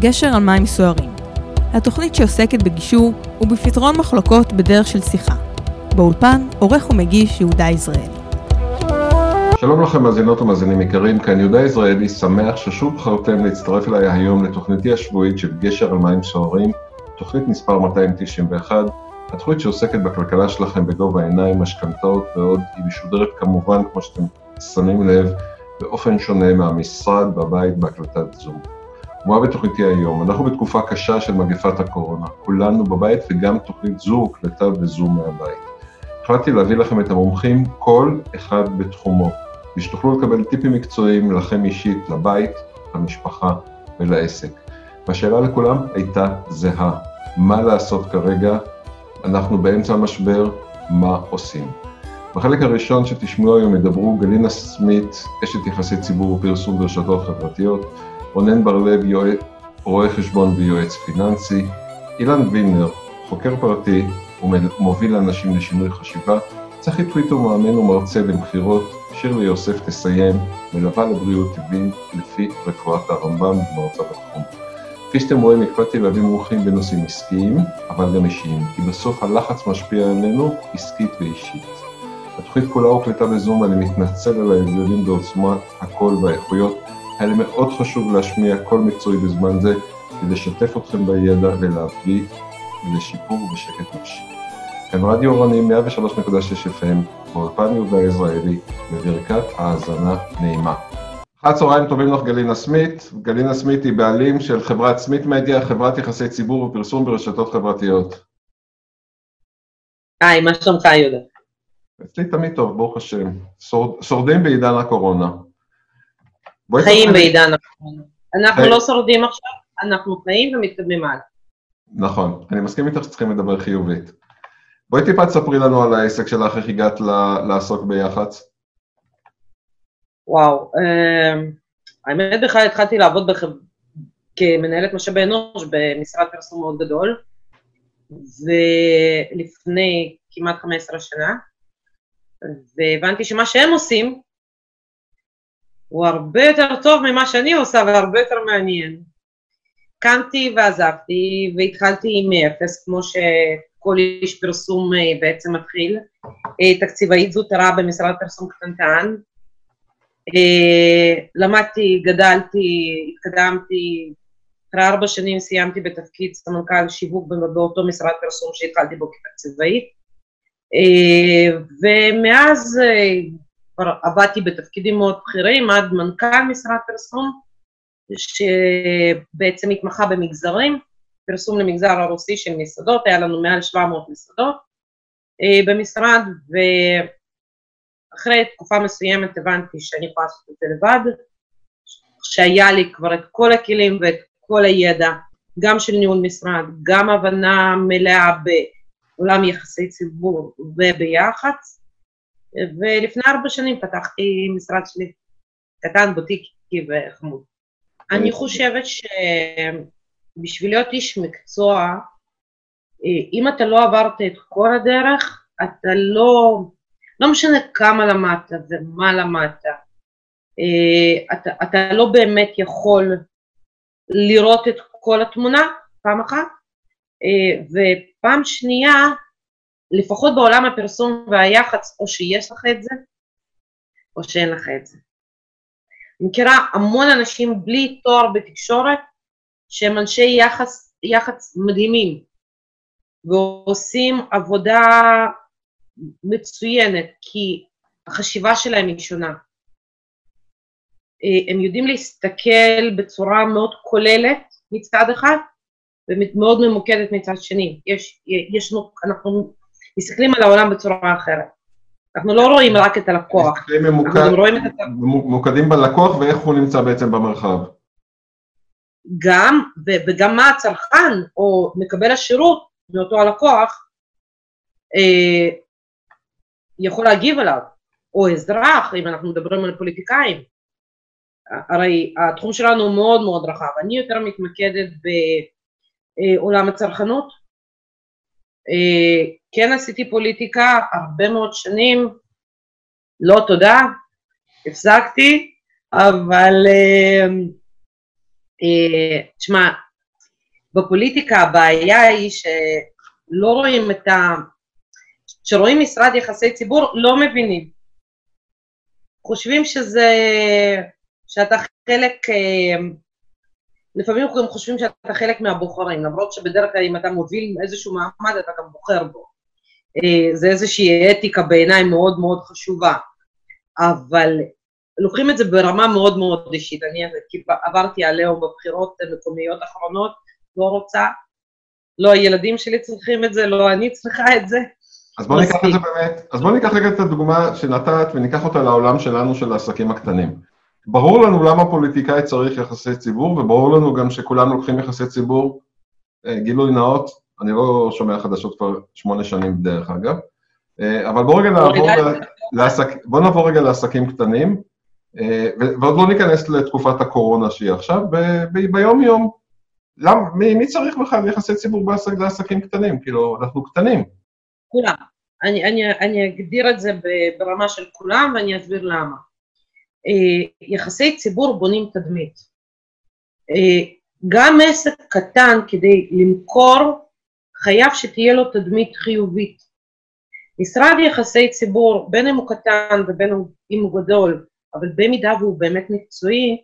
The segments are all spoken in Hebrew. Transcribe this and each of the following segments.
גשר על מים סוערים. התוכנית שעוסקת בגישור ובפתרון מחלוקות בדרך של שיחה. באולפן, עורך ומגיש יהודה יזרעאלי. שלום לכם מאזינות ומאזינים יקרים, כאן יהודה יזרעאלי, שמח ששוב בחרתם להצטרף אליי היום לתוכניתי השבועית של גשר על מים סוערים, תוכנית מספר 291, התוכנית שעוסקת בכלכלה שלכם בגובה העיניים, משכנתאות ועוד, היא משודרת כמובן, כמו שאתם שמים לב, באופן שונה מהמשרד, בבית, בהקלטת זום. ומה בתוכניתי היום? אנחנו בתקופה קשה של מגפת הקורונה, כולנו בבית וגם תוכנית זו הוקלטה בזום מהבית. החלטתי להביא לכם את המומחים, כל אחד בתחומו, ושתוכלו לקבל טיפים מקצועיים לכם אישית, לבית, למשפחה ולעסק. והשאלה לכולם הייתה זהה, מה לעשות כרגע? אנחנו באמצע המשבר, מה עושים? בחלק הראשון שתשמעו היום ידברו גלינה סמית, אשת יחסי ציבור ופרסום ברשתות חברתיות, רונן בר-לב, רואה חשבון ויועץ פיננסי, אילן וילנר, חוקר פרטי ומוביל אנשים לשינוי חשיבה, צחי טוויטו מאמן ומרצה למכירות, שירלי יוסף תסיים, מלווה לבריאות טבעי לפי רפואת הרמב"ם ומרצה בתחום. כפי שאתם רואים, הקפדתי להביא מומחים בנושאים עסקיים, אבל גם אישיים, כי בסוף הלחץ משפיע עלינו עסקית ואישית. התוכנית כולה הוקלטה בזום ואני מתנצל על ההבדלים בעוצמת הקול והאיכויות. היה לי מאוד חשוב להשמיע קול מקצועי בזמן זה, כדי לשתף אתכם בידע ולהביא לשיפור בשקט נפשי. כאן רדיו אורנים 103.6 FM, באולפן יהודה יזרעאלי, בברכת האזנה נעימה. אחר צהריים טובים לך גלינה סמית. גלינה סמית היא בעלים של חברת סמית מדיה, חברת יחסי ציבור ופרסום ברשתות חברתיות. היי, מה שלומך יהודה? אצלי תמיד טוב, ברוך השם. שורד, שורדים בעידן הקורונה. חיים בעידן הקורונה. אנחנו. לא שורדים עכשיו, אנחנו חיים ומתקדמים הלאה. נכון, אני מסכים איתך שצריכים לדבר חיובית. בואי טיפה תספרי לנו על העסק שלך, איך הגעת לעסוק ביח"צ. וואו, אמ, האמת בכלל התחלתי לעבוד בח... כמנהלת משאבי אנוש במשרד פרסום מאוד גדול, ולפני כמעט 15 שנה, והבנתי שמה שהם עושים הוא הרבה יותר טוב ממה שאני עושה והרבה יותר מעניין. קמתי ועזבתי והתחלתי מאפס, כמו שכל איש פרסום אה, בעצם מתחיל. אה, תקציבאית זוטרה במשרד פרסום קטנטן. אה, למדתי, גדלתי, התקדמתי, אחרי ארבע שנים סיימתי בתפקיד סמנכ"ל שיווק באותו משרד פרסום שהתחלתי בו כתקציבאית. ומאז כבר עבדתי בתפקידים מאוד בכירים עד מנכ"ל משרד פרסום, שבעצם התמחה במגזרים, פרסום למגזר הרוסי של מסעדות, היה לנו מעל 700 מסעדות אה, במשרד, ואחרי תקופה מסוימת הבנתי שאני יכולה לעשות את זה לבד, שהיה לי כבר את כל הכלים ואת כל הידע, גם של ניהול משרד, גם הבנה מלאה ב... עולם יחסי ציבור וביח"צ, ולפני ארבע שנים פתחתי משרד שלי, קטן, בוטיקי וחמוד. אני חושבת שבשביל להיות איש מקצוע, אם אתה לא עברת את כל הדרך, אתה לא, לא משנה כמה למדת ומה למדת, אתה, אתה לא באמת יכול לראות את כל התמונה פעם אחת, ופעם שנייה, לפחות בעולם הפרסום והיח"צ, או שיש לך את זה, או שאין לך את זה. מכירה המון אנשים בלי תואר בתקשורת, שהם אנשי יחס, יח"צ מדהימים, ועושים עבודה מצוינת, כי החשיבה שלהם היא שונה. הם יודעים להסתכל בצורה מאוד כוללת מצד אחד, ומאוד ממוקדת מצד שני. יש, יש, אנחנו מסתכלים על העולם בצורה אחרת. אנחנו לא רואים רק את הלקוח, ממוקד, אנחנו רואים את... ממוקדים בלקוח ואיך הוא נמצא בעצם במרחב. גם, וגם מה הצרכן או מקבל השירות מאותו הלקוח אה, יכול להגיב עליו, או אזרח, אם אנחנו מדברים על פוליטיקאים. הרי התחום שלנו הוא מאוד מאוד רחב. אני יותר מתמקדת ב... אה, עולם הצרכנות. אה, כן עשיתי פוליטיקה הרבה מאוד שנים, לא תודה, הפסקתי, אבל אה, תשמע, בפוליטיקה הבעיה היא שלא רואים את ה... כשרואים משרד יחסי ציבור לא מבינים. חושבים שזה... שאתה חלק... אה, לפעמים הם חושבים שאתה חלק מהבוחרים, למרות שבדרך כלל אם אתה מוביל איזשהו מעמד אתה גם בוחר בו. אה, זה איזושהי אתיקה בעיניי מאוד מאוד חשובה, אבל לוקחים את זה ברמה מאוד מאוד אישית. אני עברתי עליהו בבחירות מקומיות אחרונות, לא רוצה, לא הילדים שלי צריכים את זה, לא אני צריכה את זה. אז בוא ניקח את זה באמת, אז בוא ניקח רגע את הדוגמה שנתת וניקח אותה לעולם שלנו של העסקים הקטנים. ברור לנו למה פוליטיקאי צריך יחסי ציבור, וברור לנו גם שכולם לוקחים יחסי ציבור, אה, גילוי נאות, אני לא שומע חדשות כבר שמונה שנים דרך אגב, אה, אבל בואו רגע נעבור, לעסק, בוא נעבור רגע לעסקים קטנים, אה, ועוד לא ניכנס לתקופת הקורונה שהיא עכשיו, ביום יום, למ, מי, מי צריך בכלל יחסי ציבור בעסק, לעסקים קטנים? כאילו, אנחנו קטנים. כולם. אני, אני, אני אגדיר את זה ברמה של כולם ואני אסביר למה. אה, יחסי ציבור בונים תדמית. גם עסק קטן כדי למכור חייב שתהיה לו תדמית חיובית. משרד יחסי ציבור, בין אם הוא קטן ובין אם הוא גדול, אבל במידה והוא באמת מקצועי,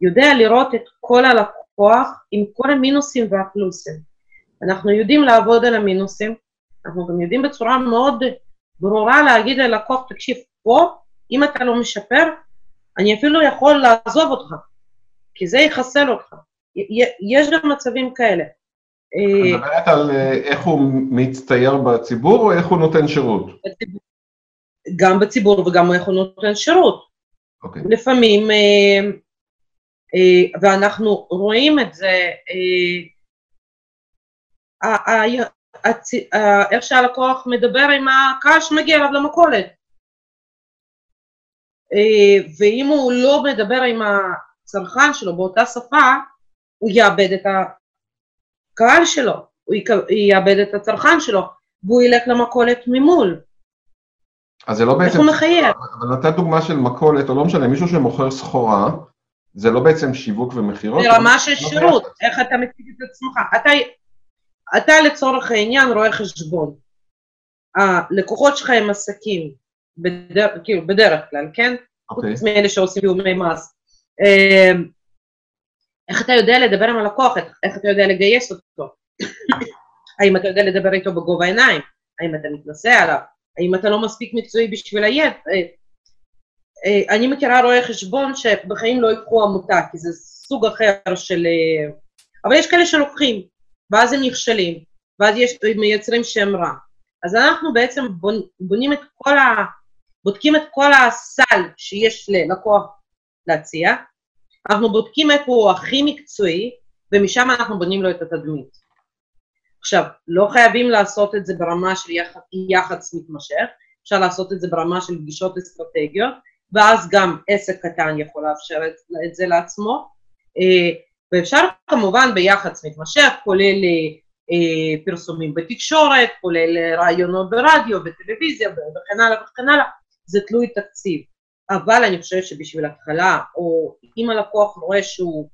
יודע לראות את כל הלקוח עם כל המינוסים והפלוסים. אנחנו יודעים לעבוד על המינוסים, אנחנו גם יודעים בצורה מאוד ברורה להגיד ללקוח, תקשיב, פה, אם אתה לא משפר, אני אפילו יכול לעזוב אותך, כי זה יחסל אותך. יש גם מצבים כאלה. את מדברת על אה, איך הוא מצטייר בציבור או איך הוא נותן שירות? גם בציבור וגם איך הוא נותן שירות. Okay. אוקיי. לפעמים, אה, אה, ואנחנו רואים את זה, איך שהלקוח מדבר עם הקהל שמגיע אליו למכולת. ואם הוא לא מדבר עם הצרכן שלו באותה שפה, הוא יאבד את הקהל שלו, הוא יאבד את הצרכן שלו, והוא ילך למכולת ממול. אז זה לא בעצם... איך הוא מחייב? אבל נתת דוגמה של מכולת, או לא משנה, מישהו שמוכר סחורה, זה לא בעצם שיווק ומכירות? זה רמה של שירות, איך אתה מציג את עצמך. אתה, אתה לצורך העניין רואה חשבון. הלקוחות שלך הם עסקים, בדר, כאילו בדרך כלל, כן? אוקיי. חוץ מאלה שעושים תיאומי מס. איך אתה יודע לדבר עם הלקוח, איך אתה יודע לגייס אותו? האם אתה יודע לדבר איתו בגובה העיניים? האם אתה מתנשא עליו? האם אתה לא מספיק מקצועי בשביל היד? אה, אה, אני מכירה רואי חשבון שבחיים לא ייקחו עמותה, כי זה סוג אחר של... אה, אבל יש כאלה שלוקחים, ואז הם נכשלים, ואז יש, מייצרים שם רע. אז אנחנו בעצם בונים את כל ה... בודקים את כל הסל שיש ללקוח להציע, אנחנו בודקים איפה הוא הכי מקצועי, ומשם אנחנו בונים לו את התדמית. עכשיו, לא חייבים לעשות את זה ברמה של יח... יח"צ מתמשך, אפשר לעשות את זה ברמה של פגישות אסטרטגיות, ואז גם עסק קטן יכול לאפשר את, את זה לעצמו, אה, ואפשר כמובן ביח"צ מתמשך, כולל אה, פרסומים בתקשורת, כולל רעיונות ברדיו, בטלוויזיה וכן הלאה וכן הלאה, זה תלוי תקציב. אבל אני חושבת שבשביל התחלה, או אם הלקוח רואה שהוא,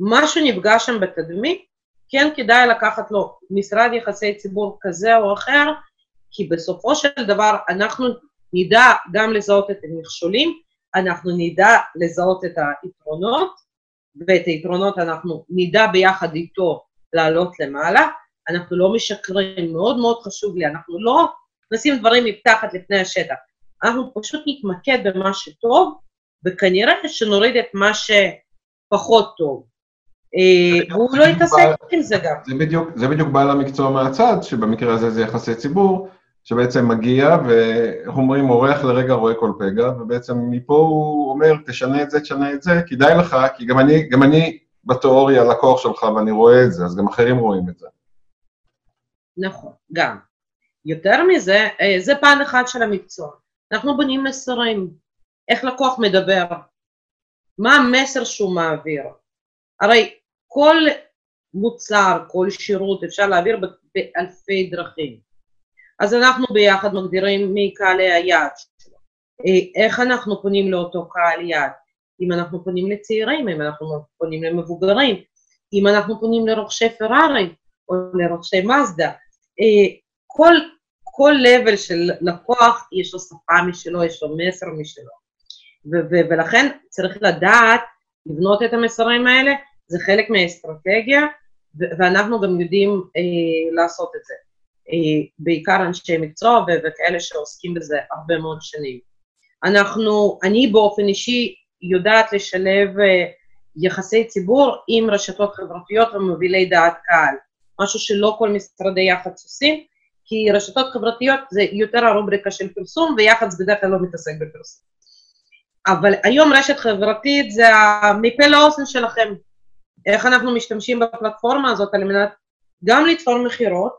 משהו נפגע שם בתדמית, כן כדאי לקחת לו משרד יחסי ציבור כזה או אחר, כי בסופו של דבר אנחנו נדע גם לזהות את המכשולים, אנחנו נדע לזהות את היתרונות, ואת היתרונות אנחנו נדע ביחד איתו לעלות למעלה, אנחנו לא משקרים, מאוד מאוד חשוב לי, אנחנו לא נשים דברים מתחת לפני השטח. אנחנו פשוט נתמקד במה שטוב, וכנראה שנוריד את מה שפחות טוב. אה, והוא לא יתעסק עם זה גם. זה בדיוק, זה בדיוק בעל המקצוע מהצד, שבמקרה הזה זה יחסי ציבור, שבעצם מגיע, ואיך אומרים, אורח לרגע רואה כל פגע, ובעצם מפה הוא אומר, תשנה את זה, תשנה את זה, כדאי לך, כי גם אני, גם אני בתיאוריה לקוח שלך ואני רואה את זה, אז גם אחרים רואים את זה. נכון, גם. יותר מזה, אה, זה פן אחד של המקצוע. אנחנו בונים מסרים, איך לקוח מדבר, מה המסר שהוא מעביר. הרי כל מוצר, כל שירות אפשר להעביר באלפי דרכים. אז אנחנו ביחד מגדירים מי קהלי היעד שלו, אה, איך אנחנו פונים לאותו קהל יעד, אם אנחנו פונים לצעירים, אם אנחנו פונים למבוגרים. אם אנחנו פונים לרוכשי פרארי או לרוכשי מזדה, אה, כל, כל level של לקוח יש לו שפה משלו, יש לו מסר משלו. ו- ו- ולכן צריך לדעת לבנות את המסרים האלה, זה חלק מהאסטרטגיה, ו- ואנחנו גם יודעים אה, לעשות את זה. אה, בעיקר אנשי מקצוע ו- וכאלה שעוסקים בזה הרבה מאוד שנים. אנחנו, אני באופן אישי יודעת לשלב אה, יחסי ציבור עם רשתות חברתיות ומובילי דעת קהל, משהו שלא כל משרדי יח"צ עושים, כי רשתות חברתיות זה יותר הרובריקה של פרסום, ויח"צ בדרך כלל לא מתעסק בפרסום. אבל היום רשת חברתית זה מפה לאוזן שלכם. איך אנחנו משתמשים בפלטפורמה הזאת על מנת גם לתפור מכירות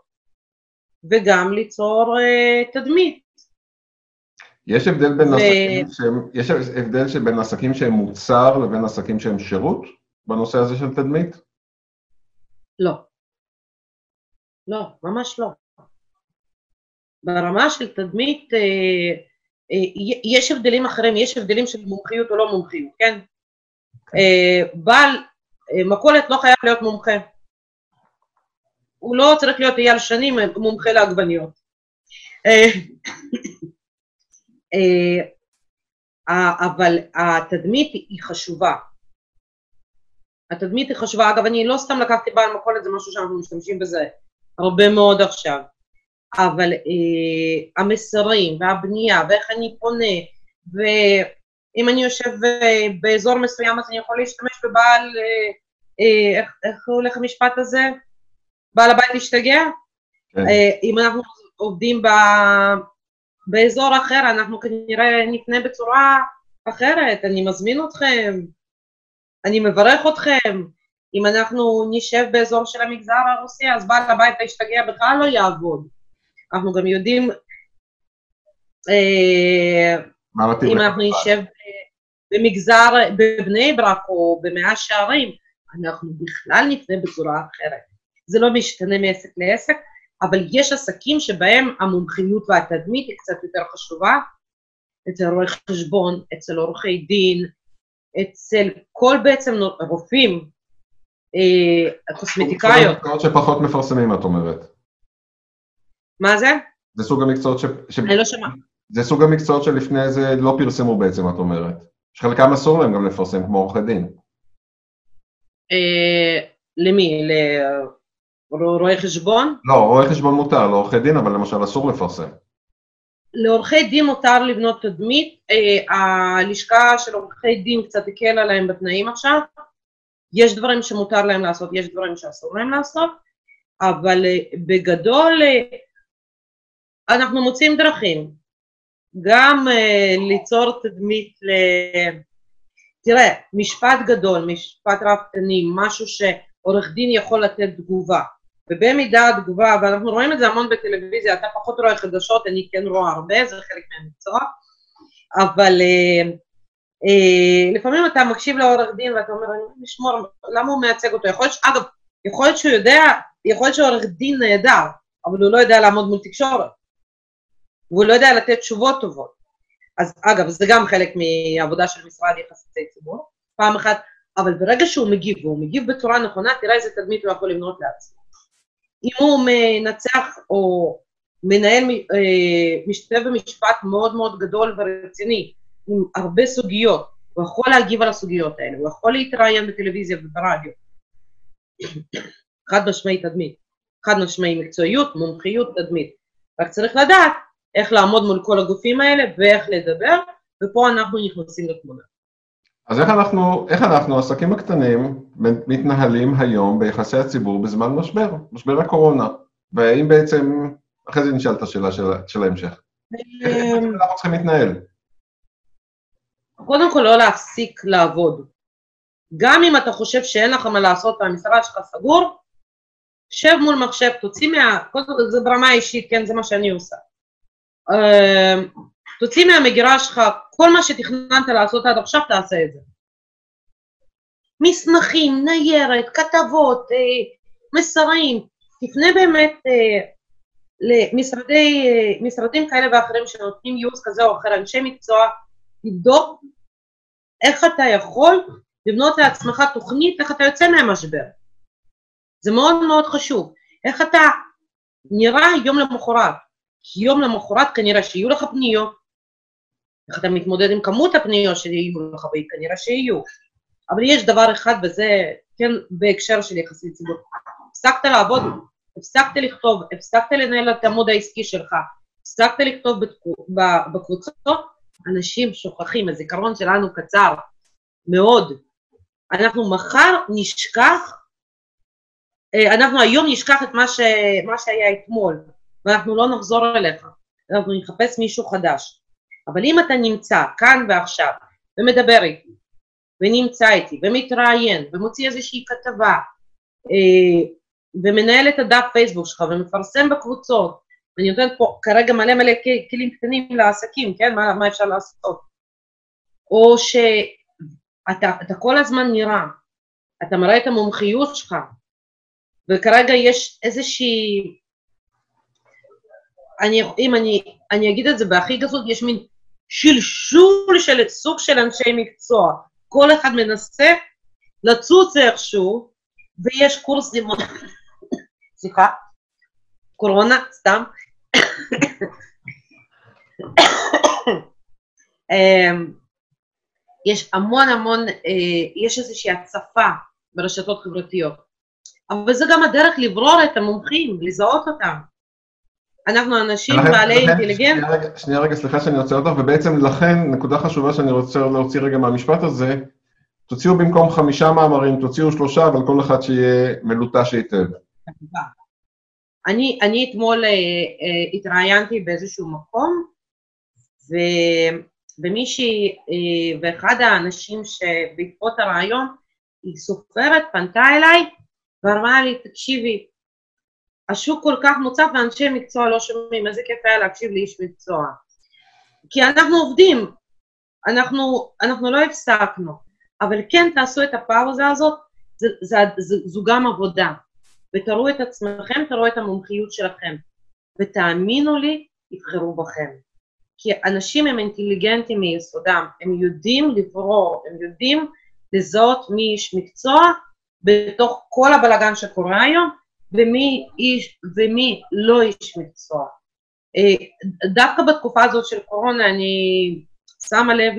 וגם ליצור uh, תדמית. יש הבדל בין ו... עסקים שהם, יש הבדל שבין עסקים שהם מוצר לבין עסקים שהם שירות בנושא הזה של תדמית? לא. לא, ממש לא. ברמה של תדמית אה, אה, יש הבדלים אחרים, יש הבדלים של מומחיות או לא מומחיות, כן? אה, בעל אה, מכולת לא חייב להיות מומחה. הוא לא צריך להיות אייל שנים מומחה לעגבניות. אה, אה, אבל התדמית היא חשובה. התדמית היא חשובה. אגב, אני לא סתם לקחתי בעל מכולת, זה משהו שאנחנו משתמשים בזה הרבה מאוד עכשיו. אבל אה, המסרים והבנייה ואיך אני פונה, ואם אני יושב באזור מסוים אז אני יכול להשתמש בבעל, אה, אה, איך, איך הולך המשפט הזה? בעל הבית להשתגע? כן. אה, אם אנחנו עובדים ב, באזור אחר, אנחנו כנראה נפנה בצורה אחרת, אני מזמין אתכם, אני מברך אתכם. אם אנחנו נשב באזור של המגזר הרוסי, אז בעל הבית להשתגע בכלל לא יעבוד. אנחנו גם יודעים, אה, אם אנחנו נשב במגזר, בבני ברק או במאה שערים, אנחנו בכלל נפנה בצורה אחרת. זה לא משתנה מעסק לעסק, אבל יש עסקים שבהם המומחיות והתדמית היא קצת יותר חשובה, אצל רואי חשבון, אצל עורכי דין, אצל כל בעצם רופאים, אה, קוסמטיקאיות. מקצועות שפחות מפרסמים, את אומרת. מה זה? זה סוג המקצועות ש... ש... אני לא שומעת. זה סוג המקצועות שלפני זה לא פרסמו בעצם, את אומרת. שחלקם אסור להם גם לפרסם, כמו עורכי דין. אה, למי? לרואי חשבון? לא, רואי חשבון מותר, לעורכי דין, אבל למשל אסור לפרסם. לעורכי דין מותר לבנות תדמית, אה, הלשכה של עורכי דין קצת הקלה להם בתנאים עכשיו, יש דברים שמותר להם לעשות, יש דברים שאסור להם לעשות, אבל אה, בגדול אנחנו מוצאים דרכים, גם uh, ליצור תדמית ל... תראה, משפט גדול, משפט רב-תני, משהו שעורך דין יכול לתת תגובה, ובמידה התגובה, ואנחנו רואים את זה המון בטלוויזיה, אתה פחות רואה חדשות, אני כן רואה הרבה, זה חלק מהמקצוע, אבל uh, uh, לפעמים אתה מקשיב לעורך דין ואתה אומר, אני רוצה לשמור, למה הוא מייצג אותו? יכול להיות, אגב, יכול להיות שהוא יודע, יכול להיות שעורך דין נהדר, אבל הוא לא יודע לעמוד מול תקשורת. והוא לא יודע לתת תשובות טובות. אז אגב, זה גם חלק מעבודה של משרד יחסי ציבור, פעם אחת, אבל ברגע שהוא מגיב, והוא מגיב בצורה נכונה, תראה איזה תדמית הוא יכול לבנות לעצמו. אם הוא מנצח או מנהל, אה, משתתף במשפט מאוד מאוד גדול ורציני, עם הרבה סוגיות, הוא יכול להגיב על הסוגיות האלה, הוא יכול להתראיין בטלוויזיה וברדיו. חד משמעי תדמית, חד משמעי מקצועיות, מומחיות, תדמית. רק צריך לדעת איך לעמוד מול כל הגופים האלה ואיך לדבר, ופה אנחנו נכנסים לתמונה. אז איך אנחנו, איך אנחנו, העסקים הקטנים, מתנהלים היום ביחסי הציבור בזמן משבר, משבר הקורונה? והאם בעצם, אחרי זה נשאל את השאלה של, של ההמשך. איך אנחנו צריכים להתנהל? קודם כל לא להפסיק לעבוד. גם אם אתה חושב שאין לך מה לעשות והמשרד שלך סגור, שב מול מחשב, תוציא מה... קודם כל זה ברמה האישית, כן, זה מה שאני עושה. אמ, תוציא מהמגירה שלך כל מה שתכננת לעשות עד עכשיו, תעשה את זה. מסמכים, ניירת, כתבות, אה, מסרים, תפנה באמת אה, למשרדי, אה, כאלה ואחרים שנותנים ייעוץ כזה או אחר, אנשי מקצוע, תבדוק איך אתה יכול לבנות לעצמך תוכנית, איך אתה יוצא מהמשבר. זה מאוד מאוד חשוב. איך אתה נראה יום למחרת. כי יום למחרת כנראה שיהיו לך פניות, איך אתה מתמודד עם כמות הפניות שיהיו לך, וכנראה שיהיו. אבל יש דבר אחד, וזה כן בהקשר של יחסי ציבור. הפסקת לעבוד, הפסקת לכתוב, הפסקת לנהל את העמוד העסקי שלך, הפסקת לכתוב בקבוצות, אנשים שוכחים, הזיכרון שלנו קצר מאוד. אנחנו מחר נשכח, אה, אנחנו היום נשכח את מה, ש, מה שהיה אתמול, ואנחנו לא נחזור אליך, אנחנו נחפש מישהו חדש. אבל אם אתה נמצא כאן ועכשיו, ומדבר איתי, ונמצא איתי, ומתראיין, ומוציא איזושהי כתבה, אה, ומנהל את הדף פייסבוק שלך, ומפרסם בקבוצות, אני נותנת פה כרגע מלא מלא כלים קטנים לעסקים, כן? מה, מה אפשר לעשות? או שאתה כל הזמן נראה, אתה מראה את המומחיות שלך, וכרגע יש איזושהי... אני, אם אני, אני אגיד את זה בהכי גסות, יש מין שלשול של סוג של אנשי מקצוע. כל אחד מנסה לצוץ איכשהו, ויש קורסים, סליחה, קורונה, סתם. אמ, יש המון המון, אה, יש איזושהי הצפה ברשתות חברתיות, אבל זה גם הדרך לברור את המומחים, לזהות אותם. אנחנו אנשים לכן, בעלי אינטליגנט. שנייה, שנייה רגע, סליחה שאני עוצר אותך, ובעצם לכן, נקודה חשובה שאני רוצה להוציא רגע מהמשפט הזה, תוציאו במקום חמישה מאמרים, תוציאו שלושה, אבל כל אחד שיהיה מלוטש היטב. אני, אני אתמול אה, אה, התראיינתי באיזשהו מקום, ו, ומישהי, אה, ואחד האנשים שבעקבות הרעיון, היא סופרת, פנתה אליי ואמרה לי, תקשיבי, השוק כל כך מוצף ואנשי מקצוע לא שומעים, איזה כיף היה להקשיב לאיש מקצוע. כי אנחנו עובדים, אנחנו, אנחנו לא הפסקנו, אבל כן תעשו את הפאוזה הזאת, זה, זה, זה, זו גם עבודה. ותראו את עצמכם, תראו את המומחיות שלכם. ותאמינו לי, יבחרו בכם. כי אנשים הם אינטליגנטים מיסודם, הם יודעים לברור, הם יודעים לזהות מי איש מקצוע בתוך כל הבלגן שקורה היום, ומי איש ומי לא איש מקצוע. אה, דווקא בתקופה הזאת של קורונה אני שמה לב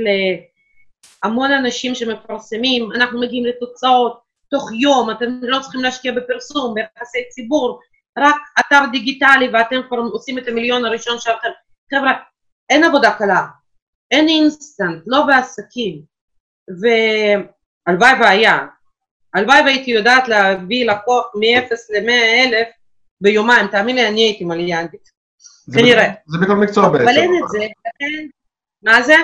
להמון אנשים שמפרסמים, אנחנו מגיעים לתוצאות תוך יום, אתם לא צריכים להשקיע בפרסום, ביחסי ציבור, רק אתר דיגיטלי ואתם כבר עושים את המיליון הראשון שלכם. חבר'ה, אין עבודה קלה, אין אינסטנט, לא בעסקים, והלוואי והיה, הלוואי והייתי יודעת להביא לקוח מ-0 ל-100 אלף ביומיים, תאמין לי, אני הייתי מליאנטית, כנראה. זה בכל מקצוע בעצם. אבל אין את זה, לכן, מה זה?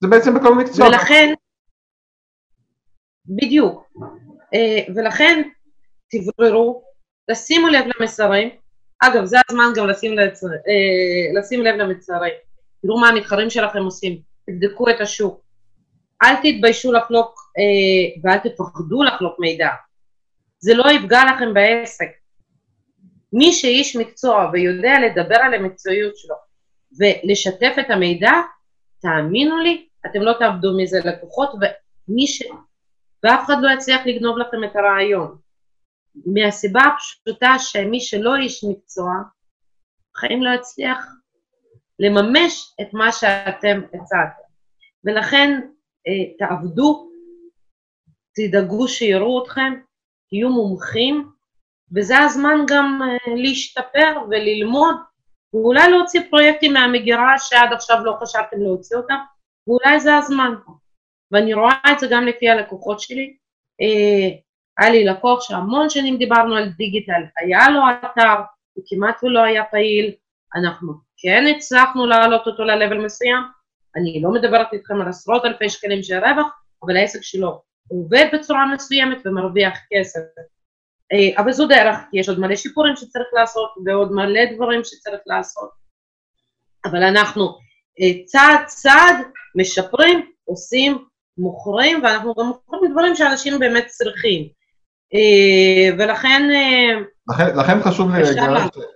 זה בעצם בכל מקצוע. ולכן, בדיוק, אה, ולכן תבררו, תשימו לב למסרים, אגב, זה הזמן גם לשים, לצ... אה, לשים לב למסרים, תראו מה המתחרים שלכם עושים, תבדקו את השוק, אל תתביישו לחלוק אה, ואל תפחדו לחלוק מידע. זה לא יפגע לכם בעסק. מי שאיש מקצוע ויודע לדבר על המקצועיות שלו ולשתף את המידע, תאמינו לי, אתם לא תאבדו מזה לקוחות, ומי ש... ואף אחד לא יצליח לגנוב לכם את הרעיון. מהסיבה הפשוטה שמי שלא איש מקצוע, בחיים לא יצליח לממש את מה שאתם הצעתם. ולכן תעבדו, תדאגו שיראו אתכם, תהיו מומחים, וזה הזמן גם אה, להשתפר וללמוד, ואולי להוציא פרויקטים מהמגירה שעד עכשיו לא חשבתם להוציא אותם, ואולי זה הזמן. ואני רואה את זה גם לפי הלקוחות שלי. אה, היה לי לקוח שהמון שנים דיברנו על דיגיטל, היה לו אתר, הוא כמעט ולא היה פעיל, אנחנו כן הצלחנו להעלות אותו ל-level מסוים, אני לא מדברת איתכם על עשרות אלפי שקלים של רווח, אבל העסק שלו עובד בצורה מסוימת ומרוויח כסף. אה, אבל זו דרך, כי יש עוד מלא שיפורים שצריך לעשות ועוד מלא דברים שצריך לעשות. אבל אנחנו אה, צעד צעד משפרים, עושים, מוכרים, ואנחנו גם מוכרים דברים שאנשים באמת צריכים. אה, ולכן... לכן, לכן חשוב לי רגע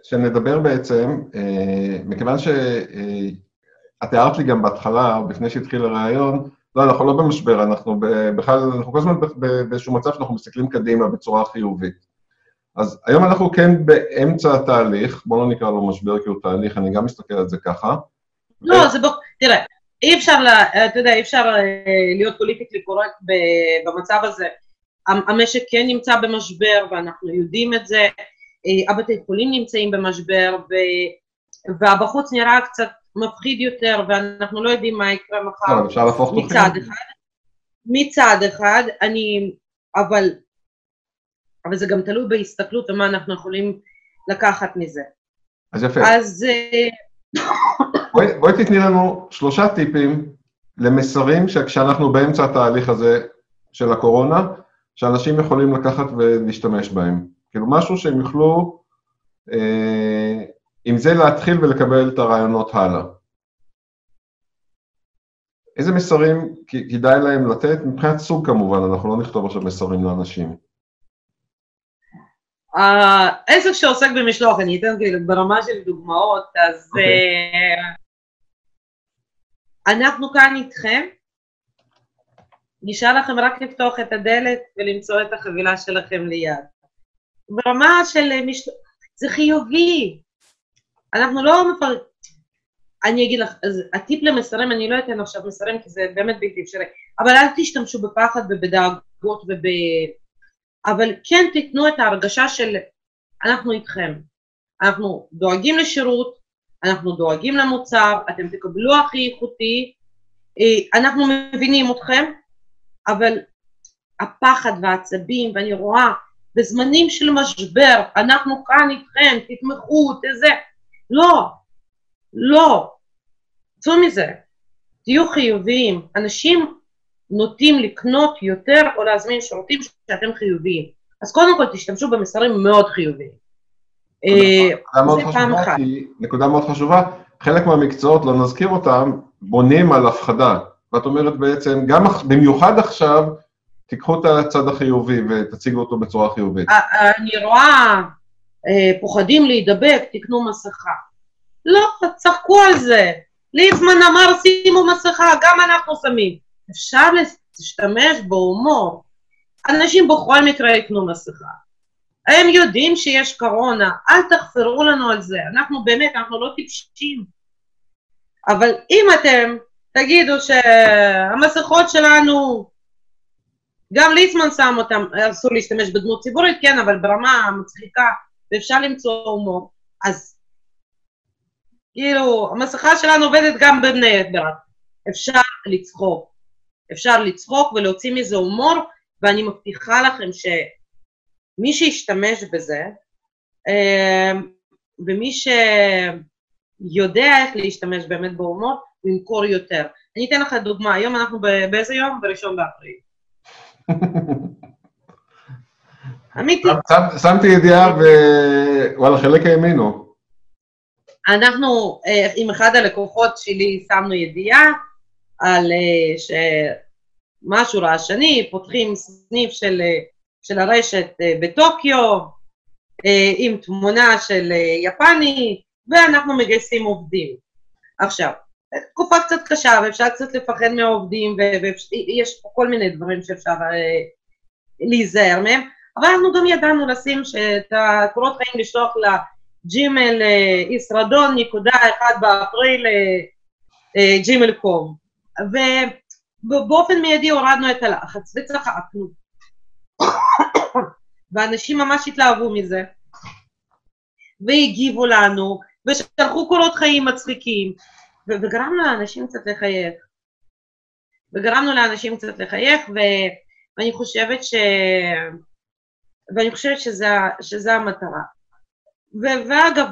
שנדבר בעצם, מכיוון ש... את הערת לי גם בהתחלה, לפני שהתחיל הרעיון, לא, אנחנו לא במשבר, אנחנו בכלל, אנחנו כל הזמן באיזשהו מצב שאנחנו מסתכלים קדימה בצורה חיובית. אז היום אנחנו כן באמצע התהליך, בואו לא נקרא לו משבר כי הוא תהליך, אני גם מסתכל על זה ככה. לא, ו... זה בוא, תראה, אי אפשר, לה, אתה יודע, אי אפשר אה, להיות פוליטיקלי קורקט במצב הזה. המשק כן נמצא במשבר ואנחנו יודעים את זה, אה, הבתי חולים נמצאים במשבר ו... והבחוץ נראה קצת מפחיד יותר ואנחנו לא יודעים מה יקרה מחר אפשר להפוך מצד אחד. מצד אחד, אני, אבל, אבל זה גם תלוי בהסתכלות ומה אנחנו יכולים לקחת מזה. אז יפה. אז... אה, בואי, בואי תתני לנו שלושה טיפים למסרים שכשאנחנו באמצע התהליך הזה של הקורונה, שאנשים יכולים לקחת ולהשתמש בהם. כאילו משהו שהם יוכלו אה, עם זה להתחיל ולקבל את הרעיונות הלאה. איזה מסרים כדאי להם לתת? מבחינת סוג כמובן, אנחנו לא נכתוב עכשיו מסרים לאנשים. העסק שעוסק במשלוח, אני אתן כאילו ברמה של דוגמאות, אז okay. אוקיי. uh, אנחנו כאן איתכם, נשאר לכם רק לפתוח את הדלת ולמצוא את החבילה שלכם ליד. ברמה של משלוח, זה חיובי, אנחנו לא מפרקים, אני אגיד לך, אז הטיפ למסרים, אני לא אתן עכשיו מסרים כי זה באמת בלתי אפשרי, אבל אל תשתמשו בפחד ובדאגות וב... אבל כן תיתנו את ההרגשה של אנחנו איתכם, אנחנו דואגים לשירות, אנחנו דואגים למוצר, אתם תקבלו הכי איכותי, אה, אנחנו מבינים אתכם, אבל הפחד והעצבים, ואני רואה בזמנים של משבר, אנחנו כאן איתכם, תתמכו, תזה, לא, לא, צאו מזה, תהיו חיוביים, אנשים נוטים לקנות יותר או להזמין שירותים שאתם חיוביים, אז קודם כל תשתמשו במסרים מאוד חיוביים. אה, נקודה מאוד חשובה, חלק מהמקצועות, לא נזכיר אותם, בונים על הפחדה. ואת אומרת בעצם, גם במיוחד עכשיו, תיקחו את הצד החיובי ותציגו אותו בצורה חיובית. אה, אה, אני רואה, פוחדים להידבק, תקנו מסכה. לא, צחקו על זה. ליצמן אמר שימו מסכה, גם אנחנו שמים. אפשר להשתמש בהומור. אנשים בכל מקרה יקנו מסכה. הם יודעים שיש קורונה, אל תחפרו לנו על זה, אנחנו באמת, אנחנו לא טיפשים. אבל אם אתם תגידו שהמסכות שלנו, גם ליצמן שם אותם, אסור להשתמש בדמות ציבורית, כן, אבל ברמה מצחיקה, ואפשר למצוא הומור, אז כאילו, המסכה שלנו עובדת גם בבני ברק. אפשר לצחוק. אפשר לצחוק ולהוציא מזה הומור, ואני מבטיחה לכם שמי שישתמש בזה, אמ, ומי שיודע איך להשתמש באמת בהומור, הוא ימכור יותר. אני אתן לך דוגמה, היום אנחנו באיזה יום? בראשון באפריל. אמיתי. שמתי ידיעה ווואלה, חלק האמינו. אנחנו אה, עם אחד הלקוחות שלי שמנו ידיעה על אה, שמשהו רעשני, פותחים סניף של, אה, של הרשת בטוקיו עם תמונה של יפני ואנחנו מגייסים עובדים. עכשיו, תקופה קצת קשה ואפשר קצת לפחד מהעובדים ויש כל מיני דברים שאפשר להיזהר מהם, אבל אנחנו גם ידענו לשים את הקורות חיים לשלוח ג'ימל ישרדון נקודה אחד באפריל ג'ימל קום. ובאופן מיידי הורדנו את הלחץ וצחקנו. ואנשים ממש התלהבו מזה. והגיבו לנו ושלחו קורות חיים מצחיקים וגרמנו לאנשים קצת לחייך. וגרמנו לאנשים קצת לחייך ו... ואני חושבת ש... ואני חושבת שזה המטרה. ואגב,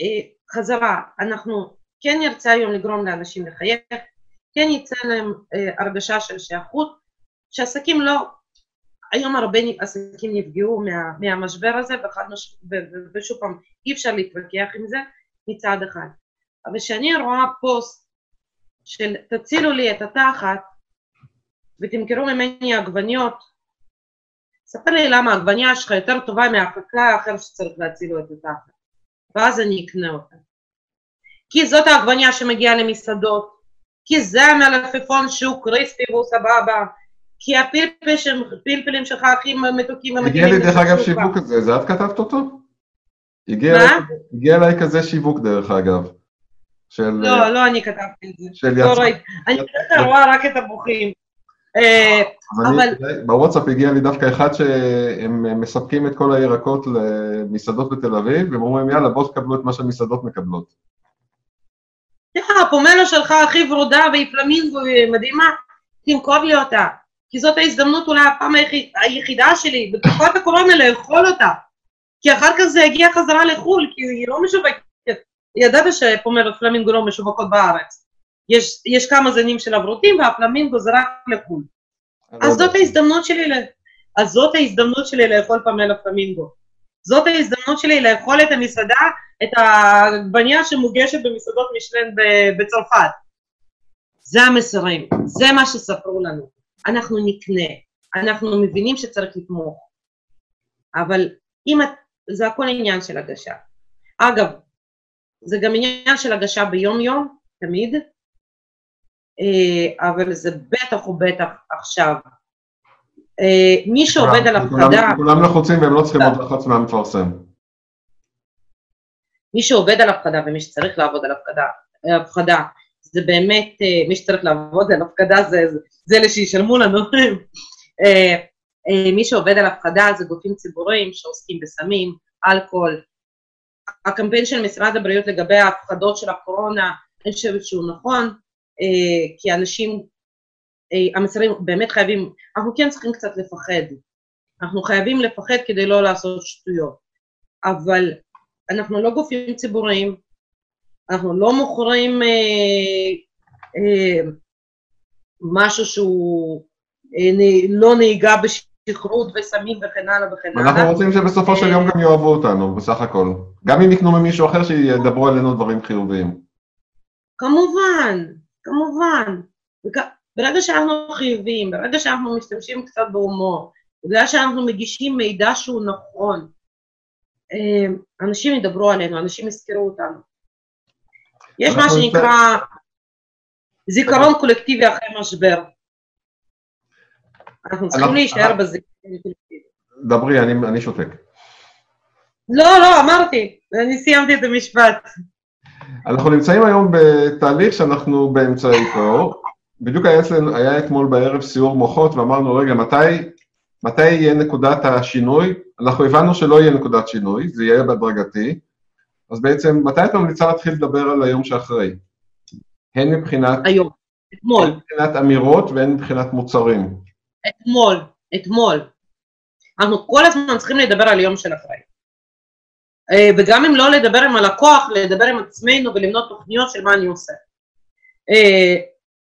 אה, חזרה, אנחנו כן נרצה היום לגרום לאנשים לחייך, כן יצא להם אה, הרגשה של שייכות, שעסקים לא, היום הרבה עסקים נפגעו מה, מהמשבר הזה, מש, ושוב פעם, אי אפשר להתווכח עם זה מצד אחד. אבל כשאני רואה פוסט של תצילו לי את התחת ותמכרו ממני עגבניות ספר לי למה העגבנייה שלך יותר טובה מהחקלאי האחר שצריך להציל לו את התחת, ואז אני אקנה אותה. כי זאת העגבנייה שמגיעה למסעדות, כי זה המלפפון שהוא קריספי והוא סבבה, כי הפלפלים שלך הכי מתוקים הגיע לי דרך אגב שיווק כזה, זה את כתבת אותו? מה? הגיע אליי כזה שיווק דרך אגב. של... לא, לא אני כתבתי את זה. של לא יצרן. אני כרגע רואה רק את הבוכים. אה, אבל... בוואטסאפ הגיע לי דווקא אחד שהם מספקים את כל הירקות למסעדות בתל אביב, והם אומרים, יאללה, בואו תקבלו את מה שהמסעדות מקבלות. הפומלה שלך הכי ורודה והיא פלמינגו מדהימה, תמכור לי אותה. כי זאת ההזדמנות אולי הפעם היחידה שלי בתקופת הקורונה לאכול אותה. כי אחר כך זה יגיע חזרה לחו"ל, כי היא לא משווקת. ידעת שפומלות פלמינגו לא משווקות בארץ. יש, יש כמה זנים של הוורוטים והפלמינגו זה רק לחו"ל. אז לא זאת ההזדמנות שלי, אז זאת ההזדמנות שלי לאכול פמלה פלמינגו. זאת ההזדמנות שלי לאכול את המסעדה, את העגבניה שמוגשת במסעדות משלן בצרפת. זה המסרים, זה מה שספרו לנו. אנחנו נקנה, אנחנו מבינים שצריך לתמוך. אבל אם את, זה הכל עניין של הגשה. אגב, זה גם עניין של הגשה ביום יום, תמיד, אבל זה בטח ובטח עכשיו. אה, מי שעובד על הפקדה... כולם לחוצים והם לא צריכים עוד לחץ מהמפרסם. מי שעובד על הפקדה ומי שצריך לעבוד על הפקדה, הפקדה זה באמת, אה, מי שצריך לעבוד על הפקדה זה, זה אלה שישלמו לנו. מי שעובד על הפקדה זה גופים ציבוריים שעוסקים בסמים, אלכוהול. הקמפיין של משרד הבריאות לגבי ההפחדות של הקורונה, אני חושבת שהוא נכון, כי אנשים אה, המסרים באמת חייבים, אנחנו כן צריכים קצת לפחד. אנחנו חייבים לפחד כדי לא לעשות שטויות. אבל אנחנו לא גופים ציבוריים, אנחנו לא מוכרים אה, אה, משהו שהוא אה, נ, לא נהיגה בשכרות וסמים וכן הלאה וכן הלאה. אנחנו רוצים שבסופו של יום גם יאהבו אותנו, בסך הכל. גם אם יקנו ממישהו אחר שידברו עלינו דברים חיוביים. כמובן, כמובן. ברגע שאנחנו חיוביים, ברגע שאנחנו משתמשים קצת בהומור, בגלל שאנחנו מגישים מידע שהוא נכון, אה, אנשים ידברו עלינו, אנשים יזכרו אותנו. יש מה שנקרא זיכרון קולקטיבי אחרי משבר. אנחנו צריכים להישאר בזיכרון קולקטיבי. דברי, אני שותק. לא, לא, אמרתי, אני סיימתי את המשפט. אנחנו נמצאים היום בתהליך שאנחנו באמצעיתו, בדיוק היה, אצלנו, היה אתמול בערב סיור מוחות ואמרנו, רגע, מתי, מתי יהיה נקודת השינוי? אנחנו הבנו שלא יהיה נקודת שינוי, זה יהיה בהדרגתי, אז בעצם, מתי את ממליצה להתחיל לדבר על היום שאחרי? הן מבחינת... היום, אתמול. הן מבחינת אמירות והן מבחינת מוצרים. אתמול, אתמול. אנחנו כל הזמן צריכים לדבר על יום של אחרי. אה, וגם אם לא לדבר עם הלקוח, לדבר עם עצמנו ולמנות תוכניות של מה אני עושה. אה,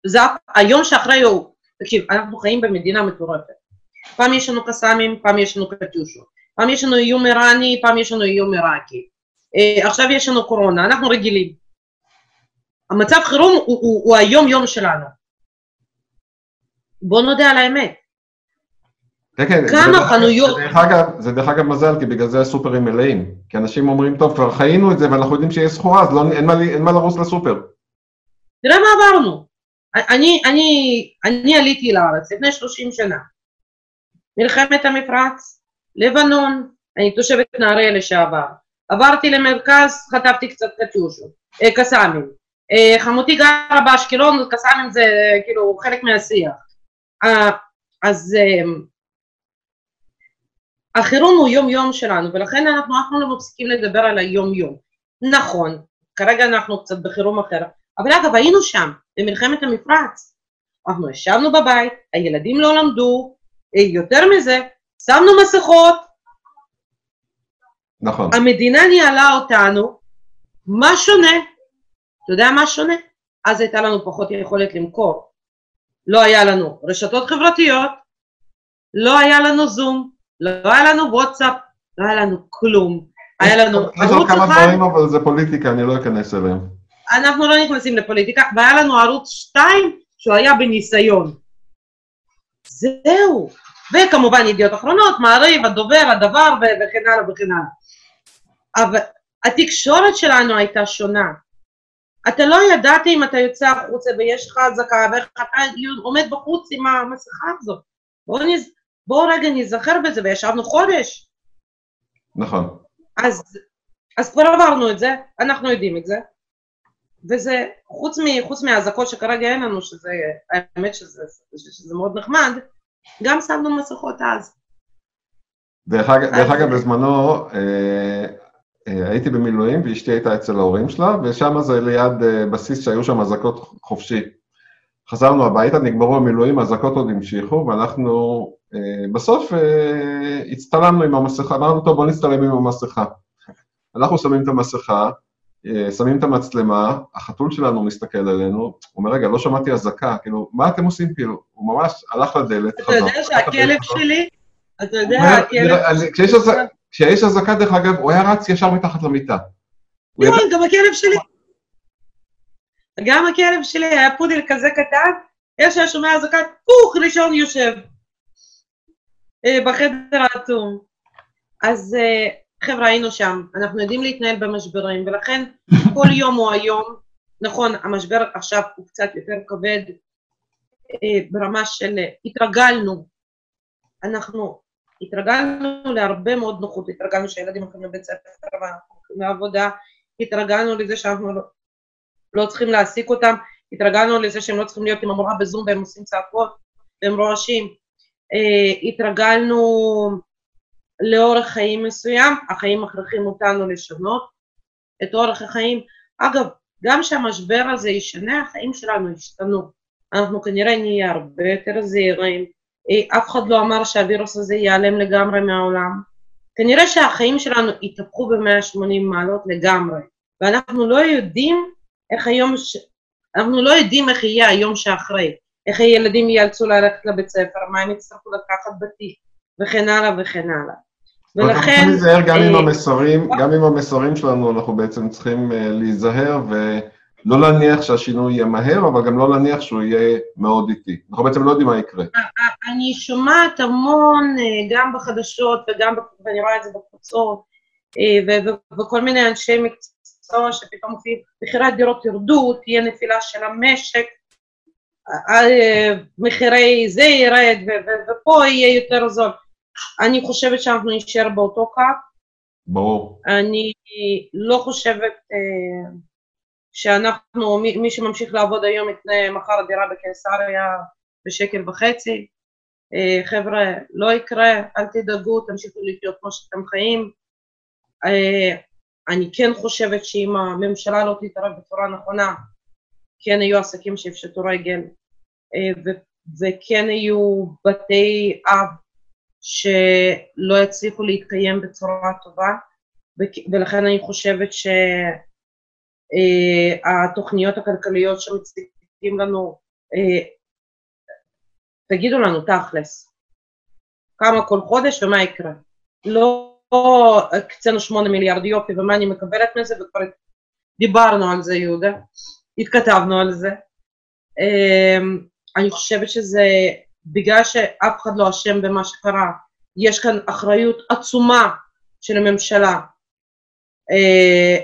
זה היום שאחרי הוא, תקשיב, אנחנו חיים במדינה מטורפת. פעם יש לנו קסאמים, פעם יש לנו קטיושות, פעם יש לנו איום איראני, פעם יש לנו איום עיראקי. אה, עכשיו יש לנו קורונה, אנחנו רגילים. המצב חירום הוא, הוא, הוא היום-יום שלנו. בוא נודה על האמת. כן, כן, כמה זה חנויות... זה דרך, אגב, זה דרך אגב מזל, כי בגלל זה הסופרים מלאים. כי אנשים אומרים, טוב, כבר חיינו את זה ואנחנו יודעים שיש סחורה, אז לא, אין, מה, אין מה לרוץ לסופר. תראה מה עברנו. אני, אני, אני עליתי לארץ לפני 30 שנה. מלחמת המפרץ, לבנון, אני תושבת נהריה לשעבר. עברתי למרכז, חטפתי קצת קטיושות, אה, קסאמים. אה, חמותי גרה באשקלון, קסאמים זה כאילו חלק מהשיח. אה, אז אה, החירום הוא יום יום שלנו, ולכן אנחנו אף פעם לא מפסיקים לדבר על היום יום. נכון, כרגע אנחנו קצת בחירום אחר, אבל אגב היינו שם, במלחמת המפרץ. אנחנו ישבנו בבית, הילדים לא למדו, אה, יותר מזה, שמנו מסכות. נכון. המדינה ניהלה אותנו, מה שונה? אתה יודע מה שונה? אז הייתה לנו פחות יכולת למכור. לא היה לנו רשתות חברתיות, לא היה לנו זום, לא היה לנו וואטסאפ, לא היה לנו כלום. היה לנו ערוץ אחד... יש עוד כמה דברים, אבל זה פוליטיקה, אני לא אכנס אליהם. אנחנו לא נכנסים לפוליטיקה, והיה לנו ערוץ 2 שהוא היה בניסיון. זהו. וכמובן ידיעות אחרונות, מעריב, הדובר, הדבר וכן הלאה וכן הלאה. אבל התקשורת שלנו הייתה שונה. אתה לא ידעת אם אתה יוצא החוצה ויש לך אזעקה ואיך אתה עומד בחוץ עם המסכה הזאת. בואו נז... בוא רגע נזכר בזה, וישבנו חודש. נכון. אז, אז כבר עברנו את זה, אנחנו יודעים את זה, וזה, חוץ, מ, חוץ מהאזעקות שכרגע אין לנו, שזה, האמת שזה, שזה מאוד נחמד, גם שמנו מסכות אז. דרך אגב, דרך אגב בזמנו אה, אה, הייתי במילואים ואשתי הייתה אצל ההורים שלה, ושם זה ליד אה, בסיס שהיו שם אזעקות חופשי. חזרנו הביתה, נגמרו המילואים, האזעקות עוד המשיכו, ואנחנו בסוף אה, הצטלמנו עם המסכה, אמרנו, טוב, בוא נצטלם עם המסכה. אנחנו שמים את המסכה, אה, שמים את המצלמה, החתול שלנו מסתכל עלינו, הוא אומר, רגע, לא שמעתי אזעקה, כאילו, מה אתם עושים, כאילו? הוא ממש הלך לדלת, חזר. אתה יודע שהכלב שלי, אתה יודע, הכלב... כשיש אזעקה, דרך אגב, הוא היה רץ ישר מתחת למיטה. נכון, גם הכלב שלי. גם הכלב שלי היה פודל כזה קטן, איך שהיה שומע אזעקה, פוך, ראשון יושב. אה, בחדר האטום. אז אה, חבר'ה, היינו שם, אנחנו יודעים להתנהל במשברים, ולכן כל יום הוא היום, נכון, המשבר עכשיו הוא קצת יותר כבד אה, ברמה של התרגלנו, אנחנו התרגלנו להרבה מאוד נוחות, התרגלנו שהילדים הולכים לבית ספר ואנחנו הולכים לעבודה, התרגלנו לזה שאנחנו לא, לא צריכים להעסיק אותם, התרגלנו לזה שהם לא צריכים להיות עם המורה בזום והם עושים צעקות והם רועשים, התרגלנו לאורך חיים מסוים, החיים מכריחים אותנו לשנות את אורך החיים. אגב, גם שהמשבר הזה ישנה, החיים שלנו ישתנו. אנחנו כנראה נהיה הרבה יותר זהירים. אה, אף אחד לא אמר שהווירוס הזה ייעלם לגמרי מהעולם. כנראה שהחיים שלנו יתהפכו ב-180 מעלות לגמרי, ואנחנו לא יודעים איך היום, ש... אנחנו לא יודעים איך יהיה היום שאחרי. איך הילדים ייאלצו ללכת לבית ספר, מה הם יצטרכו לקחת בתיק, וכן הלאה וכן הלאה. ולכן... אנחנו צריכים להיזהר גם עם אה, המסרים, גם עם המסרים שלנו, אנחנו בעצם צריכים אה, להיזהר ולא להניח שהשינוי יהיה מהר, אבל גם לא להניח שהוא יהיה מאוד איטי. אנחנו בעצם לא יודעים מה יקרה. אני שומעת המון, אה, גם בחדשות וגם, ואני רואה את זה בקבוצות, וכל מיני אנשי מקצוע שפתאום מחירי הדירות ירדו, תהיה נפילה של המשק, מחירי זה ירד ופה יהיה יותר זול. אני חושבת שאנחנו נשאר באותו קו. ברור. אני לא חושבת uh, שאנחנו, מי, מי שממשיך לעבוד היום יקנה מחר דירה בקיסריה בשקל וחצי. Uh, חבר'ה, לא יקרה, אל תדאגו, תמשיכו לחיות כמו שאתם חיים. אני כן חושבת שאם הממשלה לא תתערב בצורה נכונה, כן היו עסקים שיפשטו רגל, אה, וכן היו בתי אב שלא יצליחו להתקיים בצורה טובה, ולכן אני חושבת שהתוכניות אה, הכלכליות שמציגים לנו, אה, תגידו לנו תכלס, כמה כל חודש ומה יקרה. לא הקצינו שמונה מיליארד יופי ומה אני מקבלת מזה, וכבר דיברנו על זה יהודה, התכתבנו על זה. אני חושבת שזה בגלל שאף אחד לא אשם במה שקרה, יש כאן אחריות עצומה של הממשלה אה,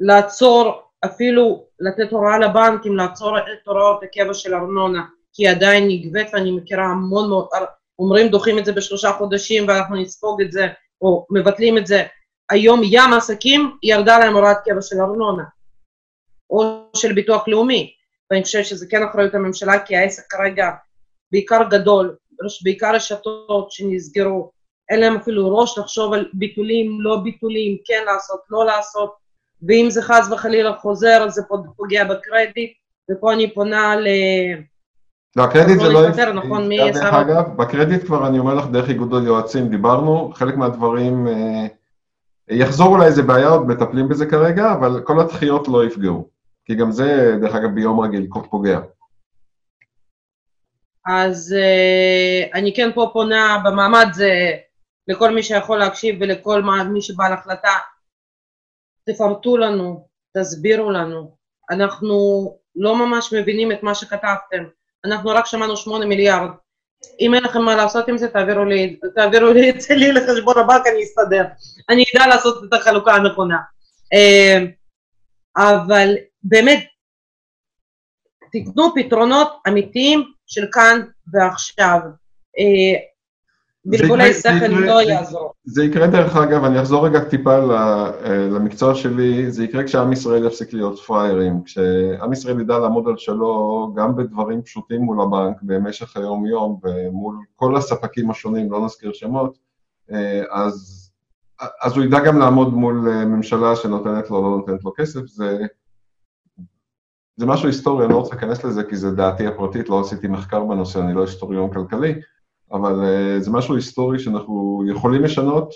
לעצור, אפילו לתת הוראה לבנקים לעצור את הוראות הקבע של ארנונה, כי היא עדיין נגבית ואני מכירה המון מאוד, אומרים דוחים את זה בשלושה חודשים ואנחנו נספוג את זה, או מבטלים את זה, היום ים עסקים ירדה להם הוראת קבע של ארנונה, או של ביטוח לאומי. ואני חושבת שזה כן אחריות הממשלה, כי העסק כרגע בעיקר גדול, בעיקר רשתות שנסגרו, אין להם אפילו ראש לחשוב על ביטולים, לא ביטולים, כן לעשות, לא לעשות, ואם זה חס וחלילה חוזר, אז זה פוגע בקרדיט, ופה אני פונה ל... לא, הקרדיט זה לא... יותר, נכון, מי דרך אגב, בקרדיט כבר אני אומר לך, דרך איגוד היועצים דיברנו, חלק מהדברים, אה, יחזור אולי איזה בעיה, עוד מטפלים בזה כרגע, אבל כל הדחיות לא יפגעו. כי גם זה, דרך אגב, ביום רגיל פוגע. אז uh, אני כן פה פונה במעמד זה לכל מי שיכול להקשיב ולכל מי שבעל החלטה, תפרטו לנו, תסבירו לנו. אנחנו לא ממש מבינים את מה שכתבתם. אנחנו רק שמענו שמונה מיליארד. אם אין לכם מה לעשות עם זה, תעבירו לי, תעבירו לי את זה לי לחשבון הבנק, אני אסתדר. אני אדע לעשות את החלוקה הנכונה. Uh, אבל באמת, תיתנו פתרונות אמיתיים של כאן ועכשיו. אה, בלבולי שכל לא יעזור. זה יקרה דרך אגב, אני אחזור רגע טיפה למקצוע שלי, זה יקרה כשעם ישראל יפסיק להיות פראיירים, כשעם ישראל ידע לעמוד על שלו גם בדברים פשוטים מול הבנק במשך היום-יום ומול כל הספקים השונים, לא נזכיר שמות, אז, אז הוא ידע גם לעמוד מול ממשלה שנותנת לו לא נותנת לו כסף, זה, זה משהו היסטורי, אני לא רוצה להיכנס לזה כי זה דעתי הפרטית, לא עשיתי מחקר בנושא, אני לא היסטוריון כלכלי, אבל uh, זה משהו היסטורי שאנחנו יכולים לשנות.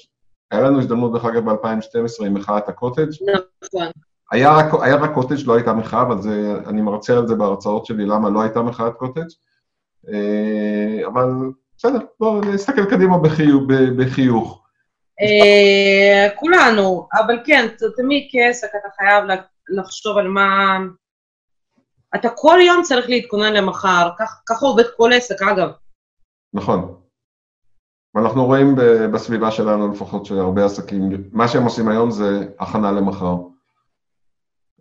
היה לנו הזדמנות, דרך אגב, ב-2012 עם מחאת הקוטג'. נכון. היה רק, היה רק קוטג', לא הייתה מחאה, אבל זה, אני מרצה על זה בהרצאות שלי, למה לא הייתה מחאת קוטג'. Uh, אבל בסדר, בואו נסתכל קדימה בחיוך. בחיוך. Uh, כולנו, אבל כן, תמיד כעסק אתה חייב לחשוב על מה... אתה כל יום צריך להתכונן למחר, ככה עובד כל עסק, אגב. נכון. ואנחנו רואים בסביבה שלנו לפחות שהרבה עסקים, מה שהם עושים היום זה הכנה למחר.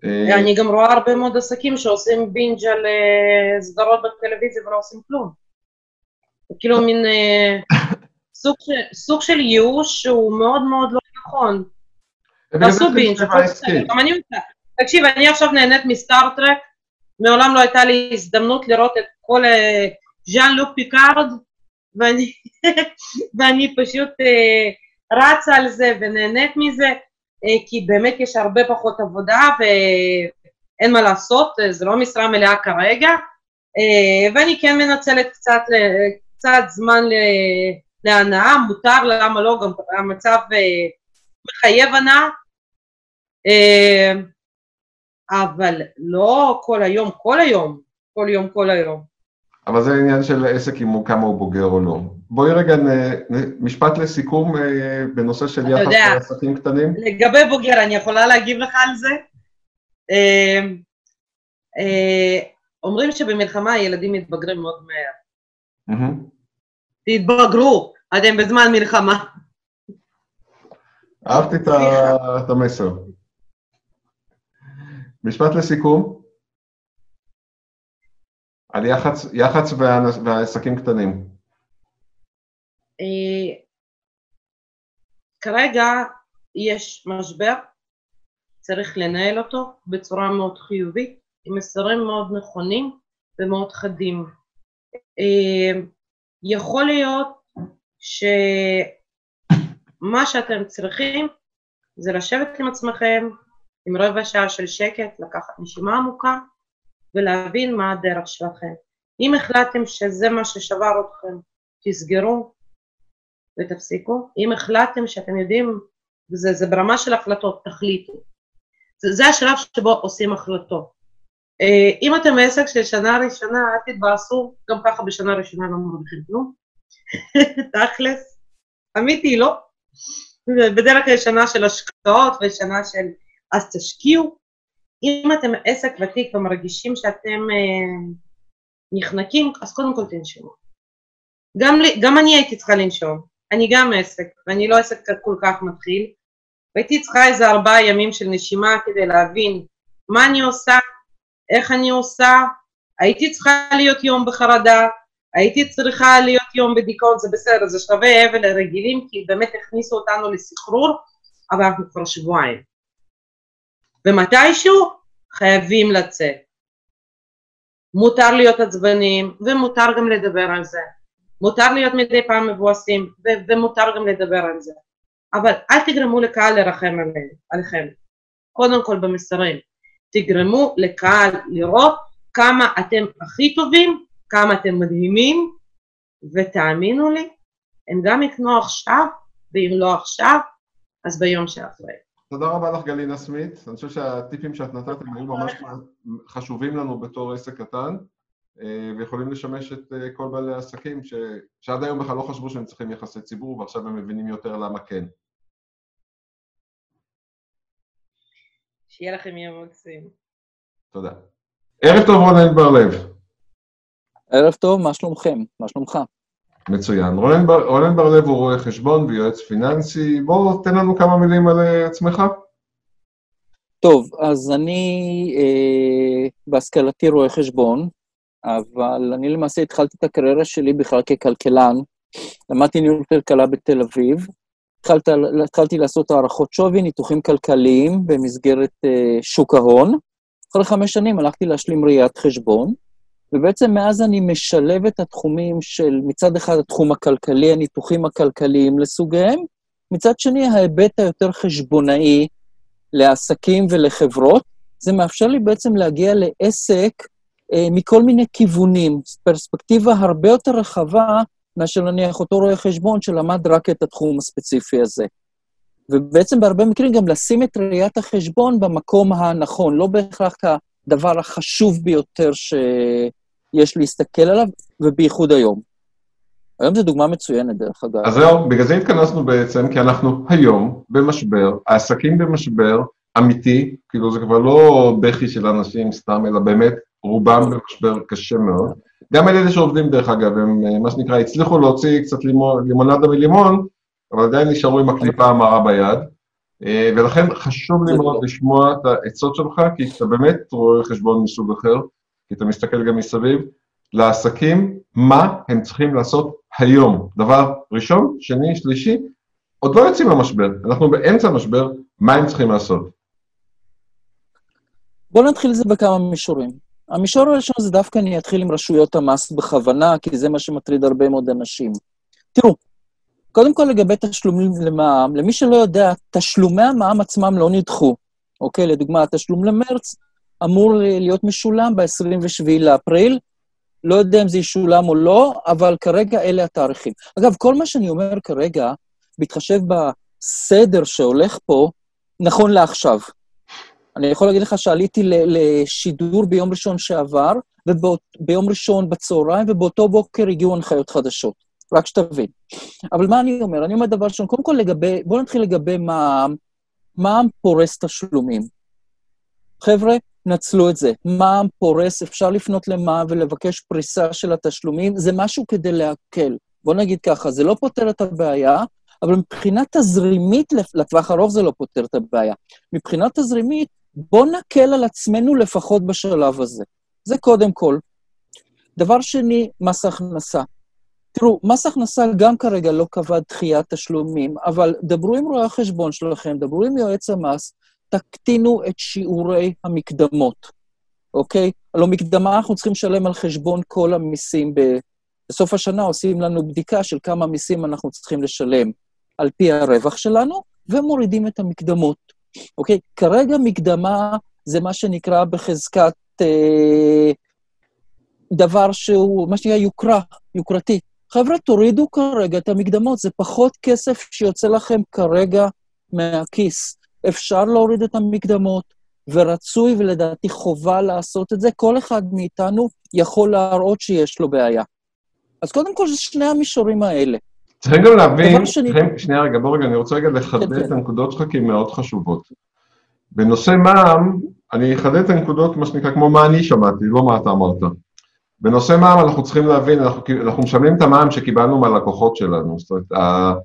אה, אני גם רואה הרבה מאוד עסקים שעושים בינג' על אה, סדרות בטלוויזיה ולא עושים כלום. כאילו מין אה, סוג של ייאוש שהוא מאוד מאוד לא נכון. תעשו בינג', גם אני רוצה. תקשיב, אני עכשיו נהנית מסטאר טרק, מעולם לא הייתה לי הזדמנות לראות את כל ז'אן לוק פיקארד, ואני, ואני פשוט אה, רצה על זה ונהנית מזה, אה, כי באמת יש הרבה פחות עבודה ואין מה לעשות, זה לא משרה מלאה כרגע, אה, ואני כן מנצלת קצת, קצת זמן להנאה, מותר, למה לא, גם המצב אה, מחייב הנאה, אה, אבל לא כל היום, כל היום, כל יום, כל היום. אבל זה עניין של עסק אם הוא כמה הוא בוגר או לא. בואי רגע, נ, נ, משפט לסיכום אה, בנושא של יחס לעסקים קטנים. לגבי בוגר, אני יכולה להגיב לך על זה? אה, אה, אומרים שבמלחמה הילדים מתבגרים מאוד מהר. תתבגרו, אתם בזמן מלחמה. אהבתי את המסר. משפט לסיכום. על יח"צ, יח"צ ועסקים קטנים. אה, כרגע יש משבר, צריך לנהל אותו בצורה מאוד חיובית, עם מסרים מאוד נכונים ומאוד חדים. אה, יכול להיות שמה שאתם צריכים זה לשבת עם עצמכם עם רבע שעה של שקט, לקחת נשימה עמוקה ולהבין מה הדרך שלכם. אם החלטתם שזה מה ששבר אתכם, תסגרו ותפסיקו. אם החלטתם שאתם יודעים, וזה זה ברמה של החלטות, תחליטו. זה, זה השלב שבו עושים החלטות. Uh, אם אתם עסק של שנה ראשונה, אל תתבאסו, גם ככה בשנה ראשונה לא מרוויחים כלום. תכלס, אמיתי, לא. בדרך כלל שנה של השקעות ושנה של אז תשקיעו, אם אתם עסק ותיק ומרגישים שאתם אה, נחנקים, אז קודם כל תנשמו. גם, גם אני הייתי צריכה לנשום, אני גם עסק, ואני לא עסק כל כך מתחיל, והייתי צריכה איזה ארבעה ימים של נשימה כדי להבין מה אני עושה, איך אני עושה, הייתי צריכה להיות יום בחרדה, הייתי צריכה להיות יום בדיכאון, זה בסדר, זה שלבי אבל רגילים, כי באמת הכניסו אותנו לסחרור, אבל אנחנו כבר שבועיים. ומתישהו חייבים לצאת. מותר להיות עצבניים, ומותר גם לדבר על זה. מותר להיות מדי פעם מבואסים, ו- ומותר גם לדבר על זה. אבל אל תגרמו לקהל לרחם עליכם. קודם כל במסרים. תגרמו לקהל לראות כמה אתם הכי טובים, כמה אתם מדהימים, ותאמינו לי, הם גם יקנו עכשיו, ואם לא עכשיו, אז ביום שאחרי. תודה רבה לך גלינה סמית, אני חושב שהטיפים שאת נתת היו ממש חשובים לנו בתור עסק קטן אה, ויכולים לשמש את אה, כל בעלי העסקים ש... שעד היום בכלל לא חשבו שהם צריכים יחסי ציבור ועכשיו הם מבינים יותר למה כן. שיהיה לכם יום מקסים. תודה. ערב טוב רונן בר-לב. ערב טוב, מה שלומכם? מה שלומך? מצוין. רונן, בר, רונן בר-לב הוא רואה חשבון ויועץ פיננסי. בוא, תן לנו כמה מילים על אה, עצמך. טוב, אז אני אה, בהשכלתי רואה חשבון. אבל אני למעשה התחלתי את הקריירה שלי בכלל ככלכלן. למדתי ניהול כלכלה בתל אביב. התחלת, התחלתי לעשות הערכות שווי, ניתוחים כלכליים במסגרת אה, שוק ההון. אחרי חמש שנים הלכתי להשלים ראיית חשבון, ובעצם מאז אני משלב את התחומים של מצד אחד התחום הכלכלי, הניתוחים הכלכליים לסוגיהם, מצד שני ההיבט היותר חשבונאי לעסקים ולחברות, זה מאפשר לי בעצם להגיע לעסק אה, מכל מיני כיוונים, פרספקטיבה הרבה יותר רחבה מאשר נניח אותו רואה חשבון שלמד רק את התחום הספציפי הזה. ובעצם בהרבה מקרים גם לשים את ראיית החשבון במקום הנכון, לא בהכרח כדבר החשוב ביותר שיש להסתכל עליו, ובייחוד היום. היום זו דוגמה מצוינת, דרך אגב. אז זהו, בגלל זה התכנסנו בעצם, כי אנחנו היום במשבר, העסקים במשבר אמיתי, כאילו זה כבר לא בכי של אנשים סתם, אלא באמת רובם במשבר קשה מאוד. גם אלה שעובדים, דרך אגב, הם אה, מה שנקרא, הצליחו להוציא קצת לימונדה מלימון, אבל עדיין נשארו עם הקליפה המרה ביד. אה, ולכן חשוב לי מאוד לשמוע את העצות שלך, כי אתה באמת רואה חשבון מסוג אחר, כי אתה מסתכל גם מסביב, לעסקים, מה הם צריכים לעשות היום. דבר ראשון, שני, שלישי, עוד לא יוצאים מהמשבר, אנחנו באמצע המשבר, מה הם צריכים לעשות? בואו נתחיל את זה בכמה מישורים. המישור הראשון זה דווקא אני אתחיל עם רשויות המס בכוונה, כי זה מה שמטריד הרבה מאוד אנשים. תראו, קודם כל לגבי תשלומים למע"מ, למי שלא יודע, תשלומי המע"מ עצמם לא נדחו. אוקיי, לדוגמה, התשלום למרץ אמור להיות משולם ב-27 לאפריל, לא יודע אם זה ישולם או לא, אבל כרגע אלה התאריכים. אגב, כל מה שאני אומר כרגע, בהתחשב בסדר שהולך פה, נכון לעכשיו. אני יכול להגיד לך שעליתי לשידור ביום ראשון שעבר, וביום ראשון בצהריים, ובאותו בוקר הגיעו הנחיות חדשות. רק שתבין. אבל מה אני אומר? אני אומר דבר ראשון, קודם כל לגבי, בואו נתחיל לגבי מע"מ. מע"מ פורס תשלומים. חבר'ה, נצלו את זה. מע"מ פורס, אפשר לפנות למע"מ ולבקש פריסה של התשלומים, זה משהו כדי להקל. בוא נגיד ככה, זה לא פותר את הבעיה, אבל מבחינה תזרימית, לטווח ארוך זה לא פותר את הבעיה. מבחינה תזרימית, בוא נקל על עצמנו לפחות בשלב הזה. זה קודם כל. דבר שני, מס הכנסה. תראו, מס הכנסה גם כרגע לא קבע דחיית תשלומים, אבל דברו עם רואי החשבון שלכם, דברו עם יועץ המס, תקטינו את שיעורי המקדמות, אוקיי? הלוא מקדמה אנחנו צריכים לשלם על חשבון כל המיסים. בסוף השנה עושים לנו בדיקה של כמה מיסים אנחנו צריכים לשלם על פי הרווח שלנו, ומורידים את המקדמות, אוקיי? כרגע מקדמה זה מה שנקרא בחזקת אה, דבר שהוא, מה שנקרא יוקרה, יוקרתי. חבר'ה, תורידו כרגע את המקדמות, זה פחות כסף שיוצא לכם כרגע מהכיס. אפשר להוריד את המקדמות, ורצוי ולדעתי חובה לעשות את זה. כל אחד מאיתנו יכול להראות שיש לו בעיה. אז קודם כל, זה שני המישורים האלה. צריכים גם להבין, שני... צריכים, שנייה רגע, בוא רגע, אני רוצה רגע לחדד כן, את כן. הנקודות שלך כי הן מאוד חשובות. בנושא מע"מ, אני אחדד את הנקודות, מה שנקרא, כמו מה אני שמעתי, לא מה אתה אמרת. בנושא מע"מ אנחנו צריכים להבין, אנחנו, אנחנו משלמים את המע"מ שקיבלנו מהלקוחות שלנו, זאת אומרת,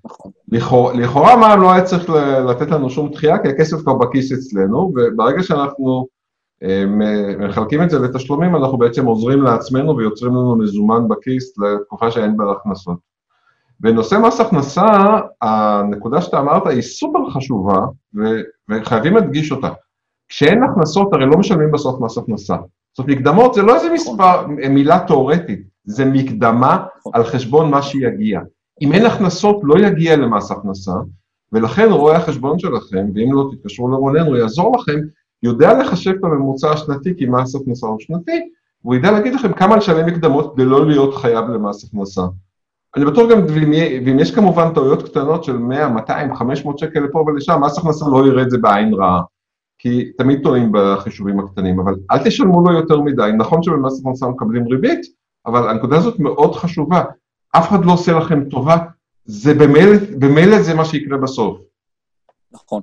נכון. לכאורה, לכאורה מע"מ לא היה צריך לתת לנו שום דחייה, כי הכסף כבר בכיס אצלנו, וברגע שאנחנו אה, מחלקים את זה לתשלומים, אנחנו בעצם עוזרים לעצמנו ויוצרים לנו מזומן בכיס לתקופה שאין בה הכנסות. בנושא מס הכנסה, הנקודה שאתה אמרת היא סופר חשובה, וחייבים להדגיש אותה. כשאין הכנסות, הרי לא משלמים בסוף מס הכנסה. זאת אומרת, מקדמות זה לא איזה מספר, מילה תיאורטית, זה מקדמה על חשבון מה שיגיע. אם אין הכנסות, לא יגיע למס הכנסה, ולכן רואה החשבון שלכם, ואם לא תתקשרו לרונן, הוא יעזור לכם, יודע לחשב את הממוצע השנתי, כי מס הכנסה הוא שנתי, והוא ידע להגיד לכם כמה לשלם מקדמות כדי לא להיות חייב למס הכנסה. אני בטוח גם, ואם יש כמובן טעויות קטנות של 100, 200, 500 שקל לפה ולשם, מס הכנסה לא יראה את זה בעין רעה. כי תמיד טועים בחישובים הקטנים, אבל אל תשלמו לו יותר מדי. נכון שבמס הכנסה מקבלים ריבית, אבל הנקודה הזאת מאוד חשובה. אף אחד לא עושה לכם טובה, זה במילא, זה מה שיקרה בסוף. נכון.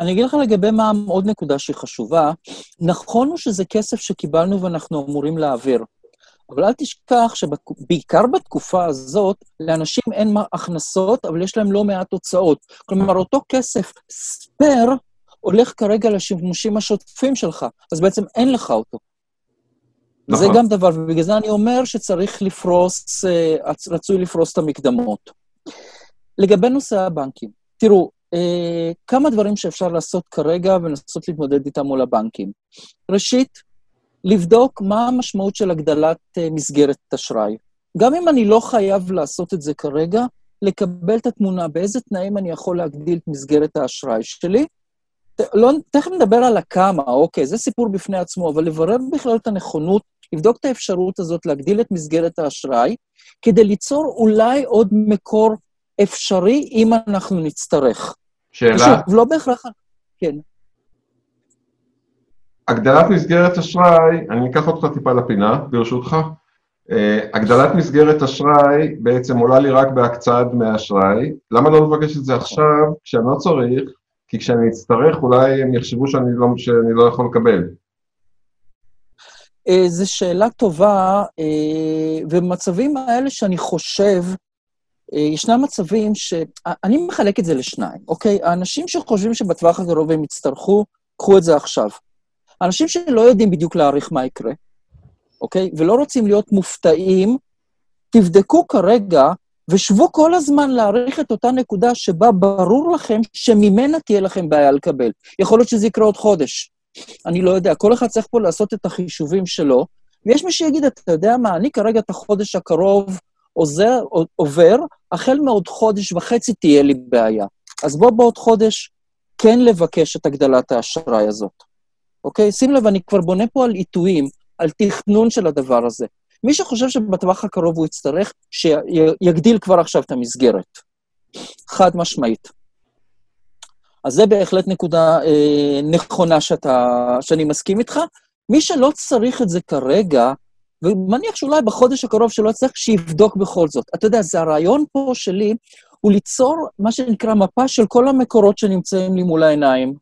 אני אגיד לך לגבי מה עוד נקודה שהיא חשובה. נכון הוא שזה כסף שקיבלנו ואנחנו אמורים להעביר, אבל אל תשכח שבעיקר בתקופה הזאת, לאנשים אין הכנסות, אבל יש להם לא מעט הוצאות. כלומר, אותו כסף ספייר הולך כרגע לשימושים השוטפים שלך, אז בעצם אין לך אותו. זה נכון. גם דבר, ובגלל זה אני אומר שצריך לפרוס, אה, רצוי לפרוס את המקדמות. לגבי נושא הבנקים, תראו, אה, כמה דברים שאפשר לעשות כרגע ולנסות להתמודד איתם מול הבנקים. ראשית, לבדוק מה המשמעות של הגדלת אה, מסגרת אשראי. גם אם אני לא חייב לעשות את זה כרגע, לקבל את התמונה, באיזה תנאים אני יכול להגדיל את מסגרת האשראי שלי. לא, תכף נדבר על הכמה, אוקיי, זה סיפור בפני עצמו, אבל לברר בכלל את הנכונות, לבדוק את האפשרות הזאת להגדיל את מסגרת האשראי, כדי ליצור אולי עוד מקור אפשרי אם אנחנו נצטרך. שאלה, שוב, לא בהכרח... כן. הגדלת מסגרת אשראי, אני אקח אותך טיפה לפינה, ברשותך. אה, הגדלת מסגרת אשראי בעצם עולה לי רק בהקצאת דמי אשראי. למה לא לבקש את זה עכשיו, כשאני לא צריך? כי כשאני אצטרך, אולי הם יחשבו שאני לא, שאני לא יכול לקבל. אה, זו שאלה טובה, אה, ובמצבים האלה שאני חושב, אה, ישנם מצבים ש... אני מחלק את זה לשניים, אוקיי? האנשים שחושבים שבטווח הקרוב הם יצטרכו, קחו את זה עכשיו. אנשים שלא יודעים בדיוק להעריך מה יקרה, אוקיי? ולא רוצים להיות מופתעים, תבדקו כרגע ושבו כל הזמן להעריך את אותה נקודה שבה ברור לכם שממנה תהיה לכם בעיה לקבל. יכול להיות שזה יקרה עוד חודש. אני לא יודע, כל אחד צריך פה לעשות את החישובים שלו, ויש מי שיגיד, אתה יודע מה, אני כרגע את החודש הקרוב עוזר, עובר, החל מעוד חודש וחצי תהיה לי בעיה. אז בוא בעוד חודש כן לבקש את הגדלת האשראי הזאת. אוקיי? שים לב, אני כבר בונה פה על עיתויים, על תכנון של הדבר הזה. מי שחושב שבטווח הקרוב הוא יצטרך, שיגדיל כבר עכשיו את המסגרת. חד משמעית. אז זה בהחלט נקודה אה, נכונה שאתה, שאני מסכים איתך. מי שלא צריך את זה כרגע, ומניח שאולי בחודש הקרוב שלא יצטרך, שיבדוק בכל זאת. אתה יודע, זה הרעיון פה שלי, הוא ליצור מה שנקרא מפה של כל המקורות שנמצאים לי מול העיניים,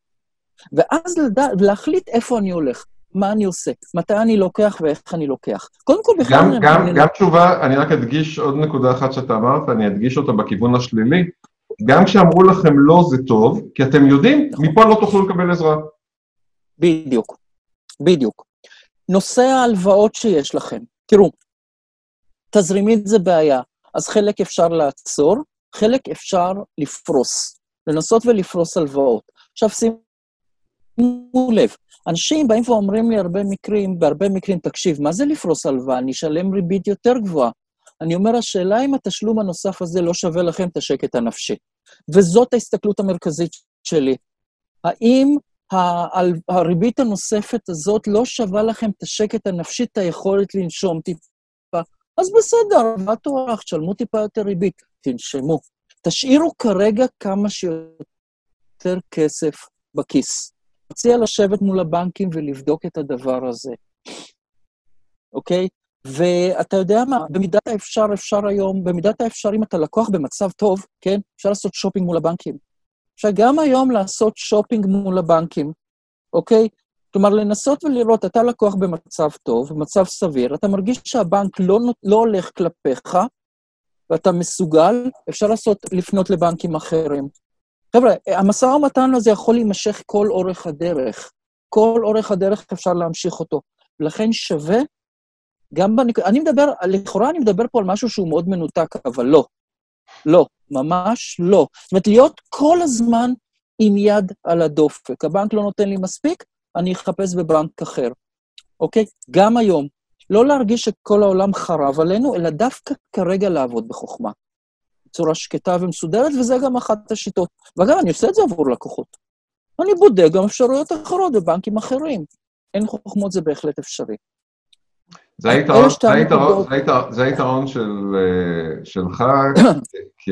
ואז לדע, להחליט איפה אני הולך, מה אני עושה, מתי אני לוקח ואיך אני לוקח. קודם כל, בכלל... גם, גם, אני- גם תשובה, אני רק אדגיש עוד נקודה אחת שאתה אמרת, אני אדגיש אותה בכיוון השלילי. גם כשאמרו לכם לא זה טוב, כי אתם יודעים, נכון. מפה לא תוכלו לקבל עזרה. בדיוק, בדיוק. נושא ההלוואות שיש לכם, תראו, תזרימית זה בעיה, אז חלק אפשר לעצור, חלק אפשר לפרוס, לנסות ולפרוס הלוואות. עכשיו שימו לב, אנשים באים ואומרים לי הרבה מקרים, בהרבה מקרים, תקשיב, מה זה לפרוס הלוואה? אני אשלם ריבית יותר גבוהה. אני אומר, השאלה אם התשלום הנוסף הזה לא שווה לכם את השקט הנפשי. וזאת ההסתכלות המרכזית שלי. האם הריבית הנוספת הזאת לא שווה לכם את השקט הנפשי, את היכולת לנשום טיפה? אז בסדר, מה תוארך? תשלמו טיפה יותר ריבית, תנשמו. תשאירו כרגע כמה שיותר כסף בכיס. מציע לשבת מול הבנקים ולבדוק את הדבר הזה, אוקיי? ואתה יודע מה, במידת האפשר, אפשר היום, במידת האפשר, אם אתה לקוח במצב טוב, כן? אפשר לעשות שופינג מול הבנקים. אפשר גם היום לעשות שופינג מול הבנקים, אוקיי? כלומר, לנסות ולראות, אתה לקוח במצב טוב, במצב סביר, אתה מרגיש שהבנק לא, לא הולך כלפיך, ואתה מסוגל, אפשר לעשות, לפנות לבנקים אחרים. חבר'ה, המשא ומתן הזה יכול להימשך כל אורך הדרך. כל אורך הדרך אפשר להמשיך אותו. ולכן שווה, גם בנקודה, אני מדבר, לכאורה אני מדבר פה על משהו שהוא מאוד מנותק, אבל לא. לא, ממש לא. זאת אומרת, להיות כל הזמן עם יד על הדופק. הבנק לא נותן לי מספיק, אני אחפש בבנק אחר. אוקיי? גם היום. לא להרגיש שכל העולם חרב עלינו, אלא דווקא כרגע לעבוד בחוכמה. בצורה שקטה ומסודרת, וזה גם אחת השיטות. ואגב, אני עושה את זה עבור לקוחות. אני בודק גם אפשרויות אחרות בבנקים אחרים. אין חוכמות, זה בהחלט אפשרי. זה היתרון, אלה שתי זה היתרון, הנקודות. זה היתרון, זה היתרון של, אה, שלך, כ,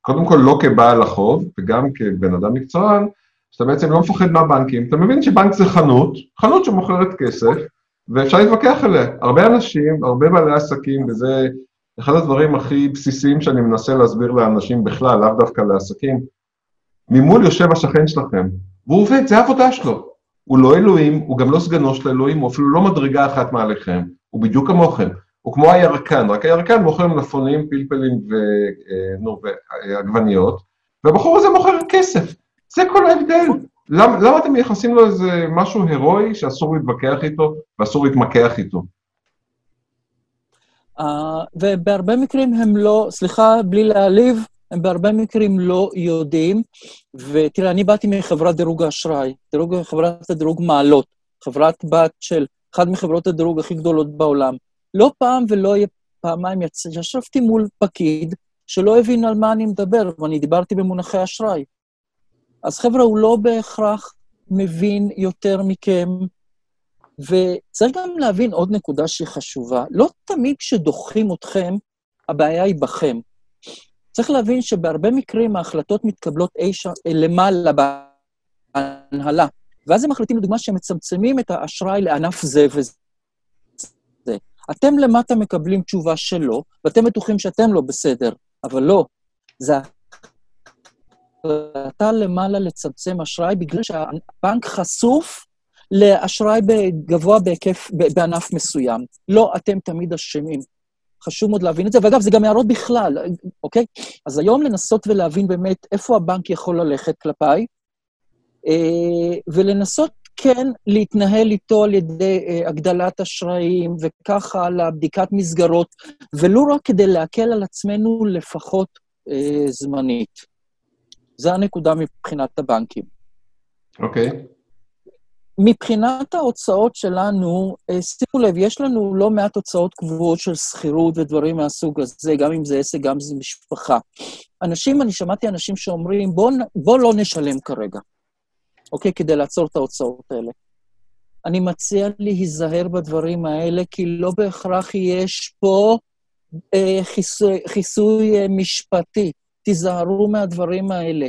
קודם כל לא כבעל החוב, וגם כבן אדם מקצוען, שאתה בעצם לא מפחד מהבנקים. אתה מבין שבנק זה חנות, חנות שמוכרת כסף, ואפשר להתווכח עליה. הרבה אנשים, הרבה בעלי עסקים, וזה אחד הדברים הכי בסיסיים שאני מנסה להסביר לאנשים בכלל, לאו דווקא לעסקים. ממול יושב השכן שלכם, והוא עובד, זה העבודה שלו. הוא לא אלוהים, הוא גם לא סגנו של אלוהים, הוא אפילו לא מדרגה אחת מעליכם, הוא בדיוק כמוכם. הוא כמו הירקן, רק הירקן מוכר מלפפונים, פלפלים ו... אה, ועגבניות, והבחור הזה מוכר כסף. זה כל ההבדל. למה, למה אתם מייחסים לו איזה משהו הירואי שאסור להתווכח איתו ואסור להתמקח איתו? Uh, ובהרבה מקרים הם לא, סליחה, בלי להעליב, הם בהרבה מקרים לא יודעים. ותראה, אני באתי מחברת דירוג האשראי, דירוג, חברת הדירוג מעלות, חברת בת של אחת מחברות הדירוג הכי גדולות בעולם. לא פעם ולא פעמיים ישבתי מול פקיד שלא הבין על מה אני מדבר, ואני דיברתי במונחי אשראי. אז חבר'ה, הוא לא בהכרח מבין יותר מכם, וצריך גם להבין עוד נקודה שהיא חשובה. לא תמיד כשדוחים אתכם, הבעיה היא בכם. צריך להבין שבהרבה מקרים ההחלטות מתקבלות אי שם, למעלה בהנהלה, ואז הם מחליטים, לדוגמה, שהם מצמצמים את האשראי לענף זה וזה. אתם למטה מקבלים תשובה שלא, ואתם בטוחים שאתם לא בסדר, אבל לא. זה החלטה למעלה לצמצם אשראי בגלל שהבנק חשוף לאשראי גבוה בהיקף, בענף מסוים. לא אתם תמיד אשמים. חשוב מאוד להבין את זה, ואגב, זה גם הערות בכלל, אוקיי? אז היום לנסות ולהבין באמת איפה הבנק יכול ללכת כלפיי, אה, ולנסות כן להתנהל איתו על ידי אה, הגדלת אשראים וככה לבדיקת מסגרות, ולו רק כדי להקל על עצמנו לפחות אה, זמנית. זו הנקודה מבחינת הבנקים. אוקיי. Okay. מבחינת ההוצאות שלנו, אה, שימו לב, יש לנו לא מעט הוצאות קבועות של שכירות ודברים מהסוג הזה, גם אם זה עסק, גם אם זה משפחה. אנשים, אני שמעתי אנשים שאומרים, בוא, בוא לא נשלם כרגע, אוקיי? כדי לעצור את ההוצאות האלה. אני מציע להיזהר בדברים האלה, כי לא בהכרח יש פה אה, חיסוי, חיסוי אה, משפטי. תיזהרו מהדברים האלה.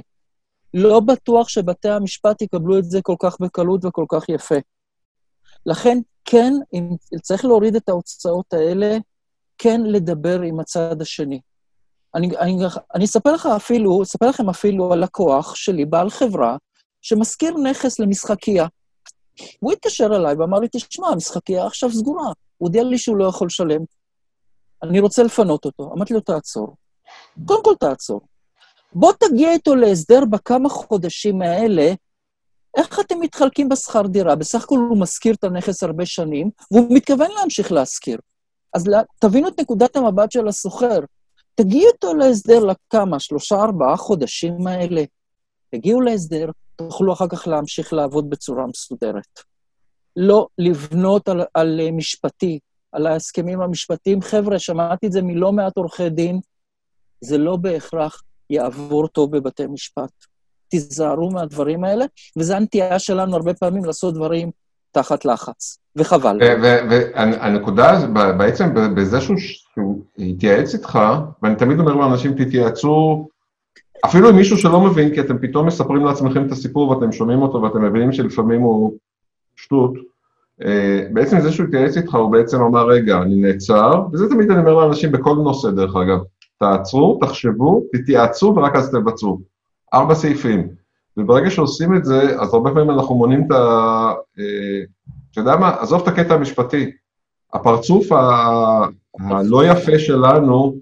לא בטוח שבתי המשפט יקבלו את זה כל כך בקלות וכל כך יפה. לכן, כן, אם צריך להוריד את ההוצאות האלה, כן לדבר עם הצד השני. אני, אני, אני אספר לך אפילו, אספר לכם אפילו על לקוח שלי, בעל חברה, שמשכיר נכס למשחקייה. הוא התקשר אליי ואמר לי, תשמע, המשחקייה עכשיו סגורה. הוא הודיע לי שהוא לא יכול לשלם. אני רוצה לפנות אותו. אמרתי לו, תעצור. קודם כל תעצור. בוא תגיע איתו להסדר בכמה חודשים האלה, איך אתם מתחלקים בשכר דירה? בסך הכול הוא משכיר את הנכס הרבה שנים, והוא מתכוון להמשיך להשכיר. אז לה, תבינו את נקודת המבט של הסוחר. תגיעו איתו להסדר לכמה, שלושה, ארבעה חודשים האלה. תגיעו להסדר, תוכלו אחר כך להמשיך לעבוד בצורה מסודרת. לא לבנות על, על משפטי, על ההסכמים המשפטיים. חבר'ה, שמעתי את זה מלא מעט עורכי דין, זה לא בהכרח יעבור טוב בבתי משפט. תיזהרו מהדברים האלה, וזו הנטייה שלנו הרבה פעמים לעשות דברים תחת לחץ, וחבל. והנקודה, בעצם בזה שהוא התייעץ איתך, ואני תמיד אומר לאנשים, תתייעצו, אפילו עם מישהו שלא מבין, כי אתם פתאום מספרים לעצמכם את הסיפור ואתם שומעים אותו ואתם מבינים שלפעמים הוא שטות. אה, בעצם זה שהוא התייעץ איתך, הוא בעצם אמר, רגע, אני נעצר, וזה תמיד אני אומר לאנשים בכל נושא, דרך אגב. תעצרו, תחשבו, תתייעצו ורק אז תבצעו. ארבע סעיפים. וברגע שעושים את זה, אז הרבה פעמים אנחנו מונים את ה... אה, אתה יודע מה? עזוב את הקטע המשפטי. הפרצוף. הלא יפה שלנו,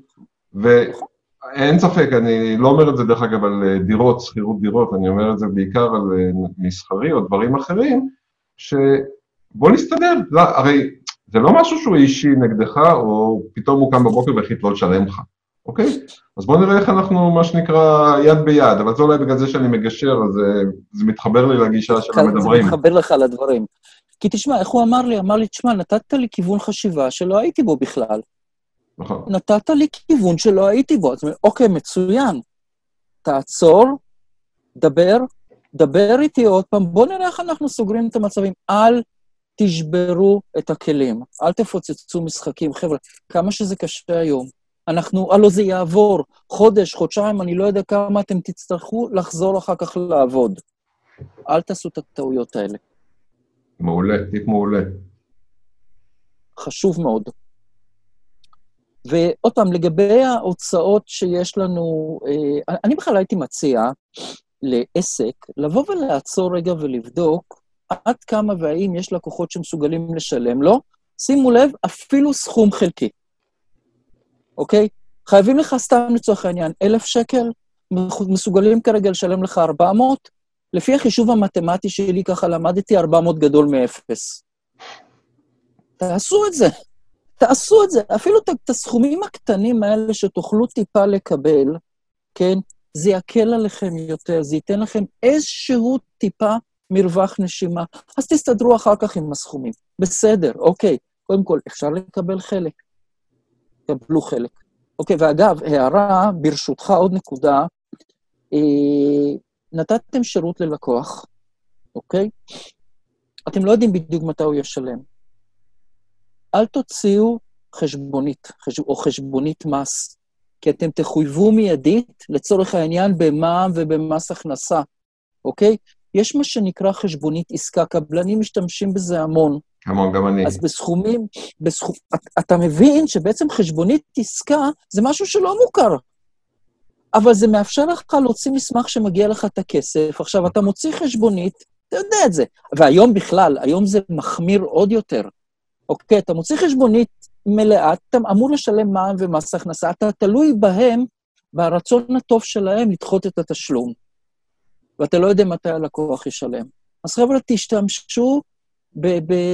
ואין ספק, אני לא אומר את זה דרך אגב על אה, דירות, שכירות דירות, אני אומר את זה בעיקר על אה, מסחרי או דברים אחרים, שבוא נסתדר. לא, הרי זה לא משהו שהוא אישי נגדך, או פתאום הוא קם בבוקר והחליט לא לשלם לך. אוקיי? אז בואו נראה איך אנחנו, מה שנקרא, יד ביד, אבל זה אולי בגלל זה שאני מגשר, אז אה, זה מתחבר לי לגישה של המדברים. זה מתחבר לך לדברים. כי תשמע, איך הוא אמר לי? אמר לי, תשמע, נתת לי כיוון חשיבה שלא הייתי בו בכלל. נכון. נתת לי כיוון שלא הייתי בו. אז אוקיי, מצוין. תעצור, דבר, דבר איתי עוד פעם, בואו נראה איך אנחנו סוגרים את המצבים. אל תשברו את הכלים, אל תפוצצו משחקים. חבר'ה, כמה שזה קשה היום, אנחנו, הלו זה יעבור, חודש, חודשיים, אני לא יודע כמה אתם תצטרכו לחזור אחר כך לעבוד. אל תעשו את הטעויות האלה. מעולה, טיפ מעולה. חשוב מאוד. ועוד פעם, לגבי ההוצאות שיש לנו, אה, אני בכלל הייתי מציע לעסק לבוא ולעצור רגע ולבדוק עד כמה והאם יש לקוחות שמסוגלים לשלם לו. שימו לב, אפילו סכום חלקי. אוקיי? חייבים לך סתם לצורך העניין אלף שקל, מסוגלים כרגע לשלם לך 400, לפי החישוב המתמטי שלי, ככה למדתי, 400 גדול מאפס. תעשו את זה. תעשו את זה. אפילו את, הסכומים הקטנים האלה שתוכלו טיפה לקבל, כן? זה יקל עליכם יותר, זה ייתן לכם איזשהו טיפה מרווח נשימה. אז תסתדרו אחר כך עם הסכומים. בסדר, אוקיי. קודם כל, אפשר לקבל חלק. קבלו חלק. אוקיי, ואגב, הערה, ברשותך, עוד נקודה. אה, נתתם שירות ללקוח, אוקיי? אתם לא יודעים בדיוק מתי הוא ישלם. אל תוציאו חשבונית, חש... או חשבונית מס, כי אתם תחויבו מיידית, לצורך העניין, במע"מ ובמס הכנסה, אוקיי? יש מה שנקרא חשבונית עסקה, קבלנים משתמשים בזה המון. המון, גם אני. אז בסכומים, בסכום, אתה מבין שבעצם חשבונית עסקה זה משהו שלא מוכר. אבל זה מאפשר לך להוציא מסמך שמגיע לך את הכסף. עכשיו, אתה מוציא חשבונית, אתה יודע את זה. והיום בכלל, היום זה מחמיר עוד יותר. אוקיי, אתה מוציא חשבונית מלאה, אתה אמור לשלם מע"מ ומס הכנסה, אתה תלוי בהם, ברצון הטוב שלהם לדחות את התשלום. ואתה לא יודע מתי הלקוח ישלם. אז חבר'ה, תשתמשו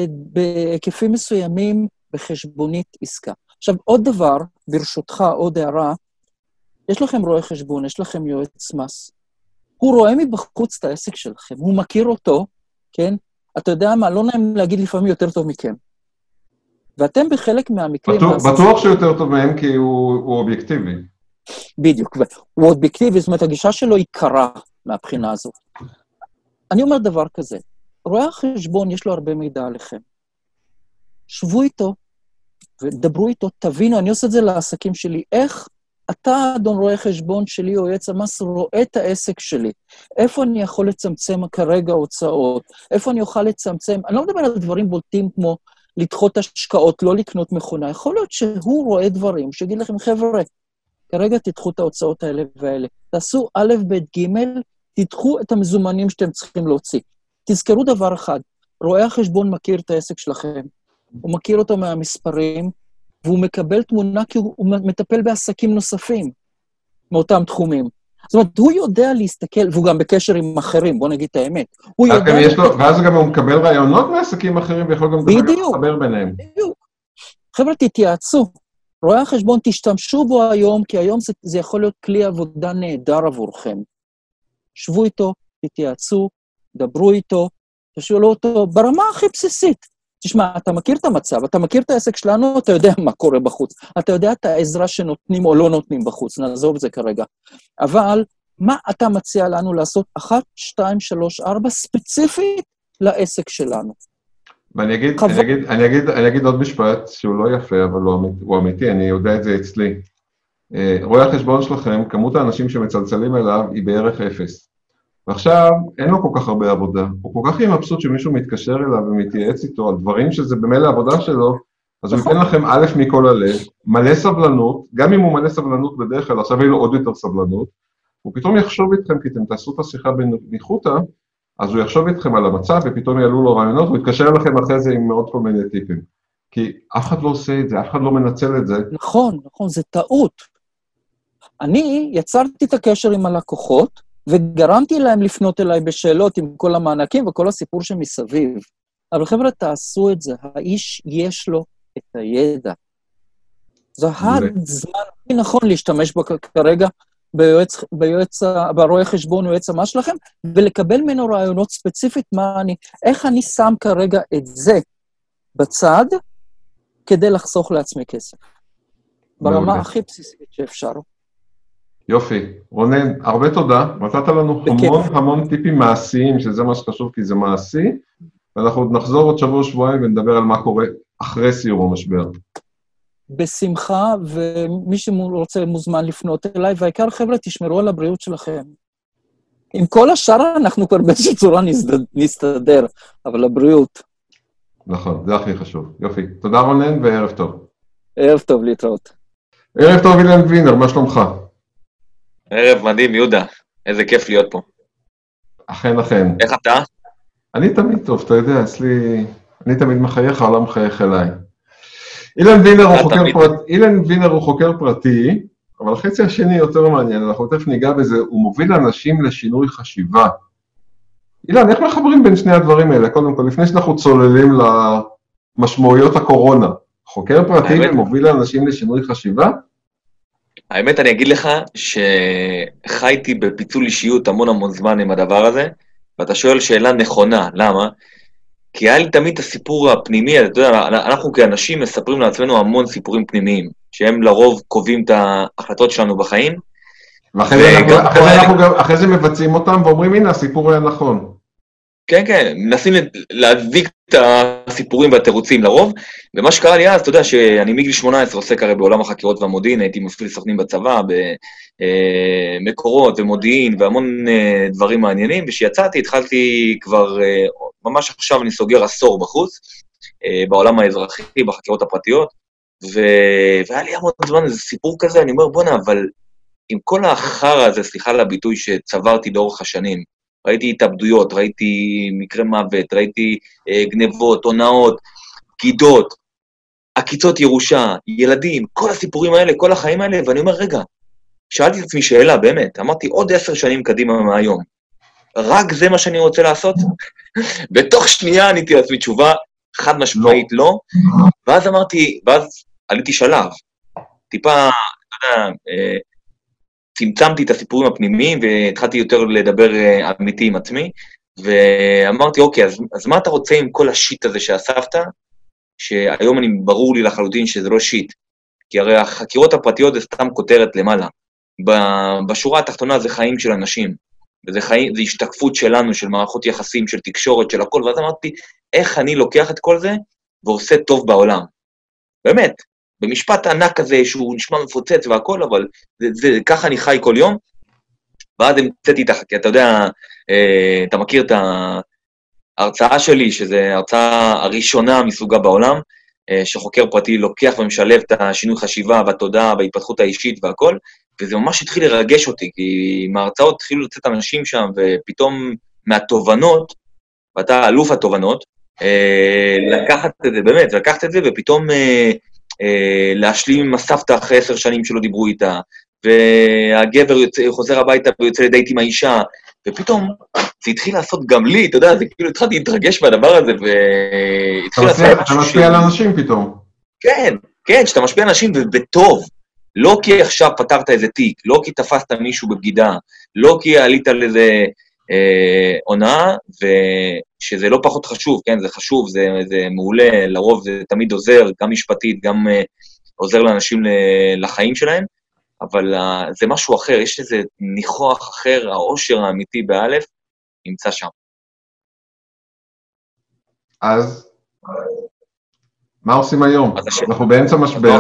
בהיקפים מסוימים בחשבונית עסקה. עכשיו, עוד דבר, ברשותך, עוד הערה, יש לכם רואה חשבון, יש לכם יועץ מס. הוא רואה מבחוץ את העסק שלכם, הוא מכיר אותו, כן? אתה יודע מה, לא נעים להגיד לפעמים יותר טוב מכם. ואתם בחלק מהמקרים... בטוח, בטוח שיותר טוב מהם כי הוא, הוא אובייקטיבי. בדיוק, הוא אובייקטיבי, זאת אומרת, הגישה שלו היא קרה מהבחינה הזאת. אני אומר דבר כזה, רואה החשבון, יש לו הרבה מידע עליכם. שבו איתו ודברו איתו, תבינו, אני עושה את זה לעסקים שלי, איך אתה, אדון רואה חשבון שלי או יועץ המס, רואה את העסק שלי. איפה אני יכול לצמצם כרגע הוצאות? איפה אני אוכל לצמצם? אני לא מדבר על דברים בולטים כמו לדחות השקעות, לא לקנות מכונה. יכול להיות שהוא רואה דברים, שיגיד לכם, חבר'ה, כרגע תדחו את ההוצאות האלה והאלה. תעשו א', ב', ג', תדחו את המזומנים שאתם צריכים להוציא. תזכרו דבר אחד, רואה החשבון מכיר את העסק שלכם, הוא מכיר אותו מהמספרים, והוא מקבל תמונה כי הוא, מטפל בעסקים נוספים מאותם תחומים. זאת אומרת, הוא יודע להסתכל, והוא גם בקשר עם אחרים, בוא נגיד את האמת. הוא יודע... לו, ואז גם הוא מקבל רעיונות מעסקים אחרים, ויכול גם לדבר ביניהם. בדיוק. חבר'ה, תתייעצו. רואי החשבון, תשתמשו בו היום, כי היום זה, זה יכול להיות כלי עבודה נהדר עבורכם. שבו איתו, תתייעצו, דברו איתו, תשאלו אותו ברמה הכי בסיסית. תשמע, אתה מכיר את המצב, אתה מכיר את העסק שלנו, אתה יודע מה קורה בחוץ. אתה יודע את העזרה שנותנים או לא נותנים בחוץ, נעזוב את זה כרגע. אבל מה אתה מציע לנו לעשות אחת, שתיים, שלוש, ארבע, ספציפית לעסק שלנו? ואני אגיד, חבר... אני, אגיד, אני, אגיד, אני אגיד עוד משפט שהוא לא יפה, אבל הוא אמיתי, הוא אמיתי אני יודע את זה אצלי. אה, רואה החשבון שלכם, כמות האנשים שמצלצלים אליו היא בערך אפס. ועכשיו אין לו כל כך הרבה עבודה, הוא כל כך יהיה מבסוט שמישהו מתקשר אליו ומתייעץ איתו על דברים שזה במילא עבודה שלו, אז הוא ייתן נכון. לכם א' מכל הלב, מלא סבלנות, גם אם הוא מלא סבלנות בדרך כלל, עכשיו יהיה לו עוד יותר סבלנות, הוא פתאום יחשוב איתכם, כי אתם תעשו את השיחה בניחותא, אז הוא יחשוב איתכם על המצב ופתאום יעלו לו רעיונות, הוא יתקשר אליכם אחרי זה עם עוד כל מיני טיפים. כי אף אחד לא עושה את זה, אף אחד לא מנצל את זה. נכון, נכון, זה טעות. אני יצרתי את הקשר עם הלקוחות, וגרמתי להם לפנות אליי בשאלות עם כל המענקים וכל הסיפור שמסביב. אבל חבר'ה, תעשו את זה, האיש יש לו את הידע. זה הזמן הכי נכון להשתמש בו כרגע ביועץ, ביועץ, ברואה חשבון יועץ המס שלכם, ולקבל ממנו רעיונות ספציפית מה אני, איך אני שם כרגע את זה בצד כדי לחסוך לעצמי כסף. ברמה הכי בסיסית שאפשר. יופי. רונן, הרבה תודה. נתת לנו המון המון טיפים מעשיים, שזה מה שחשוב, כי זה מעשי, ואנחנו עוד נחזור עוד שבוע-שבועיים ונדבר על מה קורה אחרי סיום המשבר. בשמחה, ומי שרוצה מוזמן לפנות אליי, והעיקר, חבר'ה, תשמרו על הבריאות שלכם. עם כל השאר אנחנו כבר באיזושהי צורה נסתדר, אבל הבריאות. נכון, זה הכי חשוב. יופי. תודה רונן, וערב טוב. ערב טוב, להתראות. ערב טוב, אילן וינר, מה שלומך? ערב מדהים, יהודה. איזה כיף להיות פה. אכן, אכן. איך אתה? אני תמיד טוב, אתה יודע, אצלי... אני תמיד מחייך, העולם מחייך אליי. אילן וינר הוא חוקר פרט... אילן וינר הוא חוקר פרטי, אבל החצי השני יותר מעניין, אנחנו תכף ניגע בזה, הוא מוביל אנשים לשינוי חשיבה. אילן, איך מחברים בין שני הדברים האלה? קודם כל, לפני שאנחנו צוללים למשמעויות הקורונה, חוקר פרטי ומוביל אנשים לשינוי חשיבה? האמת, אני אגיד לך שחייתי בפיצול אישיות המון המון זמן עם הדבר הזה, ואתה שואל שאלה נכונה, למה? כי היה לי תמיד את הסיפור הפנימי, אתה יודע, אנחנו כאנשים מספרים לעצמנו המון סיפורים פנימיים, שהם לרוב קובעים את ההחלטות שלנו בחיים. ואחרי זה אנחנו- אחרי זה אנחנו גם- אחרי זה מבצעים אותם ואומרים, הנה, הסיפור היה נכון. כן, כן, מנסים להדביק את הסיפורים והתירוצים לרוב, ומה שקרה לי אז, אתה יודע שאני מגיל 18 עוסק הרי בעולם החקירות והמודיעין, הייתי מפעיל סוכנים בצבא, במקורות ומודיעין והמון אה, דברים מעניינים, וכשיצאתי התחלתי כבר, אה, ממש עכשיו אני סוגר עשור בחוץ, אה, בעולם האזרחי, בחקירות הפרטיות, ו... והיה לי המון זמן איזה סיפור כזה, אני אומר, בואנה, אבל עם כל החרא הזה, סליחה על הביטוי, שצברתי לאורך השנים, ראיתי התאבדויות, ראיתי מקרי מוות, ראיתי אה, גנבות, הונאות, בגידות, עקיצות ירושה, ילדים, כל הסיפורים האלה, כל החיים האלה, ואני אומר, רגע, שאלתי את עצמי שאלה, באמת, אמרתי, עוד עשר שנים קדימה מהיום, רק זה מה שאני רוצה לעשות? בתוך שנייה עניתי לעצמי תשובה חד משמעית לא, ואז אמרתי, ואז עליתי שלב, טיפה, אתה יודע, אה, צמצמתי את הסיפורים הפנימיים והתחלתי יותר לדבר אה, אמיתי עם עצמי, ואמרתי, אוקיי, אז, אז מה אתה רוצה עם כל השיט הזה שאספת, שהיום אני, ברור לי לחלוטין שזה לא שיט, כי הרי החקירות הפרטיות זה סתם כותרת למעלה. בשורה התחתונה זה חיים של אנשים, וזה חיים, זה השתקפות שלנו, של מערכות יחסים, של תקשורת, של הכל, ואז אמרתי, איך אני לוקח את כל זה ועושה טוב בעולם. באמת, במשפט ענק כזה שהוא נשמע מפוצץ והכל, אבל זה, זה, ככה אני חי כל יום. ואז המצאתי את החקירה, אתה יודע, אה, אתה מכיר את ההרצאה שלי, שזו ההרצאה הראשונה מסוגה בעולם, אה, שחוקר פרטי לוקח ומשלב את השינוי חשיבה והתודעה וההתפתחות האישית והכל, וזה ממש התחיל לרגש אותי, כי מההרצאות התחילו לצאת אנשים שם, ופתאום מהתובנות, ואתה אלוף התובנות, אה, לקחת את זה, באמת, לקחת את זה, ופתאום אה, להשלים עם הסבתא אחרי עשר שנים שלא דיברו איתה, והגבר יוצא, חוזר הביתה ויוצא לדייט עם האישה, ופתאום זה התחיל לעשות גם לי, אתה יודע, זה כאילו התחלתי להתרגש מהדבר הזה, והתחיל לעשות אתה משפיע על אנשים פתאום. כן, כן, שאתה משפיע על אנשים ו- בטוב. לא כי עכשיו פתרת איזה תיק, לא כי תפסת מישהו בבגידה, לא כי עלית על איזה אה, הונאה, ושזה לא פחות חשוב, כן, זה חשוב, זה, זה מעולה, לרוב זה תמיד עוזר, גם משפטית, גם אה, עוזר לאנשים לחיים שלהם, אבל אה, זה משהו אחר, יש איזה ניחוח אחר, העושר האמיתי באלף נמצא שם. אז מה עושים היום? אנחנו באמצע משבר?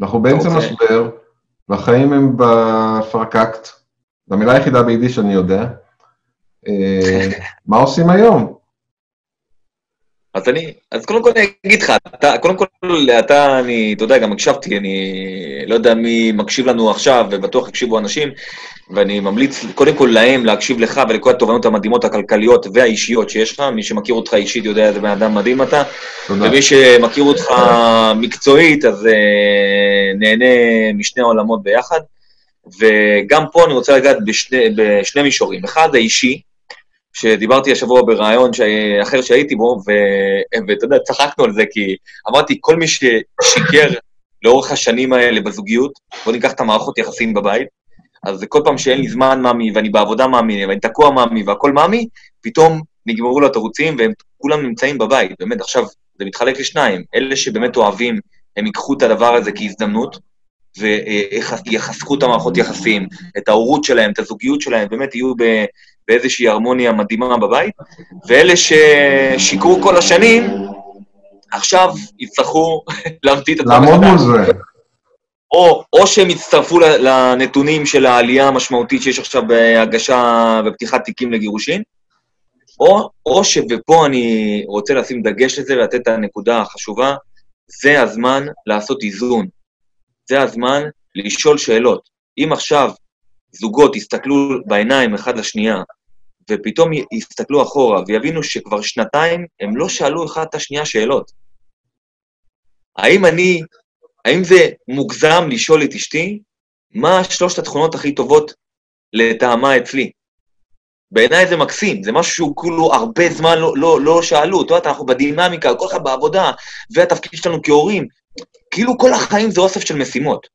אנחנו באמצע רוצה- משבר, והחיים הם בפרקקט, זו המילה היחידה ביידיש שאני יודע. אה, מה עושים היום? אז אני, אז קודם כל אני אגיד לך, אתה, קודם כל, אתה, אני, אתה יודע, גם הקשבתי, אני לא יודע מי מקשיב לנו עכשיו, ובטוח יקשיבו אנשים, ואני ממליץ קודם כל להם להקשיב לך ולכל התובנות המדהימות הכלכליות והאישיות שיש לך, מי שמכיר אותך אישית יודע איזה בן אדם מדהים אתה, תודה. ומי שמכיר אותך מקצועית, אז uh, נהנה משני העולמות ביחד. וגם פה אני רוצה לגעת בשני, בשני מישורים. אחד, האישי, שדיברתי השבוע בריאיון אחר שהייתי בו, ואתה יודע, צחקנו על זה, כי אמרתי, כל מי ששיקר לאורך השנים האלה בזוגיות, בוא ניקח את המערכות יחסים בבית, אז כל פעם שאין לי זמן מאמי, ואני בעבודה מאמי, ואני תקוע מאמי, והכל מאמי, פתאום נגמרו לו התירוצים, והם כולם נמצאים בבית. באמת, עכשיו, זה מתחלק לשניים. אלה שבאמת אוהבים, הם ייקחו את הדבר הזה כהזדמנות, ויחזקו את המערכות יחסים, את ההורות שלהם, את הזוגיות שלהם, באמת יהיו באיזושהי הרמוניה מדהימה בבית, ואלה ששיקרו כל השנים, עכשיו יצטרכו להמציא את עצמם לעמוד מול מחדש. זה. או, או שהם יצטרפו לנתונים של העלייה המשמעותית שיש עכשיו בהגשה ופתיחת תיקים לגירושין, או, או ש... ופה אני רוצה לשים דגש לזה ולתת את הנקודה החשובה, זה הזמן לעשות איזון. זה הזמן לשאול שאלות. אם עכשיו זוגות יסתכלו בעיניים אחד לשנייה, ופתאום יסתכלו אחורה ויבינו שכבר שנתיים הם לא שאלו אחד את השנייה שאלות. האם אני, האם זה מוגזם לשאול את אשתי, מה שלושת התכונות הכי טובות לטעמה אצלי? בעיניי זה מקסים, זה משהו שהוא כאילו הרבה זמן לא, לא, לא שאלו, אתה יודע, אנחנו בדינמיקה, כל אחד בעבודה, והתפקיד שלנו כהורים, כאילו כל החיים זה אוסף של משימות,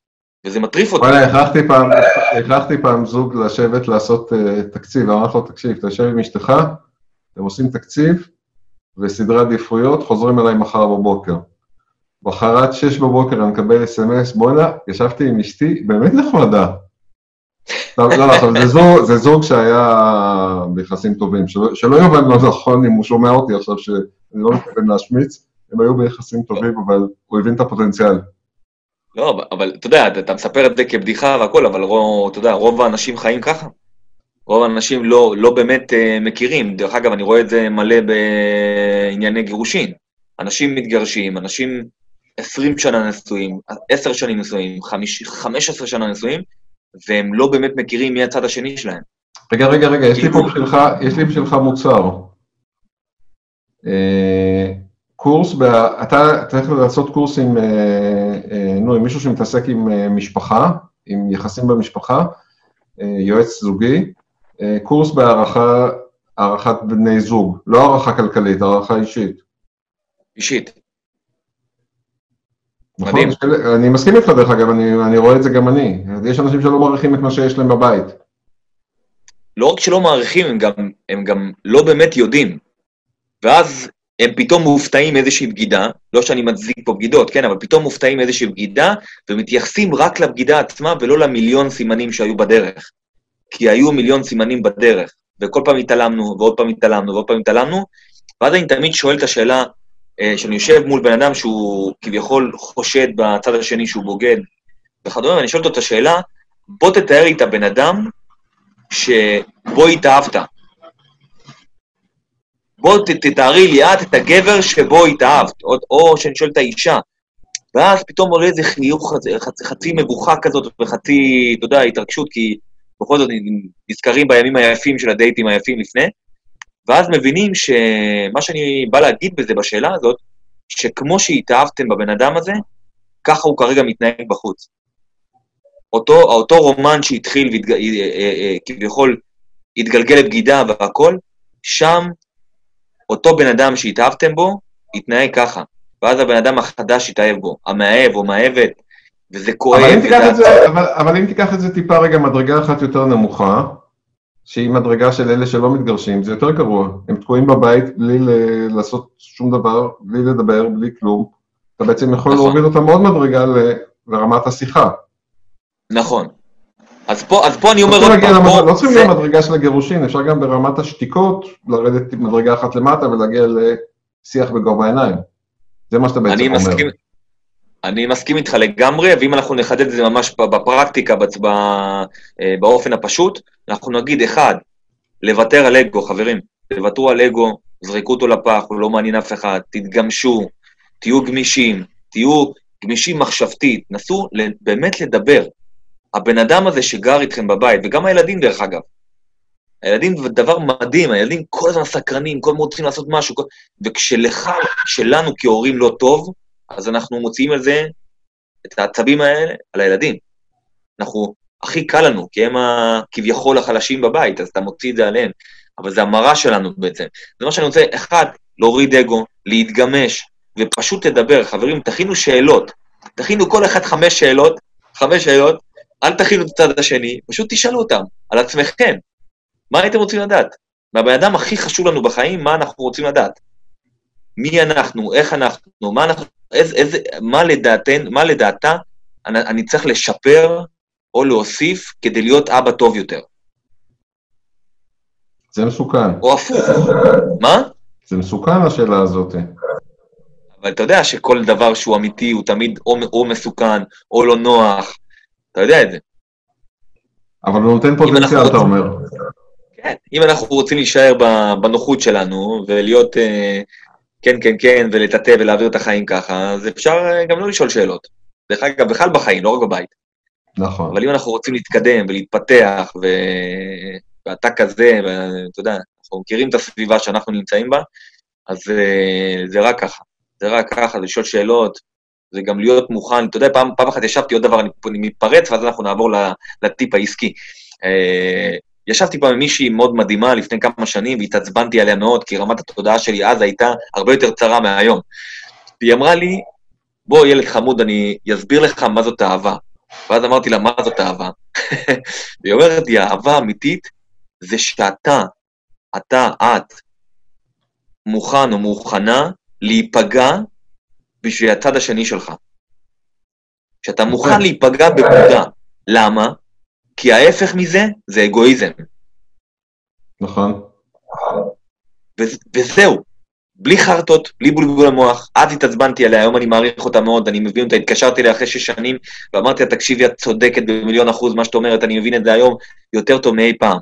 וזה מטריף אותי. וואלה, הכרחתי פעם, הכרחתי פעם זוג לשבת לעשות uh, תקציב, אמרתי לו, תקשיב, אתה יושב עם אשתך, אתם עושים תקציב וסדרי עדיפויות, חוזרים אליי מחר בבוקר. מחרת שש בבוקר אני מקבל אס.אם.אס, בואנה, ישבתי עם אשתי, באמת נחמדה. לא, לא, עכשיו, זה זוג, זה זוג שהיה ביחסים טובים, שלא, שלא יובן לא נכון אם הוא שומע אותי עכשיו, שאני לא מתכוון להשמיץ, הם היו ביחסים טובים, אבל הוא הבין את הפוטנציאל. לא, אבל אתה יודע, אתה מספר את זה כבדיחה והכל, אבל רוב, אתה יודע, רוב האנשים חיים ככה. רוב האנשים לא, לא באמת uh, מכירים. דרך אגב, אני רואה את זה מלא בענייני גירושין. אנשים מתגרשים, אנשים 20 שנה נשואים, 10 שנים נשואים, 15 שנה נשואים, והם לא באמת מכירים מי הצד השני שלהם. רגע, רגע, רגע, יש לי פה בשבילך, יש לי בשבילך מוצר. אה, קורס. אתה צריך לעשות קורס עם, אה, אה, נו, עם מישהו שמתעסק עם משפחה, עם יחסים במשפחה, יועץ זוגי, קורס בהערכה, הערכת בני זוג, לא הערכה כלכלית, הערכה אישית. אישית. נכון, מדהים. אני מסכים איתך דרך אגב, אני, אני רואה את זה גם אני. יש אנשים שלא מעריכים את מה שיש להם בבית. לא רק שלא מעריכים, הם גם, הם גם לא באמת יודעים. ואז הם פתאום מופתעים מאיזושהי בגידה, לא שאני מצדיק פה בגידות, כן, אבל פתאום מופתעים מאיזושהי בגידה, ומתייחסים רק לבגידה עצמה ולא למיליון סימנים שהיו בדרך. כי היו מיליון סימנים בדרך, וכל פעם התעלמנו, ועוד פעם התעלמנו, ועוד פעם התעלמנו, ואז אני תמיד שואל את השאלה, אה, שאני יושב מול בן אדם שהוא כביכול חושד בצד השני שהוא בוגד וכדומה, ואני שואל אותו את השאלה, בוא תתאר לי את הבן אדם שבו התאהבת. בוא תתארי לי את את הגבר שבו התאהבת, או, או שאני שואל את האישה. ואז פתאום עולה איזה חיוך, חצי, חצי מבוכה כזאת וחצי, אתה יודע, התרגשות, כי בכל זאת נזכרים בימים היפים של הדייטים היפים לפני, ואז מבינים שמה שאני בא להגיד בזה, בשאלה הזאת, שכמו שהתאהבתם בבן אדם הזה, ככה הוא כרגע מתנהג בחוץ. אותו, אותו רומן שהתחיל וכביכול והתג... התגלגל לבגידה והכל, שם אותו בן אדם שהתאהבתם בו, התנהג ככה. ואז הבן אדם החדש התאהב בו, המאהב או מאהבת, וזה כואב. אבל אם, וזה... זה, אבל, אבל אם תיקח את זה טיפה רגע מדרגה אחת יותר נמוכה, שהיא מדרגה של אלה שלא מתגרשים, זה יותר גרוע. הם תקועים בבית בלי ל- לעשות שום דבר, בלי לדבר, בלי כלום. אתה בעצם יכול נכון. להוריד אותם עוד מדרגה ל- לרמת השיחה. נכון. אז פה, אז פה אני אומר עוד פעם, פה... לא צריכים זה... למדרגה של הגירושין, אפשר גם ברמת השתיקות לרדת מדרגה אחת למטה ולהגיע לשיח בגובה העיניים. זה מה שאתה בעצם אומר. מסכים, אני מסכים איתך לגמרי, ואם אנחנו נחדד את זה ממש בפרקטיקה, באופן הפשוט, אנחנו נגיד, אחד, לוותר על אגו, חברים, תוותרו על אגו, זרקו אותו לפח, הוא לא מעניין אף אחד, תתגמשו, תהיו גמישים, תהיו גמישים מחשבתית, נסו באמת לדבר. הבן אדם הזה שגר איתכם בבית, וגם הילדים דרך אגב, הילדים זה דבר מדהים, הילדים כל הזמן סקרנים, כל הזמן רוצים לעשות משהו, וכשלך, כשלנו כהורים לא טוב, אז אנחנו מוציאים על זה את העצבים האלה על הילדים. אנחנו, הכי קל לנו, כי הם כביכול החלשים בבית, אז אתה מוציא את זה עליהם, אבל זה המראה שלנו בעצם. זה מה שאני רוצה, אחד, להוריד אגו, להתגמש, ופשוט לדבר. חברים, תכינו שאלות. תכינו כל אחד חמש שאלות, חמש שאלות, אל תכינו את הצד השני, פשוט תשאלו אותם, על עצמכם. מה הייתם רוצים לדעת? מהבן אדם הכי חשוב לנו בחיים, מה אנחנו רוצים לדעת. מי אנחנו, איך אנחנו, מה אנחנו, איזה, איזה, מה לדעתן, מה לדעתה אני, אני צריך לשפר או להוסיף כדי להיות אבא טוב יותר. זה מסוכן. או הפוך. מה? זה מסוכן השאלה הזאת. אבל אתה יודע שכל דבר שהוא אמיתי הוא תמיד או, או מסוכן או לא נוח, אתה יודע את זה. אבל הוא נותן פוטנציאל, אתה אומר. כן, אם אנחנו רוצים להישאר בנוחות שלנו ולהיות אה, כן, כן, כן, ולטאטא ולהעביר את החיים ככה, אז אפשר אה, גם לא לשאול שאלות. דרך אגב, בכלל בחיים, לא רק בבית. נכון. אבל אם אנחנו רוצים להתקדם ולהתפתח, ו... ואתה כזה, ואתה יודע, אנחנו מכירים את הסביבה שאנחנו נמצאים בה, אז uh, זה רק ככה. זה רק ככה, לשאול שאלות, זה גם להיות מוכן. אתה יודע, פעם, פעם אחת ישבתי, עוד דבר, אני, אני מתפרץ, ואז אנחנו נעבור לטיפ העסקי. Uh, ישבתי פעם עם מישהי מאוד מדהימה לפני כמה שנים, והתעצבנתי עליה מאוד, כי רמת התודעה שלי אז הייתה הרבה יותר צרה מהיום. והיא אמרה לי, בוא, ילד חמוד, אני אסביר לך מה זאת אהבה. ואז אמרתי לה, מה זאת אהבה? והיא אומרת לי, אהבה אמיתית זה שאתה, אתה, את, מוכן או מוכנה להיפגע בשביל הצד השני שלך. שאתה מוכן להיפגע במודע. למה? כי ההפך מזה זה אגואיזם. נכון. ו- וזהו. בלי חרטות, בלי בולבול המוח, אז התעצבנתי עליה, היום אני מעריך אותה מאוד, אני מבין אותה, התקשרתי אליה אחרי שש שנים, ואמרתי לה, תקשיבי, את צודקת במיליון אחוז, מה שאת אומרת, אני מבין את זה היום יותר טוב מאי פעם.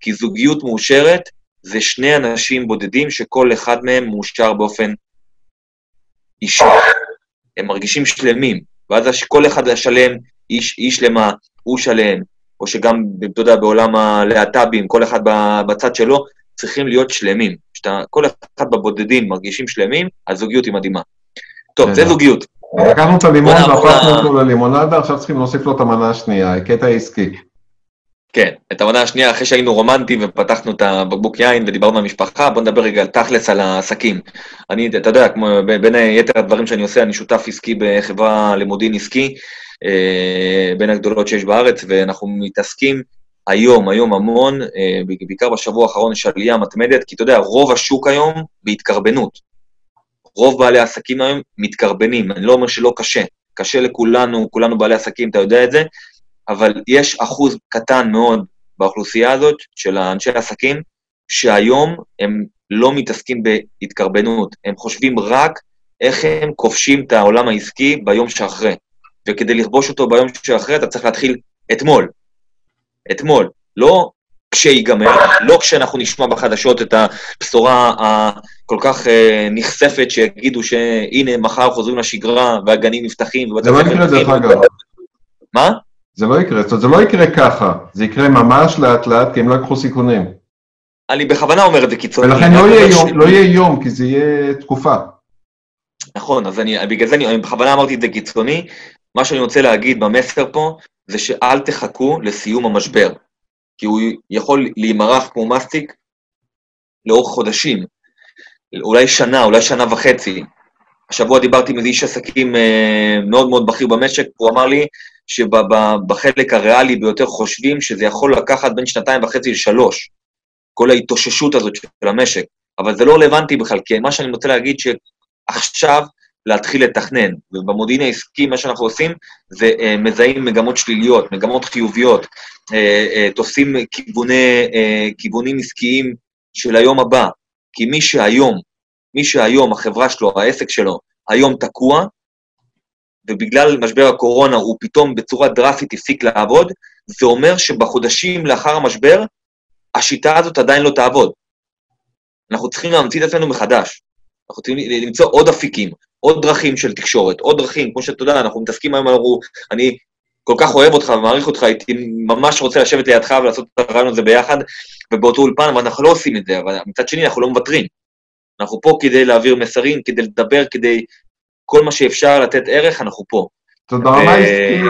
כי זוגיות מאושרת זה שני אנשים בודדים שכל אחד מהם מאושר באופן אישי. הם מרגישים שלמים, ואז כל אחד השלם, איש, איש שלמה, הוא שלם, או שגם, אתה יודע, בעולם הלהט"בים, כל אחד בצד שלו, צריכים להיות שלמים. כשאתה, כל אחד בבודדים מרגישים שלמים, הזוגיות היא מדהימה. טוב, זה זוגיות. לקחנו את הלימון והפכנו אותו ללימונדה, עכשיו צריכים להוסיף לו את המנה השנייה, הקטע העסקי. כן, את המנה השנייה, אחרי שהיינו רומנטיים ופתחנו את הבקבוק יין ודיברנו על המשפחה, בוא נדבר רגע תכלס על העסקים. אני, אתה יודע, כמו בין יתר הדברים שאני עושה, אני שותף עסקי בחברה למודיעין עסקי, אה, בין הגדולות שיש בארץ, ואנחנו מתעסקים היום, היום המון, אה, בעיקר בשבוע האחרון יש עלייה מתמדת, כי אתה יודע, רוב השוק היום בהתקרבנות. רוב בעלי העסקים היום מתקרבנים, אני לא אומר שלא קשה, קשה לכולנו, כולנו בעלי עסקים, אתה יודע את זה, אבל יש אחוז קטן מאוד באוכלוסייה הזאת של האנשי העסקים, שהיום הם לא מתעסקים בהתקרבנות, הם חושבים רק איך הם כובשים את העולם העסקי ביום שאחרי. וכדי לכבוש אותו ביום שאחרי, אתה צריך להתחיל אתמול. אתמול. לא כשייגמר, לא כשאנחנו נשמע בחדשות את הבשורה הכל כך אה, נכספת שיגידו שהנה, מחר חוזרים לשגרה והגנים נפתחים. זה לא יקרה דרך אגב. מה? זה לא יקרה, זאת אומרת, זה לא יקרה ככה, זה יקרה ממש לאט לאט, כי הם לא יקחו סיכונים. אני בכוונה אומר את זה קיצוני. ולכן לא יהיה, יום, לא יהיה יום, כי זה יהיה תקופה. נכון, אז אני, בגלל זה אני, אני בכוונה אמרתי את זה קיצוני. מה שאני רוצה להגיד במסר פה, זה שאל תחכו לסיום המשבר, כי הוא יכול להימרח כמו מסטיק לאורך חודשים, אולי שנה, אולי שנה וחצי. השבוע דיברתי עם איזה איש עסקים אה, מאוד מאוד בכיר במשק, הוא אמר לי שבחלק הריאלי ביותר חושבים שזה יכול לקחת בין שנתיים וחצי לשלוש, כל ההתאוששות הזאת של המשק, אבל זה לא רלוונטי בכלל, כי מה שאני רוצה להגיד שעכשיו להתחיל לתכנן, ובמודיעין העסקי מה שאנחנו עושים זה אה, מזהים מגמות שליליות, מגמות חיוביות, אה, אה, תופסים כיווני, אה, כיוונים עסקיים של היום הבא, כי מי שהיום, מי שהיום החברה שלו, העסק שלו, היום תקוע, ובגלל משבר הקורונה הוא פתאום בצורה דרסטית הפסיק לעבוד, זה אומר שבחודשים לאחר המשבר, השיטה הזאת עדיין לא תעבוד. אנחנו צריכים להמציא את עצמנו מחדש. אנחנו צריכים למצוא עוד אפיקים, עוד דרכים של תקשורת, עוד דרכים, כמו שאתה יודע, אנחנו מתעסקים היום, אנחנו, אני כל כך אוהב אותך ומעריך אותך, הייתי ממש רוצה לשבת לידך ולעשות את הרעיון הזה ביחד, ובאותו אולפן, אבל אנחנו לא עושים את זה, אבל מצד שני אנחנו לא מוותרים. אנחנו פה כדי להעביר מסרים, כדי לדבר, כדי כל מה שאפשר לתת ערך, אנחנו פה. זאת ברמה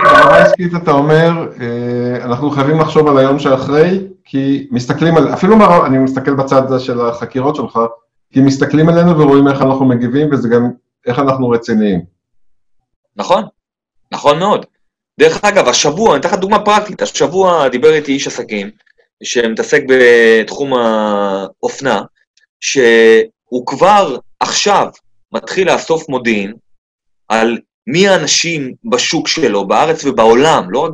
העסקית אתה אומר, אה, אנחנו חייבים לחשוב על היום שאחרי, כי מסתכלים על, אפילו אני מסתכל בצד של החקירות שלך, כי מסתכלים עלינו ורואים איך אנחנו מגיבים, וזה גם איך אנחנו רציניים. נכון, נכון מאוד. דרך אגב, השבוע, אני אתן לך דוגמה פרקטית, השבוע דיבר איתי איש עסקים, שמתעסק בתחום האופנה, שהוא כבר עכשיו מתחיל לאסוף מודיעין על מי האנשים בשוק שלו, בארץ ובעולם, לא רק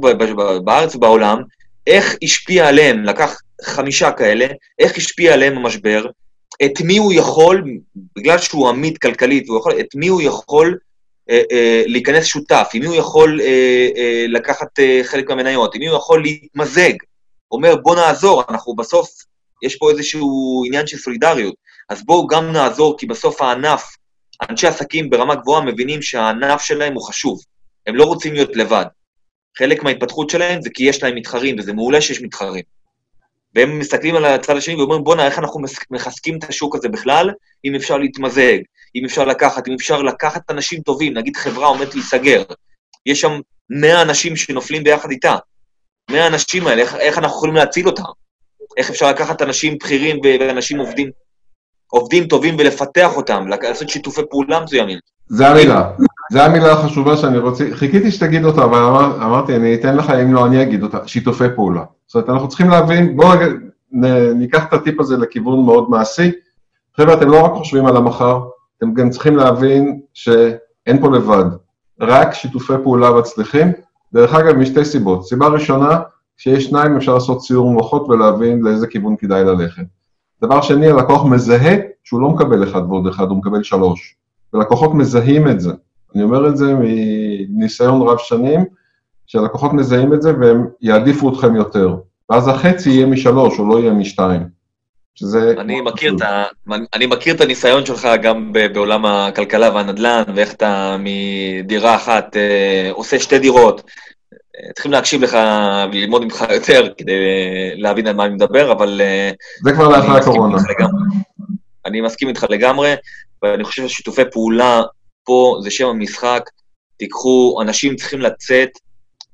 בארץ ובעולם, איך השפיע עליהם, לקח חמישה כאלה, איך השפיע עליהם המשבר, את מי הוא יכול, בגלל שהוא עמית כלכלית, יכול, את מי הוא יכול אה, אה, להיכנס שותף, עם מי הוא יכול אה, אה, לקחת אה, חלק מהמניות, עם מי הוא יכול להתמזג. אומר, בוא נעזור, אנחנו בסוף, יש פה איזשהו עניין של סולידריות, אז בואו גם נעזור, כי בסוף הענף, אנשי עסקים ברמה גבוהה מבינים שהענף שלהם הוא חשוב. הם לא רוצים להיות לבד. חלק מההתפתחות שלהם זה כי יש להם מתחרים, וזה מעולה שיש מתחרים. והם מסתכלים על הצד השני ואומרים, בואנה, איך אנחנו מחזקים את השוק הזה בכלל, אם אפשר להתמזג, אם אפשר לקחת, אם אפשר לקחת אנשים טובים, נגיד חברה עומדת להיסגר, יש שם 100 אנשים שנופלים ביחד איתה. 100 אנשים האלה, איך, איך אנחנו יכולים להציל אותם? איך אפשר לקחת אנשים בכירים ואנשים עובדים, עובדים טובים ולפתח אותם, לעשות שיתופי פעולה מסוימים. זה המילה. זה המילה החשובה שאני רוצה, חיכיתי שתגיד אותה, אבל אמר, אמרתי, אני אתן לך, אם לא, אני אגיד אותה, שיתופי פעולה. זאת אומרת, אנחנו צריכים להבין, בואו ניקח את הטיפ הזה לכיוון מאוד מעשי. חבר'ה, אתם לא רק חושבים על המחר, אתם גם צריכים להבין שאין פה לבד, רק שיתופי פעולה מצליחים. דרך אגב, משתי סיבות. סיבה ראשונה, כשיש שניים אפשר לעשות סיור מוחות ולהבין לאיזה כיוון כדאי ללכת. דבר שני, הלקוח מזהה שהוא לא מקבל אחד ועוד אחד, הוא מקבל שלוש. ולקוחות מזהים את זה. אני אומר את זה מניסיון רב שנים, שהלקוחות מזהים את זה והם יעדיפו אתכם יותר. ואז החצי יהיה משלוש, הוא לא יהיה משתיים. שזה... אני מכיר, את ה... אני מכיר את הניסיון שלך גם בעולם הכלכלה והנדל"ן, ואיך אתה מדירה אחת אה, עושה שתי דירות. צריכים להקשיב לך וללמוד ממך יותר כדי להבין על מה אני מדבר, אבל... אה, זה כבר לאחר הקורונה. אני מסכים איתך לגמרי, ואני חושב ששיתופי פעולה פה זה שם המשחק. תיקחו, אנשים צריכים לצאת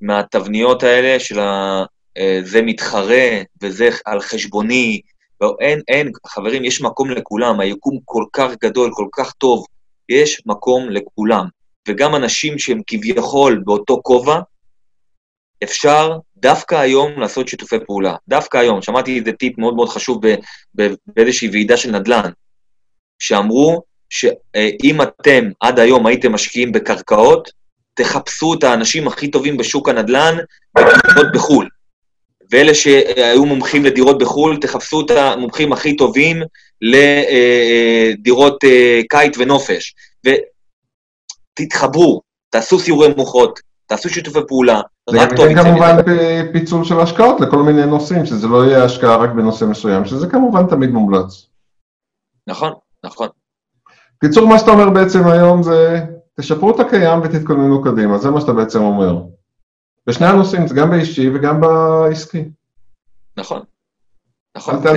מהתבניות האלה של ה... אה, זה מתחרה וזה על חשבוני. לא, אין, אין, חברים, יש מקום לכולם, היקום כל כך גדול, כל כך טוב, יש מקום לכולם. וגם אנשים שהם כביכול באותו כובע, אפשר דווקא היום לעשות שיתופי פעולה. דווקא היום. שמעתי איזה טיפ מאוד מאוד חשוב באיזושהי ועידה של נדל"ן, שאמרו שאם אתם עד היום הייתם משקיעים בקרקעות, תחפשו את האנשים הכי טובים בשוק הנדל"ן בדירות בחו"ל. ואלה שהיו מומחים לדירות בחו"ל, תחפשו את המומחים הכי טובים לדירות אה, קיט ונופש. ותתחברו, תעשו סיורי מוחות, תעשו שיתופי פעולה, וגם יצא כמובן פיצול של השקעות לכל מיני נושאים, שזה לא יהיה השקעה רק בנושא מסוים, שזה כמובן תמיד מומלץ. נכון, נכון. קיצור, מה שאתה אומר בעצם היום זה, תשפרו את הקיים ותתכוננו קדימה, זה מה שאתה בעצם אומר. בשני הנושאים, זה גם באישי וגם בעסקי. נכון. נכון,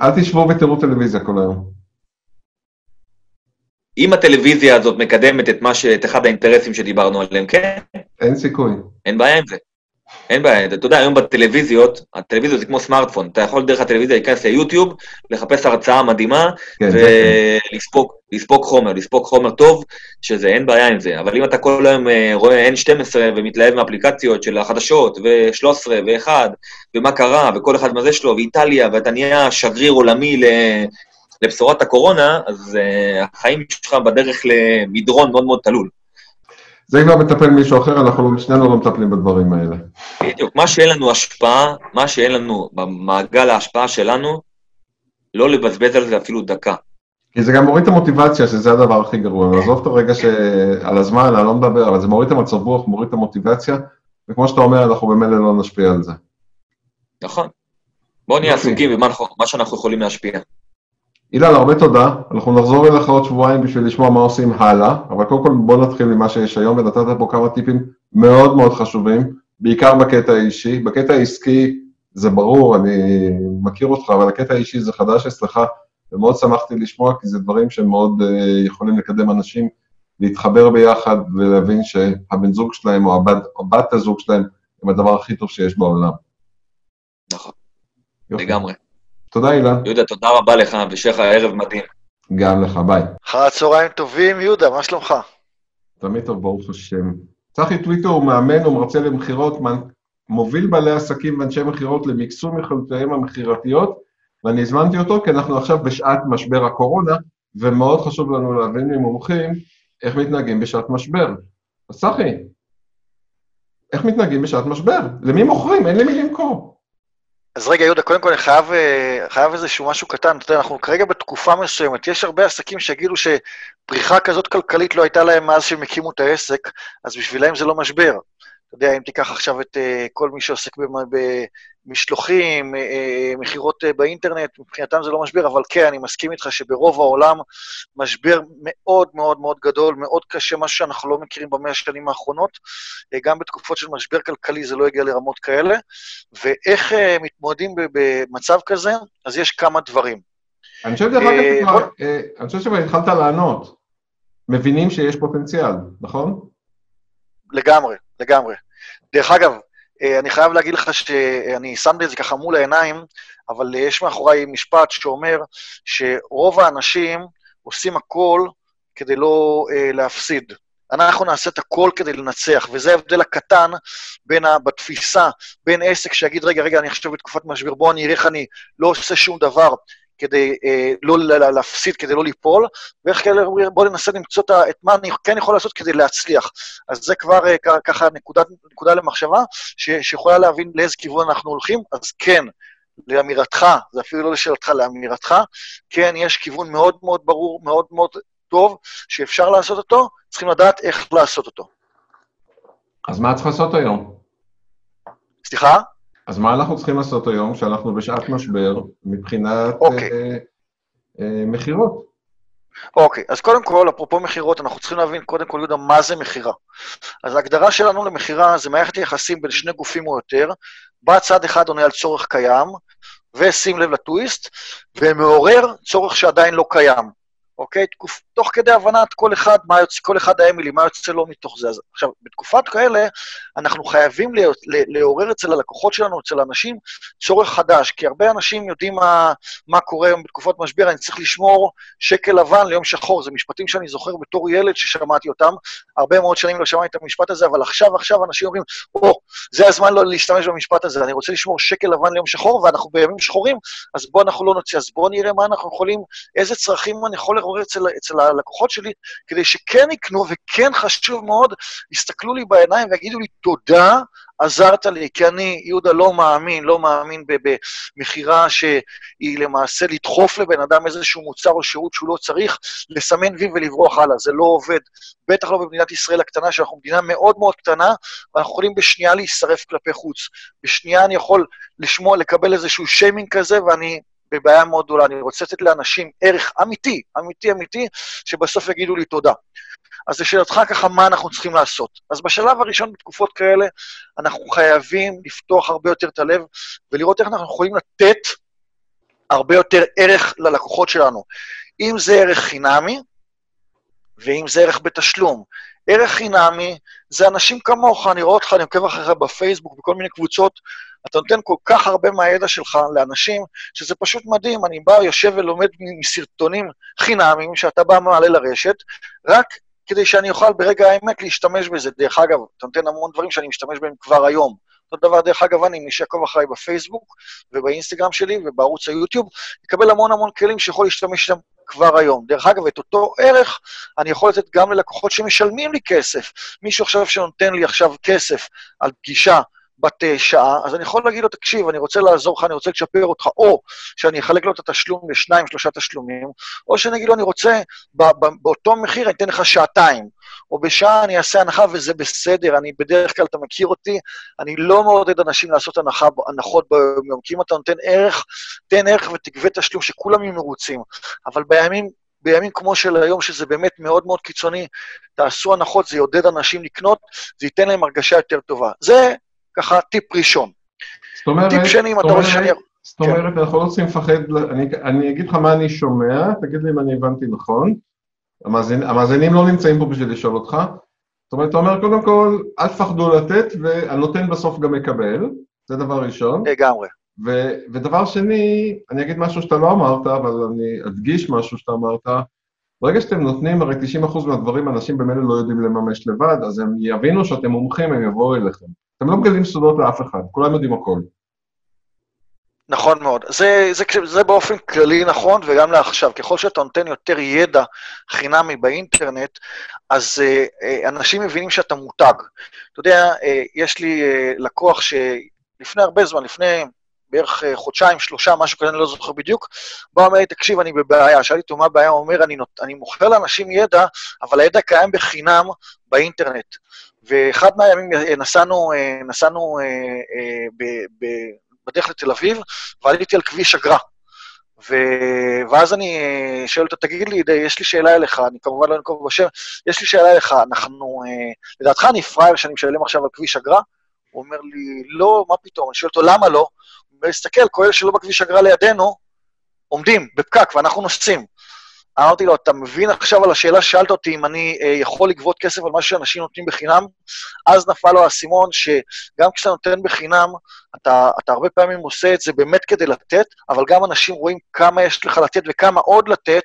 אל תשבו ותראו טלוויזיה כל היום. אם הטלוויזיה הזאת מקדמת את מה ש... את אחד האינטרסים שדיברנו עליהם, כן, אין סיכוי. אין בעיה עם זה. אין בעיה, אתה יודע, היום בטלוויזיות, הטלוויזיה זה כמו סמארטפון, אתה יכול דרך הטלוויזיה להיכנס ליוטיוב, לחפש הרצאה מדהימה, כן. ולספוג לספוג חומר, לספוג חומר טוב, שזה אין בעיה עם זה. אבל אם אתה כל היום אה, רואה N12 ומתלהב מאפליקציות של החדשות, ו-13 ו-1, ומה קרה, וכל אחד מה זה שלו, ואיטליה, ואתה נהיה שגריר עולמי. לבשורת הקורונה, אז uh, החיים שלך בדרך למדרון מאוד מאוד תלול. זה כבר מטפל מישהו אחר, אנחנו שנינו לא מטפלים בדברים האלה. בדיוק, מה שאין לנו השפעה, מה שאין לנו במעגל ההשפעה שלנו, לא לבזבז על זה אפילו דקה. כי זה גם מוריד את המוטיבציה, שזה הדבר הכי גרוע. עזוב את הרגע שעל הזמן, אני לא מדבר, אבל זה מוריד את המצב רוח, מוריד את המוטיבציה, וכמו שאתה אומר, אנחנו במילא לא נשפיע על זה. נכון. בואו נהיה. עסוקים במה אנחנו- מה שאנחנו יכולים להשפיע. אילן, הרבה תודה. אנחנו נחזור אליך עוד שבועיים בשביל לשמוע מה עושים הלאה, אבל קודם כל בוא נתחיל ממה שיש היום, ונתת פה כמה טיפים מאוד מאוד חשובים, בעיקר בקטע האישי. בקטע העסקי זה ברור, אני מכיר אותך, אבל הקטע האישי זה חדש אצלך, ומאוד שמחתי לשמוע, כי זה דברים שמאוד uh, יכולים לקדם אנשים להתחבר ביחד ולהבין שהבן זוג שלהם או הבת, או בת הזוג שלהם הם הדבר הכי טוב שיש בעולם. נכון, יופי. לגמרי. תודה אילן, יהודה, תודה רבה לך, ושיהיה לך ערב מדהים. גם לך, ביי. אחר הצהריים טובים, יהודה, מה שלומך? תמיד טוב, ברוך השם. צחי טוויטו הוא מאמן ומרצה למכירות, מוביל בעלי עסקים ואנשי מכירות למקסום יכולותיהם המכירתיות, ואני הזמנתי אותו כי אנחנו עכשיו בשעת משבר הקורונה, ומאוד חשוב לנו להבין ממומחים איך מתנהגים בשעת משבר. אז צחי, איך מתנהגים בשעת משבר? למי מוכרים? אין למי למכור. אז רגע, יהודה, קודם כל אני חייב, אה, חייב איזשהו משהו קטן. אתה יודע, אנחנו כרגע בתקופה מסוימת, יש הרבה עסקים שיגידו שפריחה כזאת כלכלית לא הייתה להם מאז שהם הקימו את העסק, אז בשבילם זה לא משבר. אתה יודע, אם תיקח עכשיו את אה, כל מי שעוסק במ- במשלוחים, אה, אה, מכירות אה, באינטרנט, מבחינתם זה לא משבר, אבל כן, אני מסכים איתך שברוב העולם משבר מאוד מאוד מאוד גדול, מאוד קשה, משהו שאנחנו לא מכירים במאה השנים האחרונות. אה, גם בתקופות של משבר כלכלי זה לא הגיע לרמות כאלה. ואיך אה, מתמודדים במצב כזה? אז יש כמה דברים. אני חושב דרך אגב, בוא- שכבר- אני חושב שכבר התחלת לענות. מבינים שיש פוטנציאל, נכון? לגמרי, לגמרי. דרך אגב, אה, אני חייב להגיד לך שאני שמתי את זה ככה מול העיניים, אבל יש מאחוריי משפט שאומר שרוב האנשים עושים הכל כדי לא אה, להפסיד. אנחנו נעשה את הכל כדי לנצח, וזה ההבדל הקטן בין, ה, בתפיסה, בין עסק שיגיד, רגע, רגע, אני עכשיו בתקופת משבר, בוא אני אראה איך אני לא עושה שום דבר כדי אה, לא להפסיד, כדי לא ליפול, ואיך כאלה, בוא ננסה למצוא את מה אני כן יכול לעשות כדי להצליח. אז זה כבר אה, ככה נקודה, נקודה למחשבה, ש, שיכולה להבין לאיזה כיוון אנחנו הולכים, אז כן, לאמירתך, זה אפילו לא לשאלתך, לאמירתך, כן, יש כיוון מאוד מאוד ברור, מאוד מאוד טוב, שאפשר לעשות אותו, צריכים לדעת איך לעשות אותו. אז מה צריך לעשות היום? סליחה? אז מה אנחנו צריכים לעשות היום, כשאנחנו בשעת משבר, מבחינת אוקיי. אה, אה, מכירות? אוקיי, אז קודם כל, אפרופו מכירות, אנחנו צריכים להבין קודם כל, יהודה, מה זה מכירה. אז ההגדרה שלנו למכירה זה מערכת יחסים בין שני גופים או יותר, בה צד אחד עונה על צורך קיים, ושים לב לטוויסט, ומעורר צורך שעדיין לא קיים. אוקיי? תקופ... תוך כדי הבנת כל אחד, מה יוצא, כל אחד האמילי, מה יוצא לו מתוך זה. אז עכשיו, בתקופת כאלה, אנחנו חייבים להיות, לעורר אצל הלקוחות שלנו, אצל האנשים, צורך חדש, כי הרבה אנשים יודעים מה, מה קורה היום בתקופות משבר, אני צריך לשמור שקל לבן ליום שחור. זה משפטים שאני זוכר בתור ילד ששמעתי אותם, הרבה מאוד שנים לא שמעתי את המשפט הזה, אבל עכשיו, עכשיו אנשים אומרים, או, oh, זה הזמן לא להשתמש במשפט הזה, אני רוצה לשמור שקל לבן ליום שחור, ואנחנו בימים שחורים, אז בואו אנחנו לא נוציא, אז בואו נראה מה אנחנו יכולים, איזה צרכים אני יכול לעורר אצל, אצל הלקוחות שלי, כדי שכן יקנו, וכן חשוב מאוד, יסתכלו לי בעיניים ויגידו לי, תודה, עזרת לי, כי אני, יהודה, לא מאמין, לא מאמין במכירה שהיא למעשה לדחוף לבן אדם איזשהו מוצר או שירות שהוא לא צריך, לסמן וי ולברוח הלאה, זה לא עובד. בטח לא במדינת ישראל הקטנה, שאנחנו מדינה מאוד מאוד קטנה, ואנחנו יכולים בשנייה להישרף כלפי חוץ. בשנייה אני יכול לשמוע, לקבל איזשהו שיימינג כזה, ואני בבעיה מאוד גדולה. אני רוצה לתת לאנשים ערך אמיתי, אמיתי, אמיתי, שבסוף יגידו לי תודה. אז לשאלתך ככה, מה אנחנו צריכים לעשות? אז בשלב הראשון בתקופות כאלה, אנחנו חייבים לפתוח הרבה יותר את הלב ולראות איך אנחנו יכולים לתת הרבה יותר ערך ללקוחות שלנו. אם זה ערך חינמי, ואם זה ערך בתשלום. ערך חינמי זה אנשים כמוך, אני רואה אותך, אני עוקב אחריך בפייסבוק, בכל מיני קבוצות, אתה נותן כל כך הרבה מהידע שלך לאנשים, שזה פשוט מדהים. אני בא, יושב ולומד מסרטונים חינמיים שאתה בא מעלה לרשת, רק כדי שאני אוכל ברגע האמת להשתמש בזה. דרך אגב, אתה נותן המון דברים שאני משתמש בהם כבר היום. אותו דבר, דרך אגב, אני, מי שיעקוב אחריי בפייסבוק ובאינסטגרם שלי ובערוץ היוטיוב, יקבל המון המון כלים שיכול להשתמש שם כבר היום. דרך אגב, את אותו ערך אני יכול לתת גם ללקוחות שמשלמים לי כסף. מישהו עכשיו שנותן לי עכשיו כסף על פגישה בת אה, שעה, אז אני יכול להגיד לו, תקשיב, אני רוצה לעזור לך, אני רוצה לצ'פר אותך, או שאני אחלק לו את התשלום לשניים, שלושה תשלומים, או שאני אגיד לו, אני רוצה, באותו מחיר אני אתן לך שעתיים, או בשעה אני אעשה הנחה וזה בסדר, אני בדרך כלל, אתה מכיר אותי, אני לא מעודד אנשים לעשות הנחה, הנחות ביום-יום, כי אם אתה נותן ערך, תן ערך ותגבה תשלום, שכולם יהיו מרוצים. אבל בימים בימים כמו של היום, שזה באמת מאוד מאוד קיצוני, תעשו הנחות, זה יעודד אנשים לקנות, זה ייתן להם הרגשה יותר טובה. זה ככה טיפ ראשון. זאת אומרת, טיפ שני, אם אתה רוצה שאני... זאת אומרת, אנחנו לא צריכים לפחד, אני, אני אגיד לך מה אני שומע, תגיד לי אם אני הבנתי נכון. המאזינים, המאזינים לא נמצאים פה בשביל לשאול אותך. זאת אומרת, אתה אומר, קודם כל, אל תפחדו לתת, והנותן בסוף גם מקבל, זה דבר ראשון. לגמרי. ו, ודבר שני, אני אגיד משהו שאתה לא אמרת, אבל אני אדגיש משהו שאתה אמרת. ברגע שאתם נותנים, הרי 90% מהדברים אנשים במילא לא יודעים לממש לבד, אז הם יבינו שאתם מומחים, הם יבואו אליכם. אתם לא מגלים סודות לאף אחד, כולם יודעים הכל. נכון מאוד. זה, זה, זה באופן כללי נכון, וגם לעכשיו. ככל שאתה נותן יותר ידע חינמי באינטרנט, אז uh, אנשים מבינים שאתה מותג. אתה יודע, uh, יש לי uh, לקוח שלפני הרבה זמן, לפני בערך uh, חודשיים, שלושה, משהו כזה, אני לא זוכר בדיוק, בא ואומר לי, תקשיב, אני בבעיה. שאלתי אותו מה הבעיה, הוא אומר, אני, נות, אני מוכר לאנשים ידע, אבל הידע קיים בחינם באינטרנט. ואחד מהימים נסענו, נסענו ב, ב, בדרך לתל אביב, ועליתי על כביש אגרה. ו... ואז אני שואל אותו, תגיד לי, יש לי שאלה אליך, אני כמובן לא אנקוב בשם, יש לי שאלה אליך, אנחנו, לדעתך אני פראייר שאני משלם עכשיו על כביש אגרה? הוא אומר לי, לא, מה פתאום? אני שואל אותו, למה לא? הוא אומר, תסתכל, כל אלה שלא בכביש אגרה לידינו, עומדים בפקק ואנחנו נוסעים. אמרתי לו, אתה מבין עכשיו על השאלה ששאלת אותי אם אני אה, יכול לגבות כסף על מה שאנשים נותנים בחינם? אז נפל לו האסימון שגם כשאתה נותן בחינם, אתה, אתה הרבה פעמים עושה את זה באמת כדי לתת, אבל גם אנשים רואים כמה יש לך לתת וכמה עוד לתת,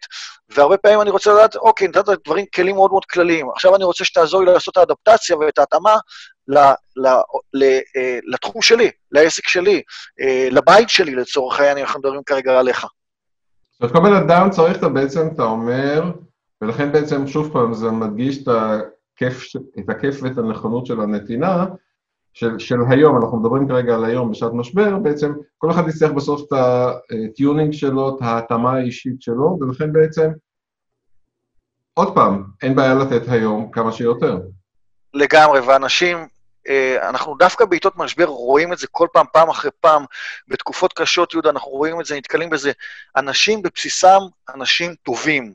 והרבה פעמים אני רוצה לדעת, אוקיי, נתת דברים, כלים מאוד מאוד כלליים. עכשיו אני רוצה שתעזור לי לעשות את האדפטציה ואת ההתאמה ל, ל, ל, אה, לתחום שלי, לעסק שלי, אה, לבית שלי לצורך העניין, אנחנו מדברים כרגע עליך. זאת אומרת, כל בן אדם צריך, אתה בעצם, אתה אומר, ולכן בעצם, שוב פעם, זה מדגיש את הכיף, את הכיף ואת הנכונות של הנתינה, של, של היום, אנחנו מדברים כרגע על היום בשעת משבר, בעצם כל אחד יצטרך בסוף את הטיונינג שלו, את ההתאמה האישית שלו, ולכן בעצם, עוד פעם, אין בעיה לתת היום כמה שיותר. לגמרי, ואנשים, אה, אנחנו דווקא בעיתות משבר רואים את זה כל פעם, פעם אחרי פעם, בתקופות קשות, יהודה, אנחנו רואים את זה, נתקלים בזה. אנשים בבסיסם, אנשים טובים.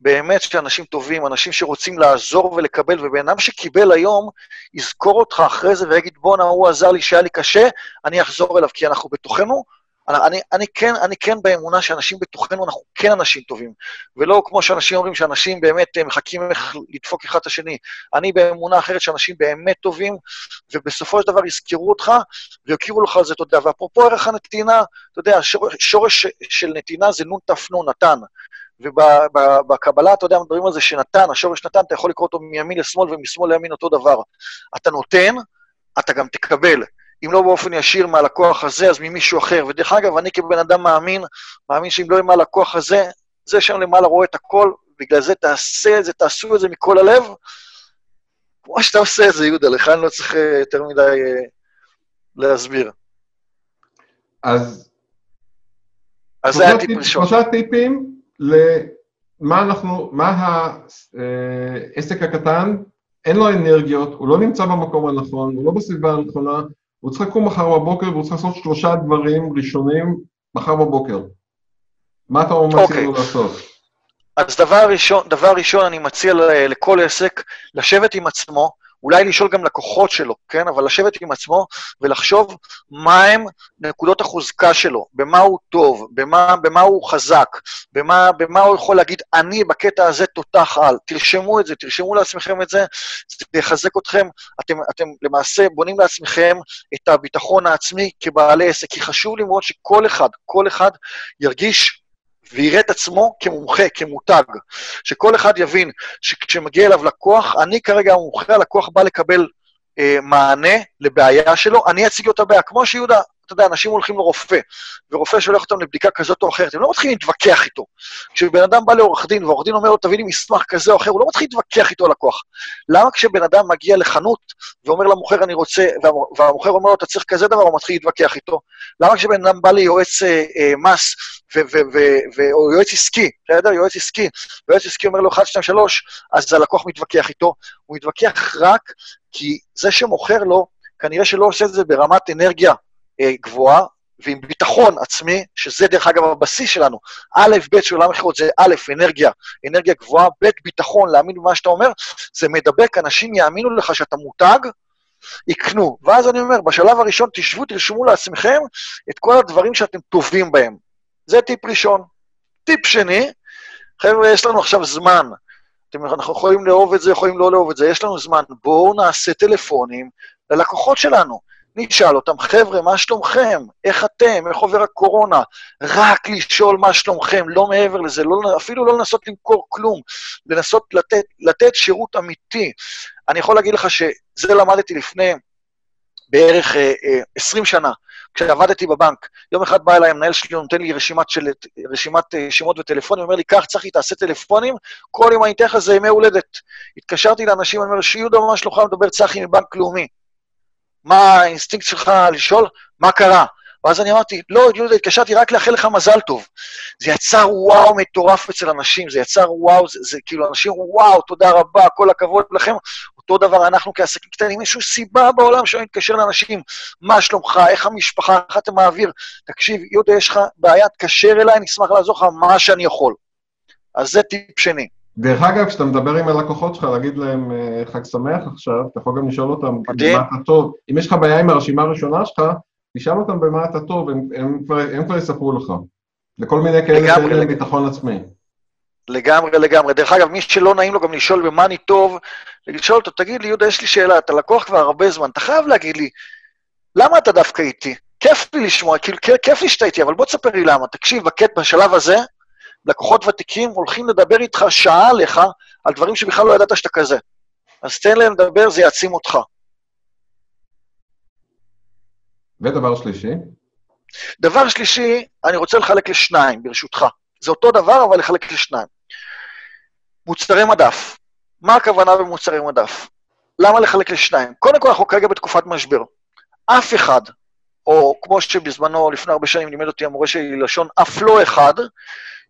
באמת שאנשים טובים, אנשים שרוצים לעזור ולקבל, ובן אדם שקיבל היום, יזכור אותך אחרי זה ויגיד, בואנה, הוא עזר לי שהיה לי קשה, אני אחזור אליו, כי אנחנו בתוכנו, אני, אני, כן, אני כן באמונה שאנשים בתוכנו, אנחנו כן אנשים טובים, ולא כמו שאנשים אומרים שאנשים באמת מחכים איך לדפוק אחד את השני. אני באמונה אחרת שאנשים באמת טובים, ובסופו של דבר יזכרו אותך ויכירו לך על זה תודה. ואפרופו ערך הנתינה, אתה יודע, שורש, שורש של נתינה זה נון תפנו, נתן. ובקבלה, אתה יודע, מדברים על זה שנתן, השורש נתן, אתה יכול לקרוא אותו מימין לשמאל ומשמאל לימין אותו דבר. אתה נותן, אתה גם תקבל. אם לא באופן ישיר מהלקוח הזה, אז ממישהו אחר. ודרך אגב, אני כבן אדם מאמין, מאמין שאם לא יהיה מהלקוח הזה, זה שם למעלה רואה את הכל, בגלל זה תעשה את זה, תעשו את זה מכל הלב. כמו שאתה עושה את זה, יהודה, לך אני לא צריך אה, יותר מדי אה, להסביר. אז... אז זה הטיפ ראשון. שלושה טיפים למה אנחנו, מה העסק הקטן, אין לו אנרגיות, הוא לא נמצא במקום הנכון, הוא לא בסביבה הנכונה, הוא צריך לקום מחר בבוקר והוא צריך לעשות שלושה דברים ראשונים מחר בבוקר. מה אתה אומר okay. לו לעשות? אז דבר ראשון, דבר ראשון אני מציע לכל עסק לשבת עם עצמו, אולי לשאול גם לקוחות שלו, כן? אבל לשבת עם עצמו ולחשוב מהם נקודות החוזקה שלו, במה הוא טוב, במה, במה הוא חזק, במה, במה הוא יכול להגיד, אני בקטע הזה תותח על. תרשמו את זה, תרשמו לעצמכם את זה, זה יחזק אתכם. אתם, אתם למעשה בונים לעצמכם את הביטחון העצמי כבעלי עסק, כי חשוב לי מאוד שכל אחד, כל אחד ירגיש ויראה את עצמו כמומחה, כמותג. שכל אחד יבין שכשמגיע אליו לקוח, אני כרגע המומחה, הלקוח בא לקבל אה, מענה לבעיה שלו, אני אציג לו את הבעיה. כמו שיהודה אתה יודע, אנשים הולכים לרופא, ורופא שולח אותם לבדיקה כזאת או אחרת, הם לא מתחילים להתווכח איתו. כשבן אדם בא לעורך דין, ועורך דין אומר לו, תביא לי מסמך כזה או אחר, הוא לא מתחיל להתווכח איתו לקוח. למה כשבן אדם מגיע לחנות ואומר למוכר, אני רוצה, והמוכר אומר לו, אתה צריך כזה דבר, הוא מתחיל להתווכח איתו? למה כשבן אדם בא ליועץ אה, אה, מס, או יועץ עסקי, בסדר? יועץ עסקי, ויועץ עסקי אומר לו 1, 2, 3, אז הלקוח מתווכח איתו. הוא מתווכח רק כי זה שמוכר לו, כנראה שלא עושה את זה ברמת אנרגיה גבוהה, ועם ביטחון עצמי, שזה דרך אגב הבסיס שלנו. א', ב' של עולם מכירות זה א', אנרגיה, אנרגיה גבוהה, ב', ביטחון, להאמין במה שאתה אומר, זה מדבק, אנשים יאמינו לך שאתה מותג, יקנו. ואז אני אומר, בשלב הראשון תשבו, תרשמו לעצמכם את כל הדברים שאתם טובים בהם. זה טיפ ראשון. טיפ שני, חבר'ה, יש לנו עכשיו זמן. אתם, אנחנו יכולים לאהוב את זה, יכולים לא לאהוב את זה, יש לנו זמן. בואו נעשה טלפונים ללקוחות שלנו. נשאל אותם, חבר'ה, מה שלומכם? איך אתם? איך עובר הקורונה? רק לשאול מה שלומכם, לא מעבר לזה, לא, אפילו לא לנסות למכור כלום, לנסות לתת, לתת שירות אמיתי. אני יכול להגיד לך שזה למדתי לפני בערך אה, אה, 20 שנה, כשעבדתי בבנק. יום אחד בא אליי המנהל שלי, נותן לי רשימת, של, רשימת אה, שמות וטלפונים, אומר לי, קח, צחי, תעשה טלפונים, כל יום אני אתן לך זה ימי הולדת. התקשרתי לאנשים, אני אומר, שיהודה, מה שלומך? מדבר צחי מבנק לאומי. מה האינסטינקט שלך לשאול מה קרה? ואז אני אמרתי, לא, יהודה, התקשרתי רק לאחל לך מזל טוב. זה יצר וואו מטורף אצל אנשים, זה יצר וואו, זה, זה כאילו אנשים, וואו, תודה רבה, כל הכבוד לכם. אותו דבר אנחנו כעסקים קטנים, שום סיבה בעולם שאני מתקשר לאנשים, מה שלומך, איך המשפחה, איך אתה מעביר. תקשיב, יהודה, יש לך בעיה, תקשר אליי, אני אשמח לעזור לך מה שאני יכול. אז זה טיפ שני. דרך אגב, כשאתה מדבר עם הלקוחות שלך, להגיד להם אה, חג שמח עכשיו, אתה יכול גם לשאול אותם במה אתה טוב. אם יש לך בעיה עם הרשימה הראשונה שלך, תשאל אותם במה אתה טוב, הם, הם, כבר, הם כבר יספרו לך. לכל מיני כאלה שאין להם ביטחון עצמי. לגמרי, לגמרי. דרך אגב, מי שלא נעים לו גם לשאול במה אני טוב, לשאול אותו, תגיד לי, יהודה, יש לי שאלה, אתה לקוח כבר הרבה זמן, אתה חייב להגיד לי, למה אתה דווקא איתי? כיף לי לשמוע, כאילו, כיף לי שאתה איתי, אבל בוא תספר לי למה. תקשיב, בקט, בשלב הזה, לקוחות ותיקים הולכים לדבר איתך שעה עליך, על דברים שבכלל לא ידעת שאתה כזה. אז תן להם לדבר, זה יעצים אותך. ודבר שלישי? דבר שלישי, אני רוצה לחלק לשניים, ברשותך. זה אותו דבר, אבל לחלק לשניים. מוצרי מדף. מה הכוונה במוצרי מדף? למה לחלק לשניים? קודם כל, אנחנו כרגע בתקופת משבר. אף אחד, או כמו שבזמנו, לפני הרבה שנים, לימד אותי המורה שלי לשון, אף לא אחד,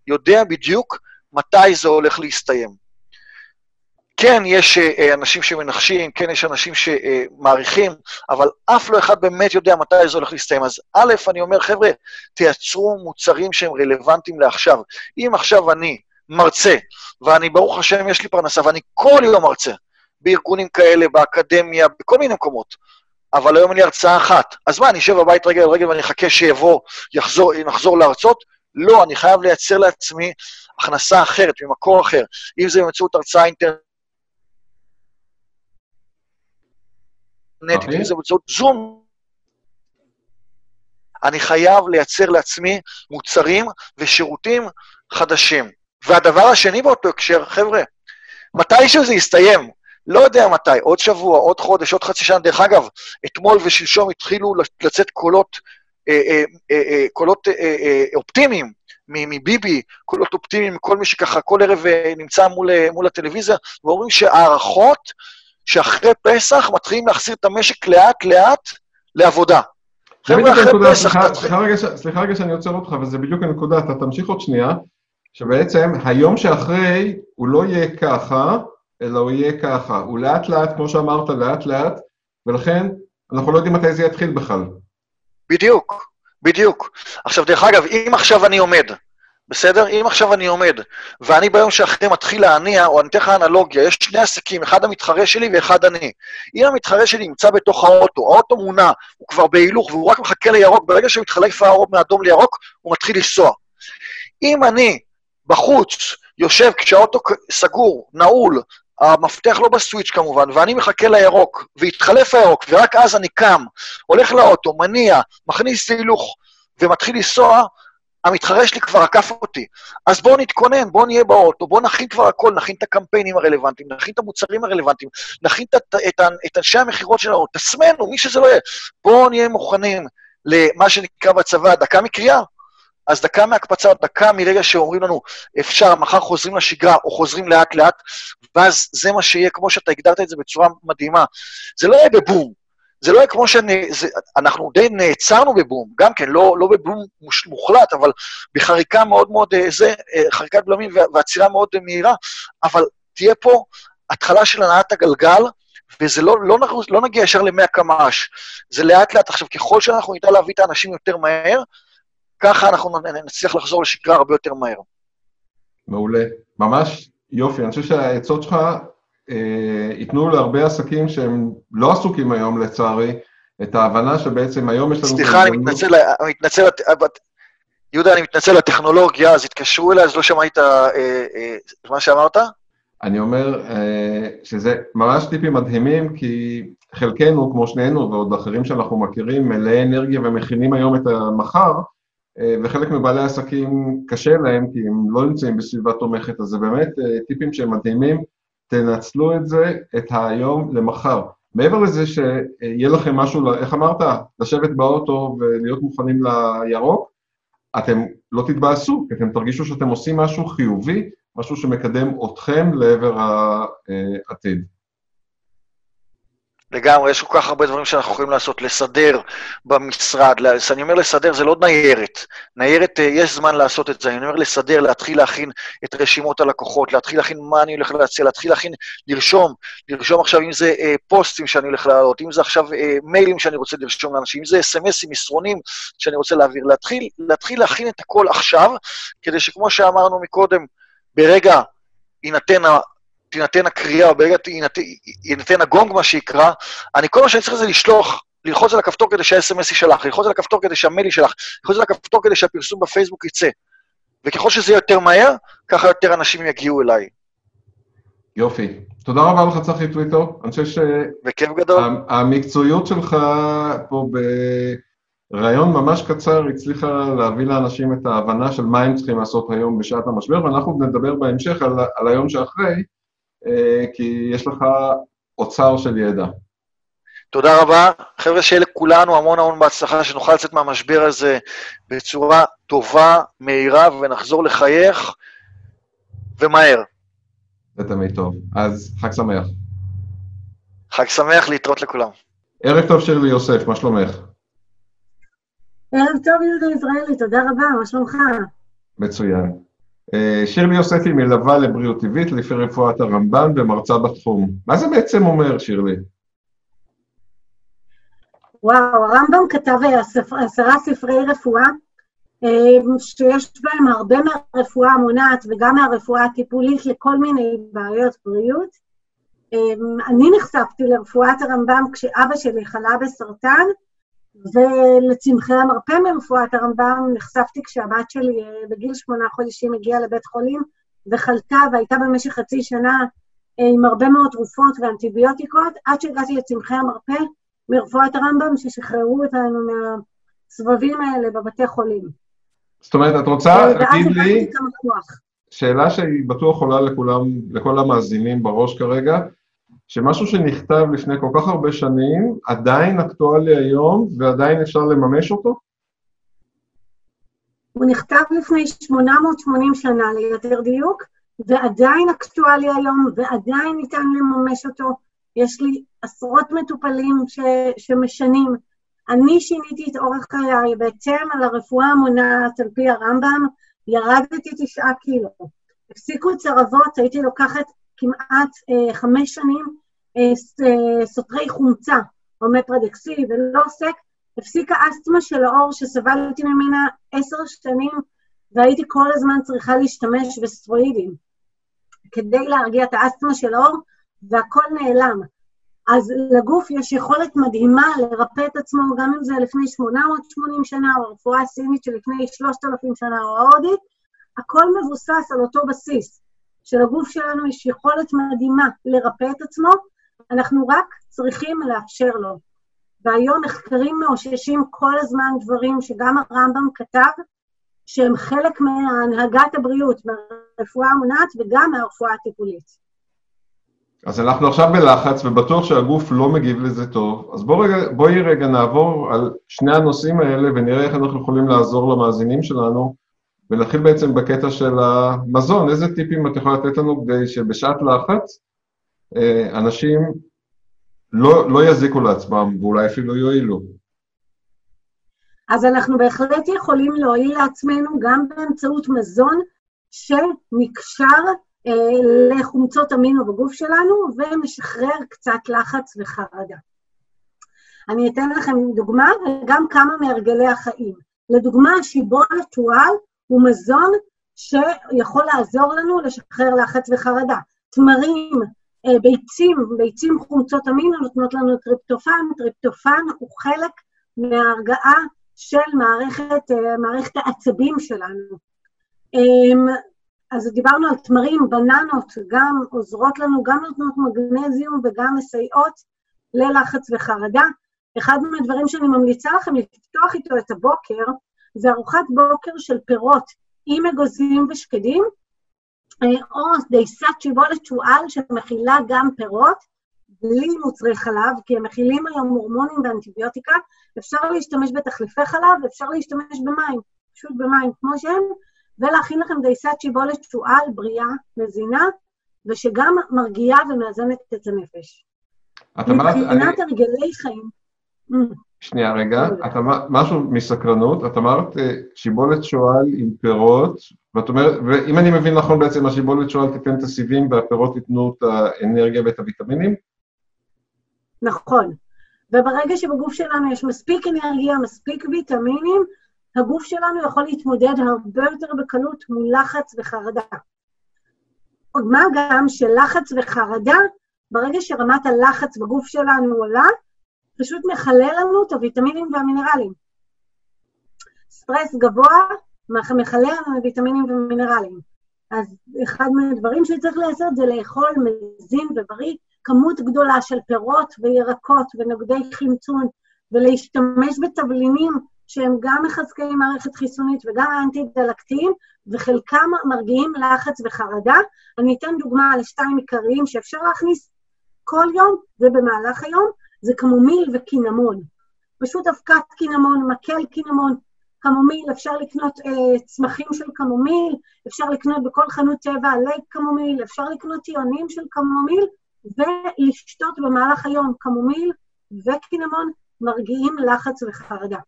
יודע בדיוק מתי זה הולך להסתיים. כן, יש אה, אנשים שמנחשים, כן, יש אנשים שמעריכים, אבל אף לא אחד באמת יודע מתי זה הולך להסתיים. אז א', אני אומר, חבר'ה, תייצרו מוצרים שהם רלוונטיים לעכשיו. אם עכשיו אני מרצה, ואני, ברוך השם, יש לי פרנסה, ואני כל יום מרצה, בארגונים כאלה, באקדמיה, בכל מיני מקומות, אבל היום אין לי הרצאה אחת. אז מה, אני אשב בבית רגל על רגל ואני אחכה שיבוא, יחזור, נחזור להרצות? לא, אני חייב לייצר לעצמי הכנסה אחרת, ממקור אחר. אם זה באמצעות הרצאה אינטרנטית, אינטרנטית, אם זה באמצעות זום, אני חייב לייצר לעצמי מוצרים ושירותים חדשים. והדבר השני באותו הקשר, חבר'ה, מתישהו זה יסתיים, לא יודע מתי, עוד שבוע, עוד חודש, עוד חצי שנה. דרך אגב, אתמול ושלשום התחילו לצאת קולות, קולות אה, אה, אה, אופטימיים מביבי, קולות אופטימיים, כל מי שככה כל ערב נמצא מול, מול הטלוויזיה, ואומרים שהערכות שאחרי פסח מתחילים להחזיר את המשק לאט-לאט לעבודה. חבר'ה, אחרי פסח... סליחה רגע שאני עוצר אותך, וזה בדיוק הנקודה, אתה תמשיך עוד שנייה, שבעצם היום שאחרי הוא לא יהיה ככה, אלא הוא יהיה ככה. הוא לאט-לאט, כמו שאמרת, לאט-לאט, ולכן אנחנו לא יודעים מתי זה יתחיל בכלל. בדיוק, בדיוק. עכשיו, דרך אגב, אם עכשיו אני עומד בסדר? אם עכשיו אני עומד, ואני ביום שאחרי מתחיל להניע, או אני אתן לך אנלוגיה, יש שני עסקים, אחד המתחרה שלי ואחד אני. אם המתחרה שלי נמצא בתוך האוטו, האוטו מונע, הוא כבר בהילוך והוא רק מחכה לירוק, ברגע שמתחלף מאדום לירוק, הוא מתחיל לנסוע. אם אני בחוץ, יושב כשהאוטו סגור, נעול, המפתח לא בסוויץ' כמובן, ואני מחכה לירוק, והתחלף הירוק, ורק אז אני קם, הולך לאוטו, מניע, מכניס להילוך ומתחיל לנסוע, המתחרה שלי כבר עקף אותי. אז בואו נתכונן, בואו נהיה באוטו, בואו נכין כבר הכל, נכין את הקמפיינים הרלוונטיים, נכין את המוצרים הרלוונטיים, נכין את, את, את אנשי המכירות שלנו, תסמנו, מי שזה לא יהיה. בואו נהיה מוכנים למה שנקרא בצבא דקה מקריאה. אז דקה מהקפצה, דקה מרגע שאומרים לנו, אפשר, מחר חוזרים לשגרה או חוזרים לאט-לאט, ואז זה מה שיהיה, כמו שאתה הגדרת את זה בצורה מדהימה. זה לא יהיה בבום, זה לא יהיה כמו שאנחנו די נעצרנו בבום, גם כן, לא, לא בבום מוחלט, אבל בחריקה מאוד מאוד, אה, זה, אה, חריקת בלמים ועצירה מאוד מהירה, אבל תהיה פה התחלה של הנעת הגלגל, וזה לא, לא, לא נגיע ישר ל-100 קמ"ש, זה לאט-לאט. עכשיו, ככל שאנחנו נדע להביא את האנשים יותר מהר, ככה אנחנו נצליח לחזור לשגרה הרבה יותר מהר. מעולה. ממש יופי. אני חושב שהעצות שלך אה, ייתנו להרבה עסקים שהם לא עסוקים היום, לצערי, את ההבנה שבעצם היום יש לנו... סליחה, אני מתנצל, אני מתנצל, יהודה, אני מתנצל לטכנולוגיה, אז התקשרו אליי, אז לא שמעתי את אה, אה, מה שאמרת. אני אומר שזה ממש טיפים מדהימים, כי חלקנו, כמו שנינו ועוד אחרים שאנחנו מכירים, מלאי אנרגיה ומכינים היום את המחר, וחלק מבעלי העסקים קשה להם, כי הם לא נמצאים בסביבה תומכת, אז זה באמת טיפים שהם מדהימים. תנצלו את זה, את היום למחר. מעבר לזה שיהיה לכם משהו, איך אמרת? לשבת באוטו ולהיות מוכנים לירוק, אתם לא תתבאסו, כי אתם תרגישו שאתם עושים משהו חיובי, משהו שמקדם אתכם לעבר העתיד. לגמרי, יש כל כך הרבה דברים שאנחנו יכולים לעשות, לסדר במשרד, אני אומר לסדר, זה לא ניירת. ניירת, אה, יש זמן לעשות את זה, אני אומר לסדר, להתחיל להכין את רשימות הלקוחות, להתחיל להכין מה אני הולך להציע, להתחיל להכין, לרשום, לרשום עכשיו אם זה אה, פוסטים שאני הולך להעלות, אם זה עכשיו אה, מיילים שאני רוצה לרשום לאנשים, אם זה אס.אם.אסים, מסרונים שאני רוצה להעביר, להתחיל, להתחיל להכין את הכל עכשיו, כדי שכמו שאמרנו מקודם, ברגע יינתן תינתן הקריאה, או ברגע יינתן הגונג, מה שיקרא, אני, כל מה שאני צריך זה לשלוח, ללחוץ על הכפתור כדי שה-SMS יישלח, ללחוץ על הכפתור כדי שהמייל יישלח, ללחוץ על הכפתור כדי שהפרסום בפייסבוק יצא. וככל שזה יהיה יותר מהר, ככה יותר אנשים יגיעו אליי. יופי. תודה רבה לך, צחי טוויטו. אני חושב בכיף גדול. שהמקצועיות שלך פה בריאיון ממש קצר הצליחה להביא לאנשים את ההבנה של מה הם צריכים לעשות היום בשעת המשבר, ואנחנו נדבר בהמשך על, על היום שאחרי, כי יש לך אוצר של ידע. תודה רבה. חבר'ה, שיהיה לכולנו המון המון בהצלחה, שנוכל לצאת מהמשבר הזה בצורה טובה, מהירה, ונחזור לחייך, ומהר. זה תמיד טוב. אז חג שמח. חג שמח, להתראות לכולם. ערב טוב שירלי יוסף, מה שלומך? ערב טוב, יהודה ישראלי, תודה רבה, מה שלומך? מצוין. אה, שירלי יוסף היא מלווה לבריאות טבעית לפי רפואת הרמב"ן ומרצה בתחום. מה זה בעצם אומר, שירלי? וואו, הרמב"ם כתב עשרה ספרי רפואה, אה, שיש בהם הרבה מהרפואה המונעת וגם מהרפואה הטיפולית לכל מיני בעיות בריאות. אה, אני נחשפתי לרפואת הרמב"ם כשאבא שלי חלה בסרטן, ולצמחי המרפא מרפואת הרמב"ם נחשפתי כשהבת שלי אה, בגיל שמונה חודשים הגיעה לבית חולים וחלתה והייתה במשך חצי שנה עם הרבה מאוד תרופות ואנטיביוטיקות, עד שהגעתי לצמחי המרפא מרפואת הרמב"ם, ששחררו אותנו מהסבבים האלה בבתי חולים. זאת אומרת, את רוצה להגיד לי, שאלה שהיא בטוח עולה לכולם, לכל המאזינים בראש כרגע, שמשהו שנכתב לפני כל כך הרבה שנים, עדיין אקטואלי היום ועדיין אפשר לממש אותו? הוא נכתב לפני 880 שנה ליותר דיוק, ועדיין אקטואלי היום, ועדיין ניתן לממש אותו. יש לי עשרות מטופלים ש, שמשנים. אני שיניתי את אורח חיי בהתאם על הרפואה המונעת על פי הרמב"ם, ירדתי תשעה קילו. הפסיקו צרבות, הייתי לוקחת כמעט אה, חמש שנים אה, אה, סותרי חומצה, אומפרדקסי ולא עוסק, הפסיקה אסתמה של האור שסבלתי ממנה עשר שנים, והייתי כל הזמן צריכה להשתמש בסטרואידים כדי להרגיע את האסתמה של האור, והכל נעלם. אז לגוף יש יכולת מדהימה לרפא את עצמו, גם אם זה לפני 880 שנה, או הרפואה הסינית שלפני 3,000 שנה, או ההודית, הכל מבוסס על אותו בסיס. שלגוף שלנו יש יכולת מדהימה לרפא את עצמו, אנחנו רק צריכים לאפשר לו. והיום מחקרים מאוששים כל הזמן דברים שגם הרמב"ם כתב, שהם חלק מהנהגת הבריאות, מהרפואה המונעת וגם מהרפואה הטיפולית. אז אנחנו עכשיו בלחץ, ובטוח שהגוף לא מגיב לזה טוב, אז בואי רגע, בוא רגע נעבור על שני הנושאים האלה ונראה איך אנחנו יכולים לעזור למאזינים שלנו, ונתחיל בעצם בקטע של המזון. איזה טיפים את יכולה לתת לנו כדי שבשעת לחץ אה, אנשים לא, לא יזיקו לעצמם ואולי אפילו יועילו? אז אנחנו בהחלט יכולים להועיל לעצמנו גם באמצעות מזון שנקשר אה, לחומצות אמינו בגוף שלנו ומשחרר קצת לחץ וחרדה. אני אתן לכם דוגמה וגם כמה מהרגלי החיים. לדוגמה, שיבולת שועל הוא מזון שיכול לעזור לנו לשחרר לחץ וחרדה. תמרים, אה, ביצים, ביצים חומצות אמינו נותנות לנו טריפטופן, טריפטופן הוא חלק מההרגעה של מערכת, אה, מערכת העצבים שלנו. אמ, אז דיברנו על תמרים, בננות, גם עוזרות לנו, גם נותנות מגנזיום וגם מסייעות ללחץ וחרדה. אחד מהדברים שאני ממליצה לכם לפתוח איתו את הבוקר, זה ארוחת בוקר של פירות עם אגוזים ושקדים, אה, או דייסת שיבולת שועל שמכילה גם פירות, בלי מוצרי חלב, כי הם מכילים היום הורמונים ואנטיביוטיקה, אפשר להשתמש בתחליפי חלב, אפשר להשתמש במים, פשוט במים כמו שהם, ולהכין לכם דייסת שיבולת שועל בריאה, מזינה, ושגם מרגיעה ומאזנת את הנפש. את אמרת... מבחינת הרגלי חיים... שנייה רגע, את אמרת משהו מסקרנות, את אמרת אה, שיבולת שועל עם פירות, ואת אומרת, ואם אני מבין נכון בעצם, השיבולת שועל תיתן את הסיבים והפירות ייתנו את האנרגיה ואת הוויטמינים? נכון. וברגע שבגוף שלנו יש מספיק אנרגיה, מספיק ויטמינים, הגוף שלנו יכול להתמודד הרבה יותר בקלות מול לחץ וחרדה. עוד מה גם שלחץ וחרדה, ברגע שרמת הלחץ בגוף שלנו עולה, פשוט מכלה לנו את הוויטמינים והמינרלים. סטרס גבוה מכלי ויטמינים ומינרלים. אז אחד מהדברים שצריך לעשות זה לאכול מזין ובריא, כמות גדולה של פירות וירקות ונוגדי חמצון, ולהשתמש בתבלינים שהם גם מחזקי מערכת חיסונית וגם אנטי-דלקתיים, וחלקם מרגיעים לחץ וחרדה. אני אתן דוגמה לשתיים עיקריים שאפשר להכניס כל יום ובמהלך היום, זה קמומיל וקינמון. פשוט אבקת קינמון, מקל קינמון, קמומיל, אפשר לקנות אה, צמחים של קמומיל, אפשר לקנות בכל חנות טבע עלי קמומיל, אפשר לקנות טיעונים של קמומיל, ולשתות במהלך היום קמומיל וקינמון מרגיעים לחץ וחרדה.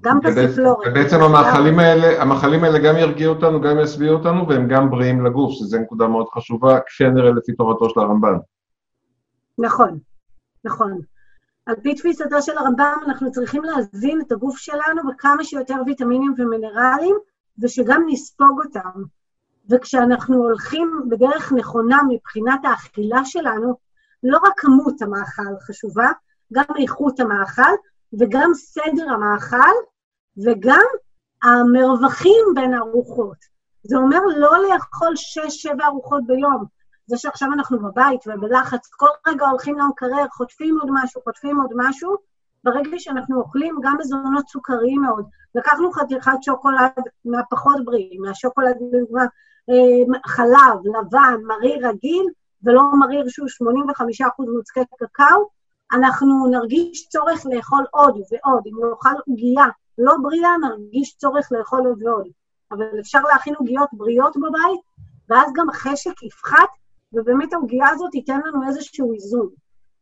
גם פסיפלוריה. ובעצם המאכלים האלה, המאכלים האלה גם ירגיעו אותנו, גם ישביעו אותנו, והם גם בריאים לגוף, שזו נקודה מאוד חשובה, כפי הנראה לפי תורתו של הרמב"ן. נכון, נכון. על פי תפיסתו של הרמב"ם, אנחנו צריכים להזין את הגוף שלנו בכמה שיותר ויטמינים ומינרלים, ושגם נספוג אותם. וכשאנחנו הולכים בדרך נכונה מבחינת האכילה שלנו, לא רק כמות המאכל חשובה, גם איכות המאכל, וגם סדר המאכל, וגם המרווחים בין הארוחות. זה אומר לא לאכול שש-שבע ארוחות ביום. זה שעכשיו אנחנו בבית ובלחץ, כל רגע הולכים למקרר, חוטפים עוד משהו, חוטפים עוד משהו, ברגע שאנחנו אוכלים גם מזונות סוכריים מאוד. לקחנו חתיכת שוקולד מהפחות בריאים, מהשוקולד, לדוגמה, אה, חלב, לבן, מריר רגיל, ולא מריר שהוא 85% מוצקי קקאו, אנחנו נרגיש צורך לאכול עוד ועוד. אם נאכל עוגייה לא בריאה, נרגיש צורך לאכול עוד ועוד. אבל אפשר להכין עוגיות בריאות בבית, ואז גם החשק יפחת, ובאמת העוגייה הזאת תיתן לנו איזשהו איזון,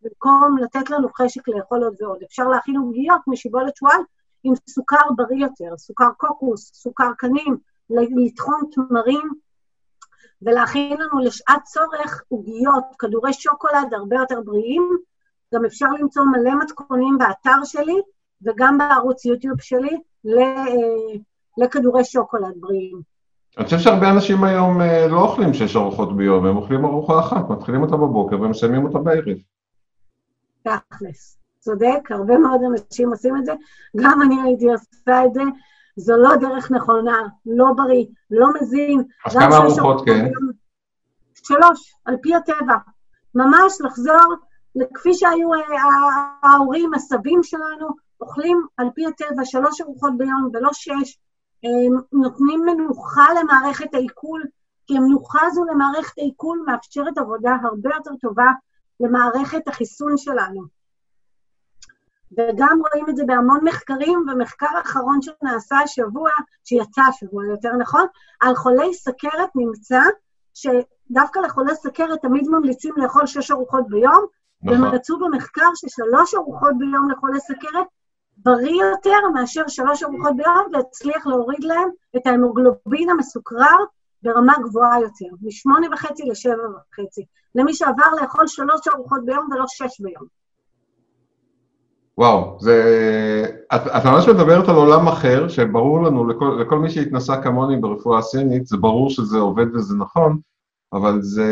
במקום לתת לנו חשק לאכול עוד ועוד. אפשר להכין עוגיות משיבולת שועל עם סוכר בריא יותר, סוכר קוקוס, סוכר קנים, לטחון תמרים, ולהכין לנו לשעת צורך עוגיות, כדורי שוקולד הרבה יותר בריאים. גם אפשר למצוא מלא מתכונים באתר שלי, וגם בערוץ יוטיוב שלי, אה, לכדורי שוקולד בריאים. אני חושב שהרבה אנשים היום אה, לא אוכלים שש ארוחות ביום, הם אוכלים ארוחה אחת, מתחילים אותה בבוקר ומסיימים אותה בערב. תכלס, צודק, הרבה מאוד אנשים עושים את זה, גם אני הייתי עושה את זה, זו לא דרך נכונה, לא בריא, לא מזין. אז כמה ארוחות כן? שלוש, על פי הטבע. ממש לחזור לכפי שהיו אה, ההורים, הסבים שלנו, אוכלים על פי הטבע שלוש ארוחות ביום ולא שש, נותנים מנוחה למערכת העיכול, כי המנוחה הזו למערכת העיכול מאפשרת עבודה הרבה יותר טובה למערכת החיסון שלנו. וגם רואים את זה בהמון מחקרים, ומחקר אחרון שנעשה השבוע, שיצא השבוע יותר נכון, על חולי סכרת נמצא שדווקא לחולי סכרת תמיד ממליצים לאכול שש ארוחות ביום, נכון. ומצאו במחקר ששלוש ארוחות ביום לחולי סכרת בריא יותר מאשר שלוש ארוחות ביום, והצליח להוריד להם את ההמוגלובין המסוכרר ברמה גבוהה יותר, משמונה וחצי לשבע וחצי, למי שעבר לאכול שלוש ארוחות ביום ולא שש ביום. וואו, זה... את, את ממש מדברת על עולם אחר, שברור לנו, לכל, לכל מי שהתנסה כמוני ברפואה הסינית, זה ברור שזה עובד וזה נכון, אבל זה...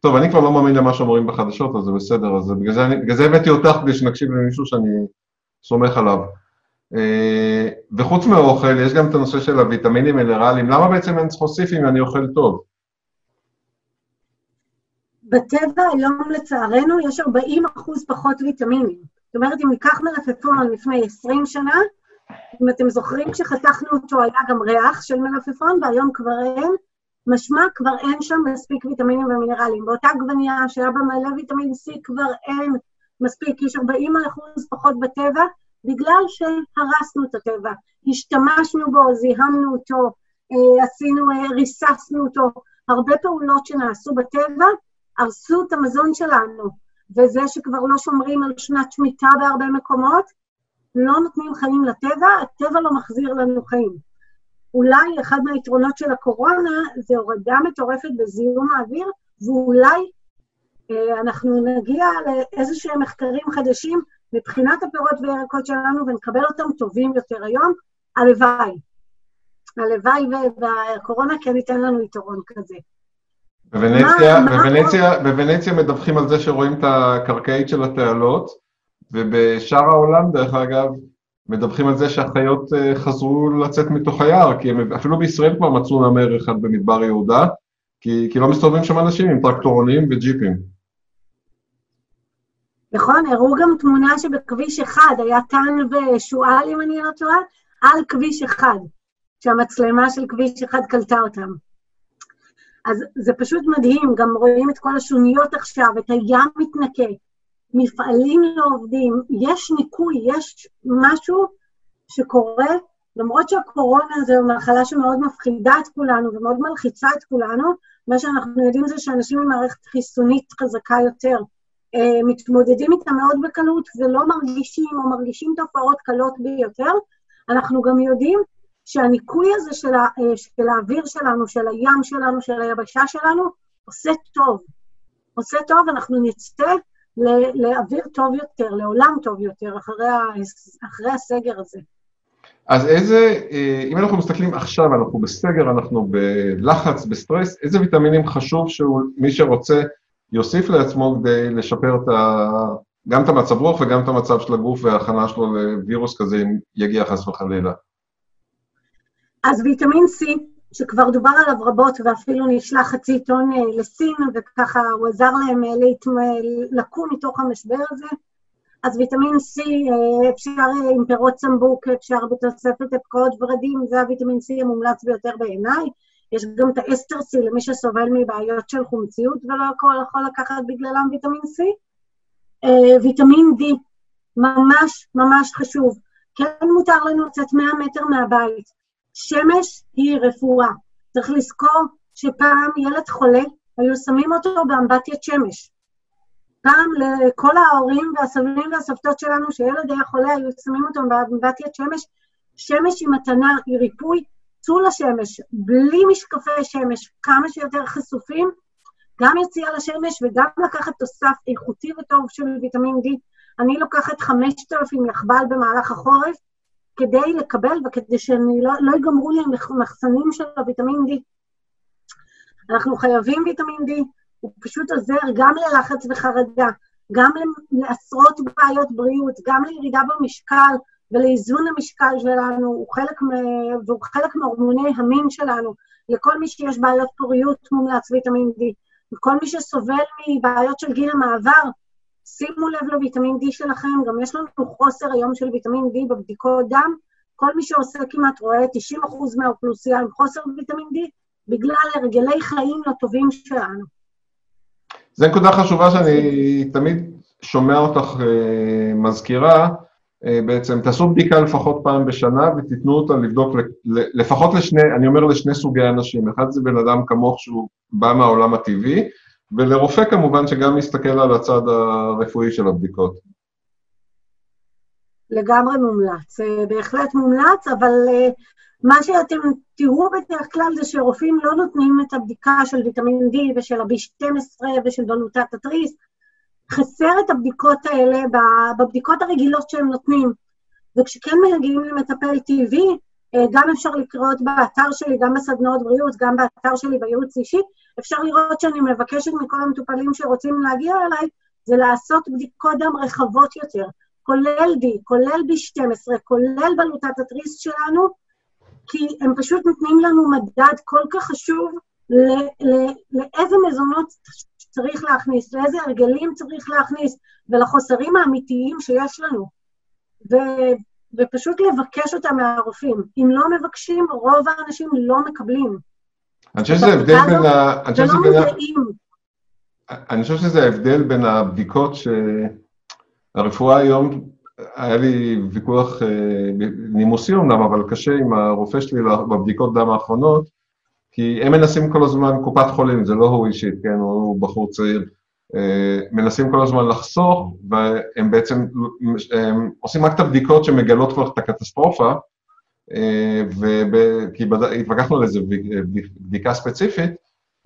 טוב, אני כבר לא מאמין למה שאומרים בחדשות, אז זה בסדר, אז בגלל זה, הבאתי אותך כדי שנקשיב למישהו שאני סומך עליו. אה, וחוץ מאוכל, יש גם את הנושא של הוויטמינים מינרליים. למה בעצם אין ספוסיפי אם אני אוכל טוב? בטבע היום לצערנו יש 40 אחוז פחות ויטמינים. זאת אומרת, אם ניקח מלפפון לפני 20 שנה, אם אתם זוכרים, כשחתכנו אותו היה גם ריח של מלפפון, והיום כבר אין, משמע כבר אין שם מספיק ויטמינים ומינרלים. באותה עגבנייה שהיה בה מלא ויטמין C כבר אין מספיק, יש 40 אחוז פחות בטבע, בגלל שהרסנו את הטבע. השתמשנו בו, זיהמנו אותו, אה, עשינו, אה, ריססנו אותו. הרבה פעולות שנעשו בטבע הרסו את המזון שלנו, וזה שכבר לא שומרים על שנת שמיטה בהרבה מקומות, לא נותנים חיים לטבע, הטבע לא מחזיר לנו חיים. אולי אחד מהיתרונות של הקורונה זה הורדה מטורפת בזיהום האוויר, ואולי אנחנו נגיע לאיזה שהם מחקרים חדשים מבחינת הפירות והירקות שלנו ונקבל אותם טובים יותר היום, הלוואי. הלוואי והקורונה כן ייתן לנו יתרון כזה. בוונציה, מה, בוונציה, מה... בוונציה מדווחים על זה שרואים את הקרקעית של התעלות, ובשאר העולם, דרך אגב, מדווחים על זה שהחיות אה, חזרו לצאת מתוך היער, כי הם אפילו בישראל כבר מצאו נמר אחד במדבר יהודה, כי, כי לא מסתובבים שם אנשים עם טרקטורונים וג'יפים. נכון, הראו גם תמונה שבכביש אחד היה טן ושועל, אם אני לא טועה, על כביש אחד, שהמצלמה של כביש אחד קלטה אותם. אז זה פשוט מדהים, גם רואים את כל השוניות עכשיו, את הים מתנקה, מפעלים לא עובדים, יש ניקוי, יש משהו שקורה, למרות שהקורונה זו מחלה שמאוד מפחידה את כולנו ומאוד מלחיצה את כולנו, מה שאנחנו יודעים זה שאנשים עם מערכת חיסונית חזקה יותר מתמודדים איתה מאוד בקלות ולא מרגישים או מרגישים תופעות קלות ביותר. אנחנו גם יודעים שהניקוי הזה של, ה, אה, של האוויר שלנו, של הים שלנו, של היבשה שלנו, עושה טוב. עושה טוב, אנחנו נצא לאוויר טוב יותר, לעולם טוב יותר, אחרי, ה, אחרי הסגר הזה. אז איזה, אה, אם אנחנו מסתכלים עכשיו, אנחנו בסגר, אנחנו בלחץ, בסטרס, איזה ויטמינים חשוב שמי שרוצה יוסיף לעצמו כדי לשפר את ה... גם את המצב רוח וגם את המצב של הגוף וההכנה שלו לווירוס כזה, אם יגיע חס וחלילה. אז ויטמין C, שכבר דובר עליו רבות ואפילו נשלח חצי עיתון אה, לסין, וככה הוא עזר להם אה, לקום מתוך המשבר הזה. אז ויטמין C, אה, אפשר עם פירות צמבוק, אפשר בתוספת אפקאות ורדים, זה הוויטמין C המומלץ ביותר בעיניי. יש גם את האסטרסי למי שסובל מבעיות של חומציות ולא הכל יכול לקחת בגללם ויטמין C. ויטמין D, ממש ממש חשוב. כן מותר לנו לצאת 100 מטר מהבית. שמש היא רפואה. צריך לזכור שפעם ילד חולה, היו שמים אותו באמבטיית שמש. פעם לכל ההורים והסבים והסבתות שלנו, שילד היה חולה, היו שמים אותו באמבטיית שמש. שמש היא מתנה, היא ריפוי, צאו לשמש, בלי משקפי שמש, כמה שיותר חשופים, גם יציאה לשמש וגם לקחת תוסף איכותי וטוב של ויטמין D. אני לוקחת 5,000 יחבל במהלך החורף, כדי לקבל וכדי שהם לא, לא ייגמרו לי המחסנים של הוויטמין D. אנחנו חייבים ויטמין D, הוא פשוט עוזר גם ללחץ וחרדה, גם לעשרות בעיות בריאות, גם לירידה במשקל ולאיזון המשקל שלנו, הוא חלק, והוא חלק מהורמוני המין שלנו. לכל מי שיש בעיות פוריות מומלץ ויטמין D. וכל מי שסובל מבעיות של גיל המעבר, שימו לב לוויטמין D שלכם, גם יש לנו חוסר היום של ויטמין D בבדיקות דם. כל מי שעושה כמעט רואה 90% מהאוכלוסייה עם חוסר ויטמין D, בגלל הרגלי חיים לא טובים שלנו. זו נקודה חשובה שאני תמיד שומע אותך uh, מזכירה, בעצם תעשו בדיקה לפחות פעם בשנה ותיתנו אותה לבדוק לפחות לשני, אני אומר לשני סוגי אנשים, אחד זה בן אדם כמוך שהוא בא מהעולם הטבעי, ולרופא כמובן שגם מסתכל על הצד הרפואי של הבדיקות. לגמרי מומלץ, אה, בהחלט מומלץ, אבל אה, מה שאתם תראו בדרך כלל זה שרופאים לא נותנים את הבדיקה של ויטמין D ושל ה-B12 ושל בלוטת התריס. חסר את הבדיקות האלה בבדיקות הרגילות שהם נותנים. וכשכן מגיעים למטפל טבעי, אה, גם אפשר לקרות באתר שלי, גם בסדנאות בריאות, גם באתר שלי בייעוץ אישי, אפשר לראות שאני מבקשת מכל המטופלים שרוצים להגיע אליי, זה לעשות בדיקות דם רחבות יותר, כולל D, כולל B12, כולל בלוטת התריס שלנו, כי הם פשוט נותנים לנו מדד כל כך חשוב לאיזה מזונות צריך להכניס, לאיזה הרגלים צריך להכניס, ולחוסרים האמיתיים שיש לנו. ו- ופשוט לבקש אותם מהרופאים. אם לא מבקשים, רוב האנשים לא מקבלים. אני חושב שזה ההבדל בין ה... זה לא מזהים. אני חושב שזה ההבדל בין הבדיקות שהרפואה היום, היה לי ויכוח אה, נימוסי אמנם, אבל קשה עם הרופא שלי בבדיקות דם האחרונות, כי הם מנסים כל הזמן, קופת חולים, זה לא הוא אישית, כן, הוא בחור צעיר, אה, מנסים כל הזמן לחסוך, והם בעצם הם עושים רק את הבדיקות שמגלות כבר את הקטסטרופה, אה, כי התווכחנו על איזה בדיקה ספציפית,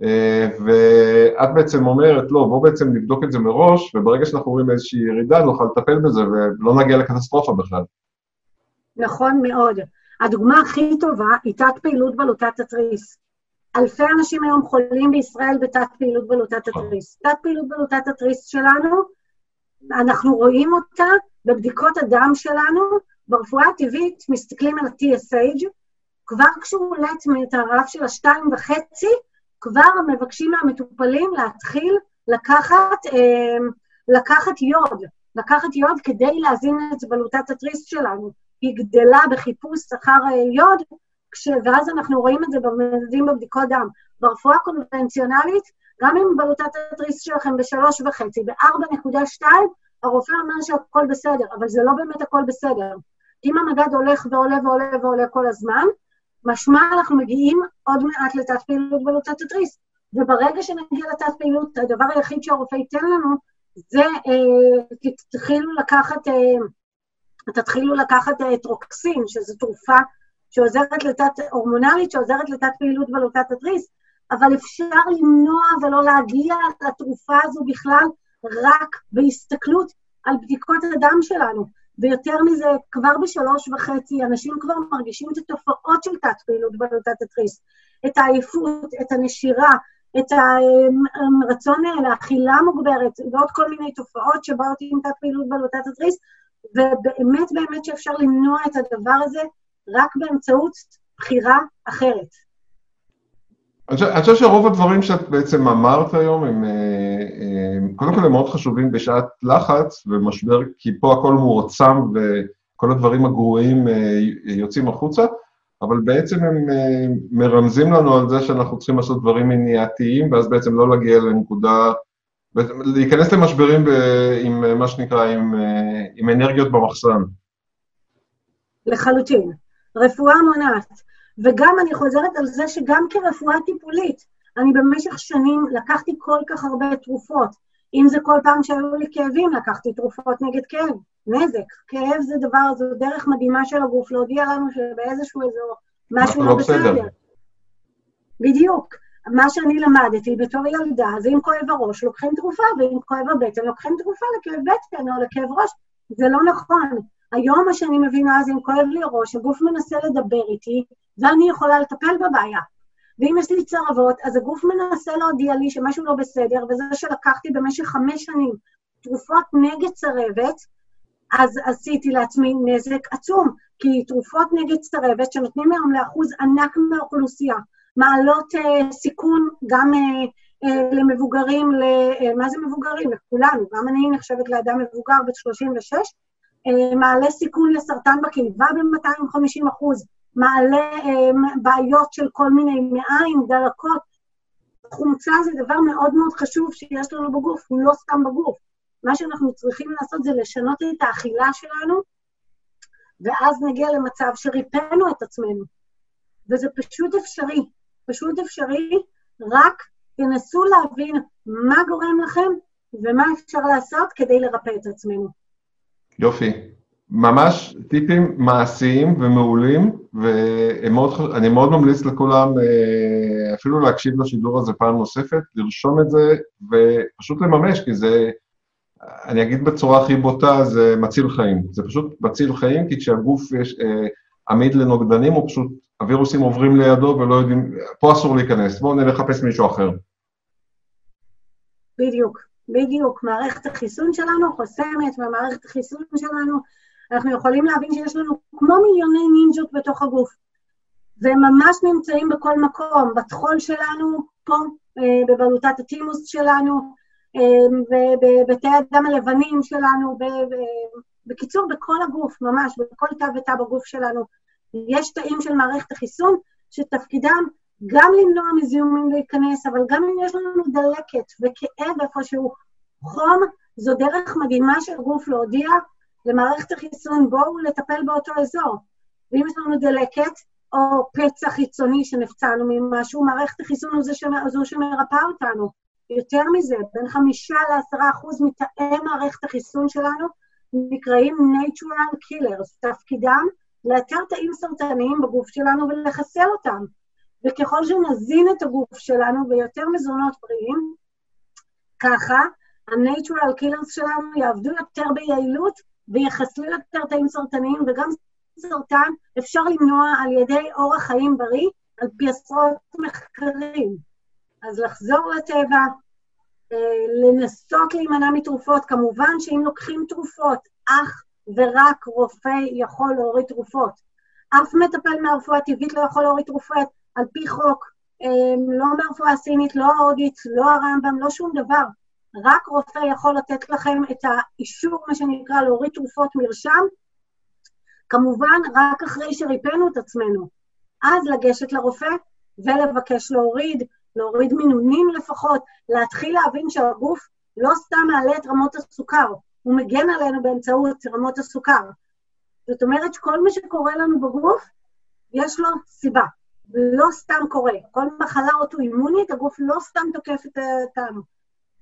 אה, ואת בעצם אומרת, לא, בואו בעצם נבדוק את זה מראש, וברגע שאנחנו רואים איזושהי ירידה, נוכל לטפל בזה ולא נגיע לקטסטרופה בכלל. נכון מאוד. הדוגמה הכי טובה היא תת פעילות בלוטת התריס. אלפי אנשים היום חולים בישראל בתת פעילות בלוטת התריס. תת פעילות בלוטת התריס שלנו, אנחנו רואים אותה בבדיקות הדם שלנו, ברפואה הטבעית מסתכלים על ה-TSH, כבר כשהוא עולה את הרף של השתיים וחצי, כבר מבקשים מהמטופלים להתחיל לקחת, אה, לקחת יוד, לקחת יוד כדי להזין את בלוטת התריס שלנו. היא גדלה בחיפוש אחר אה, יוד, כש... ואז אנחנו רואים את זה במדדים בבדיקות דם. ברפואה קונבנציונלית, גם אם בלוטת התריס שלכם בשלוש וחצי, בארבע נקודה שתיים, הרופא אומר שהכל בסדר, אבל זה לא באמת הכל בסדר. אם המדד הולך ועולה ועולה ועולה כל הזמן, משמע אנחנו מגיעים עוד מעט לתת פעילות בלוטת התריס. וברגע שנגיע לתת פעילות, הדבר היחיד שהרופא ייתן לנו זה אה, תתחילו לקחת, אה, תתחילו לקחת אה, טרוקסין, שזו תרופה שעוזרת לתת, הורמונלית שעוזרת לתת פעילות בלוטת התריס, אבל אפשר למנוע ולא להגיע לתרופה הזו בכלל רק בהסתכלות על בדיקות הדם שלנו. ויותר מזה, כבר בשלוש וחצי אנשים כבר מרגישים את התופעות של תת-פעילות בלוטת התריס, את העייפות, את הנשירה, את הרצון לאכילה מוגברת, ועוד כל מיני תופעות שבאות עם תת-פעילות בלוטת התריס, ובאמת באמת שאפשר למנוע את הדבר הזה רק באמצעות בחירה אחרת. אני חושב שרוב הדברים שאת בעצם אמרת היום הם, אה, הם קודם כל הם מאוד חשובים בשעת לחץ ומשבר, כי פה הכל מועצם וכל הדברים הגרועים אה, יוצאים החוצה, אבל בעצם הם אה, מרמזים לנו על זה שאנחנו צריכים לעשות דברים מניעתיים, ואז בעצם לא להגיע לנקודה, להיכנס למשברים ב, עם מה שנקרא, עם, עם אנרגיות במחסן. לחלוטין. רפואה מונעת. וגם אני חוזרת על זה שגם כרפואה טיפולית, אני במשך שנים לקחתי כל כך הרבה תרופות. אם זה כל פעם שהיו לי כאבים, לקחתי תרופות נגד כאב, נזק. כאב זה דבר, זו דרך מדהימה של הגוף להודיע לנו שבאיזשהו אזור משהו לא, לא בסדר. בדיוק. מה שאני למדתי בתור ילדה, זה אם כואב הראש לוקחים תרופה, ואם כואב הבטן לוקחים תרופה לכאב בטן או לכאב ראש. זה לא נכון. היום מה שאני מבינה זה אם כואב לי הראש, הגוף מנסה לדבר איתי, ואני יכולה לטפל בבעיה. ואם יש לי צרבות, אז הגוף מנסה להודיע לי שמשהו לא בסדר, וזה שלקחתי במשך חמש שנים תרופות נגד צרבת, אז עשיתי לעצמי נזק עצום, כי תרופות נגד צרבת, שנותנים היום לאחוז ענק מהאוכלוסייה, מעלות אה, סיכון גם אה, אה, למבוגרים, ל, אה, מה זה מבוגרים? לכולנו, גם אני נחשבת לאדם מבוגר בת 36, אה, מעלה סיכון לסרטן בקיבה ב-250 אחוז, מעלה אה, בעיות של כל מיני מעיים, דלקות. חומצה זה דבר מאוד מאוד חשוב שיש לנו בגוף, הוא לא סתם בגוף. מה שאנחנו צריכים לעשות זה לשנות את האכילה שלנו, ואז נגיע למצב שריפאנו את עצמנו. וזה פשוט אפשרי, פשוט אפשרי, רק תנסו להבין מה גורם לכם ומה אפשר לעשות כדי לרפא את עצמנו. יופי. ממש טיפים מעשיים ומעולים, ואני מאוד ממליץ לכולם אה, אפילו להקשיב לשידור הזה פעם נוספת, לרשום את זה ופשוט לממש, כי זה, אני אגיד בצורה הכי בוטה, זה מציל חיים. זה פשוט מציל חיים, כי כשהגוף יש, אה, עמיד לנוגדנים, הוא פשוט, הווירוסים עוברים לידו ולא יודעים, פה אסור להיכנס, בואו נלך לחפש מישהו אחר. בדיוק. בדיוק, מערכת החיסון שלנו חוסמת, ומערכת החיסון שלנו, אנחנו יכולים להבין שיש לנו כמו מיליוני נינג'ות בתוך הגוף. והם ממש נמצאים בכל מקום, בטחול שלנו, פה, אה, בבלוטת הטימוס שלנו, אה, ובבתי הדם הלבנים שלנו, בקיצור, בכל הגוף, ממש, בכל תא ותא בגוף שלנו. יש תאים של מערכת החיסון שתפקידם גם למנוע מזיהומים להיכנס, אבל גם אם יש לנו דלקת וכאב איפשהו, חום, זו דרך מדהימה של גוף להודיע למערכת החיסון, בואו לטפל באותו אזור. ואם יש לנו דלקת, או פצע חיצוני שנפצענו ממשהו, מערכת החיסון הוא זו שמרפא אותנו. יותר מזה, בין חמישה לעשרה אחוז מתאי מערכת החיסון שלנו נקראים natural killers, תפקידם לאתר תאים סרטניים בגוף שלנו ולחסל אותם. וככל שנזין את הגוף שלנו ביותר מזונות בריאים, ככה ה-natural killers שלנו יעבדו יותר ביעילות ויחסלו יותר תאים סרטניים, וגם סרטן אפשר למנוע על ידי אורח חיים בריא, על פי עשרות מחקרים. אז לחזור לטבע, אה, לנסות להימנע מתרופות, כמובן שאם לוקחים תרופות, אך ורק רופא יכול להוריד תרופות. אף מטפל מהרפואה הטבעית לא יכול להוריד תרופות על פי חוק, אה, לא מהרפואה הסינית, לא ההודית, לא הרמב"ם, לא שום דבר. רק רופא יכול לתת לכם את האישור, מה שנקרא, להוריד תרופות מרשם, כמובן רק אחרי שריפאנו את עצמנו. אז לגשת לרופא ולבקש להוריד, להוריד מינונים לפחות, להתחיל להבין שהגוף לא סתם מעלה את רמות הסוכר, הוא מגן עלינו באמצעות רמות הסוכר. זאת אומרת שכל מה שקורה לנו בגוף, יש לו סיבה. לא סתם קורה. כל מחלה אוטואימונית, הגוף לא סתם תוקף אותנו.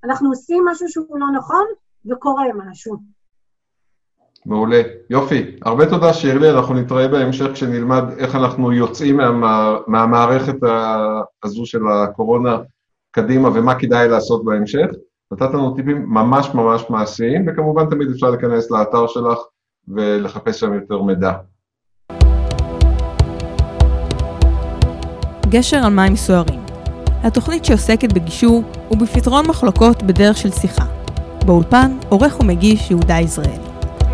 אנחנו עושים משהו שהוא לא נכון, וקורה משהו. מעולה. יופי. הרבה תודה, שירלי. אנחנו נתראה בהמשך כשנלמד איך אנחנו יוצאים מה, מהמערכת הזו של הקורונה קדימה ומה כדאי לעשות בהמשך. נתת לנו טיפים ממש ממש מעשיים, וכמובן תמיד אפשר להיכנס לאתר שלך ולחפש שם יותר מידע. גשר על מים סוערים התוכנית שעוסקת בגישור ובפתרון מחלוקות בדרך של שיחה. באולפן, עורך ומגיש יהודה יזרעאלי.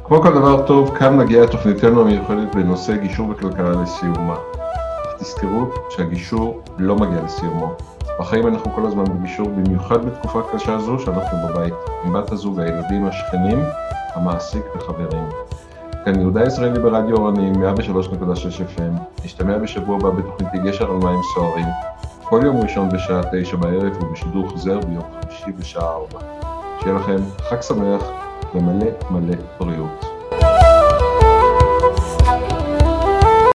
כמו כל דבר טוב, כאן מגיעה תוכניתנו המיוחדת בנושא גישור וכלכלה לסיומה. אך תזכרו שהגישור לא מגיע לסיומו. בחיים אנחנו כל הזמן בגישור, במיוחד בתקופה קשה זו שאנחנו בבית, עם בת הזוג, הילדים, השכנים, המעסיק וחברים. כאן יהודה ישראלי ברדיו אורנים, 103.6 FM, נשתמע בשבוע הבא בתוכניתי גשר על מים סוערים, כל יום ראשון בשעה תשע בערב ובשידור חוזר ביום חמישי בשעה ארבע. שיהיה לכם חג שמח ומלא מלא בריאות.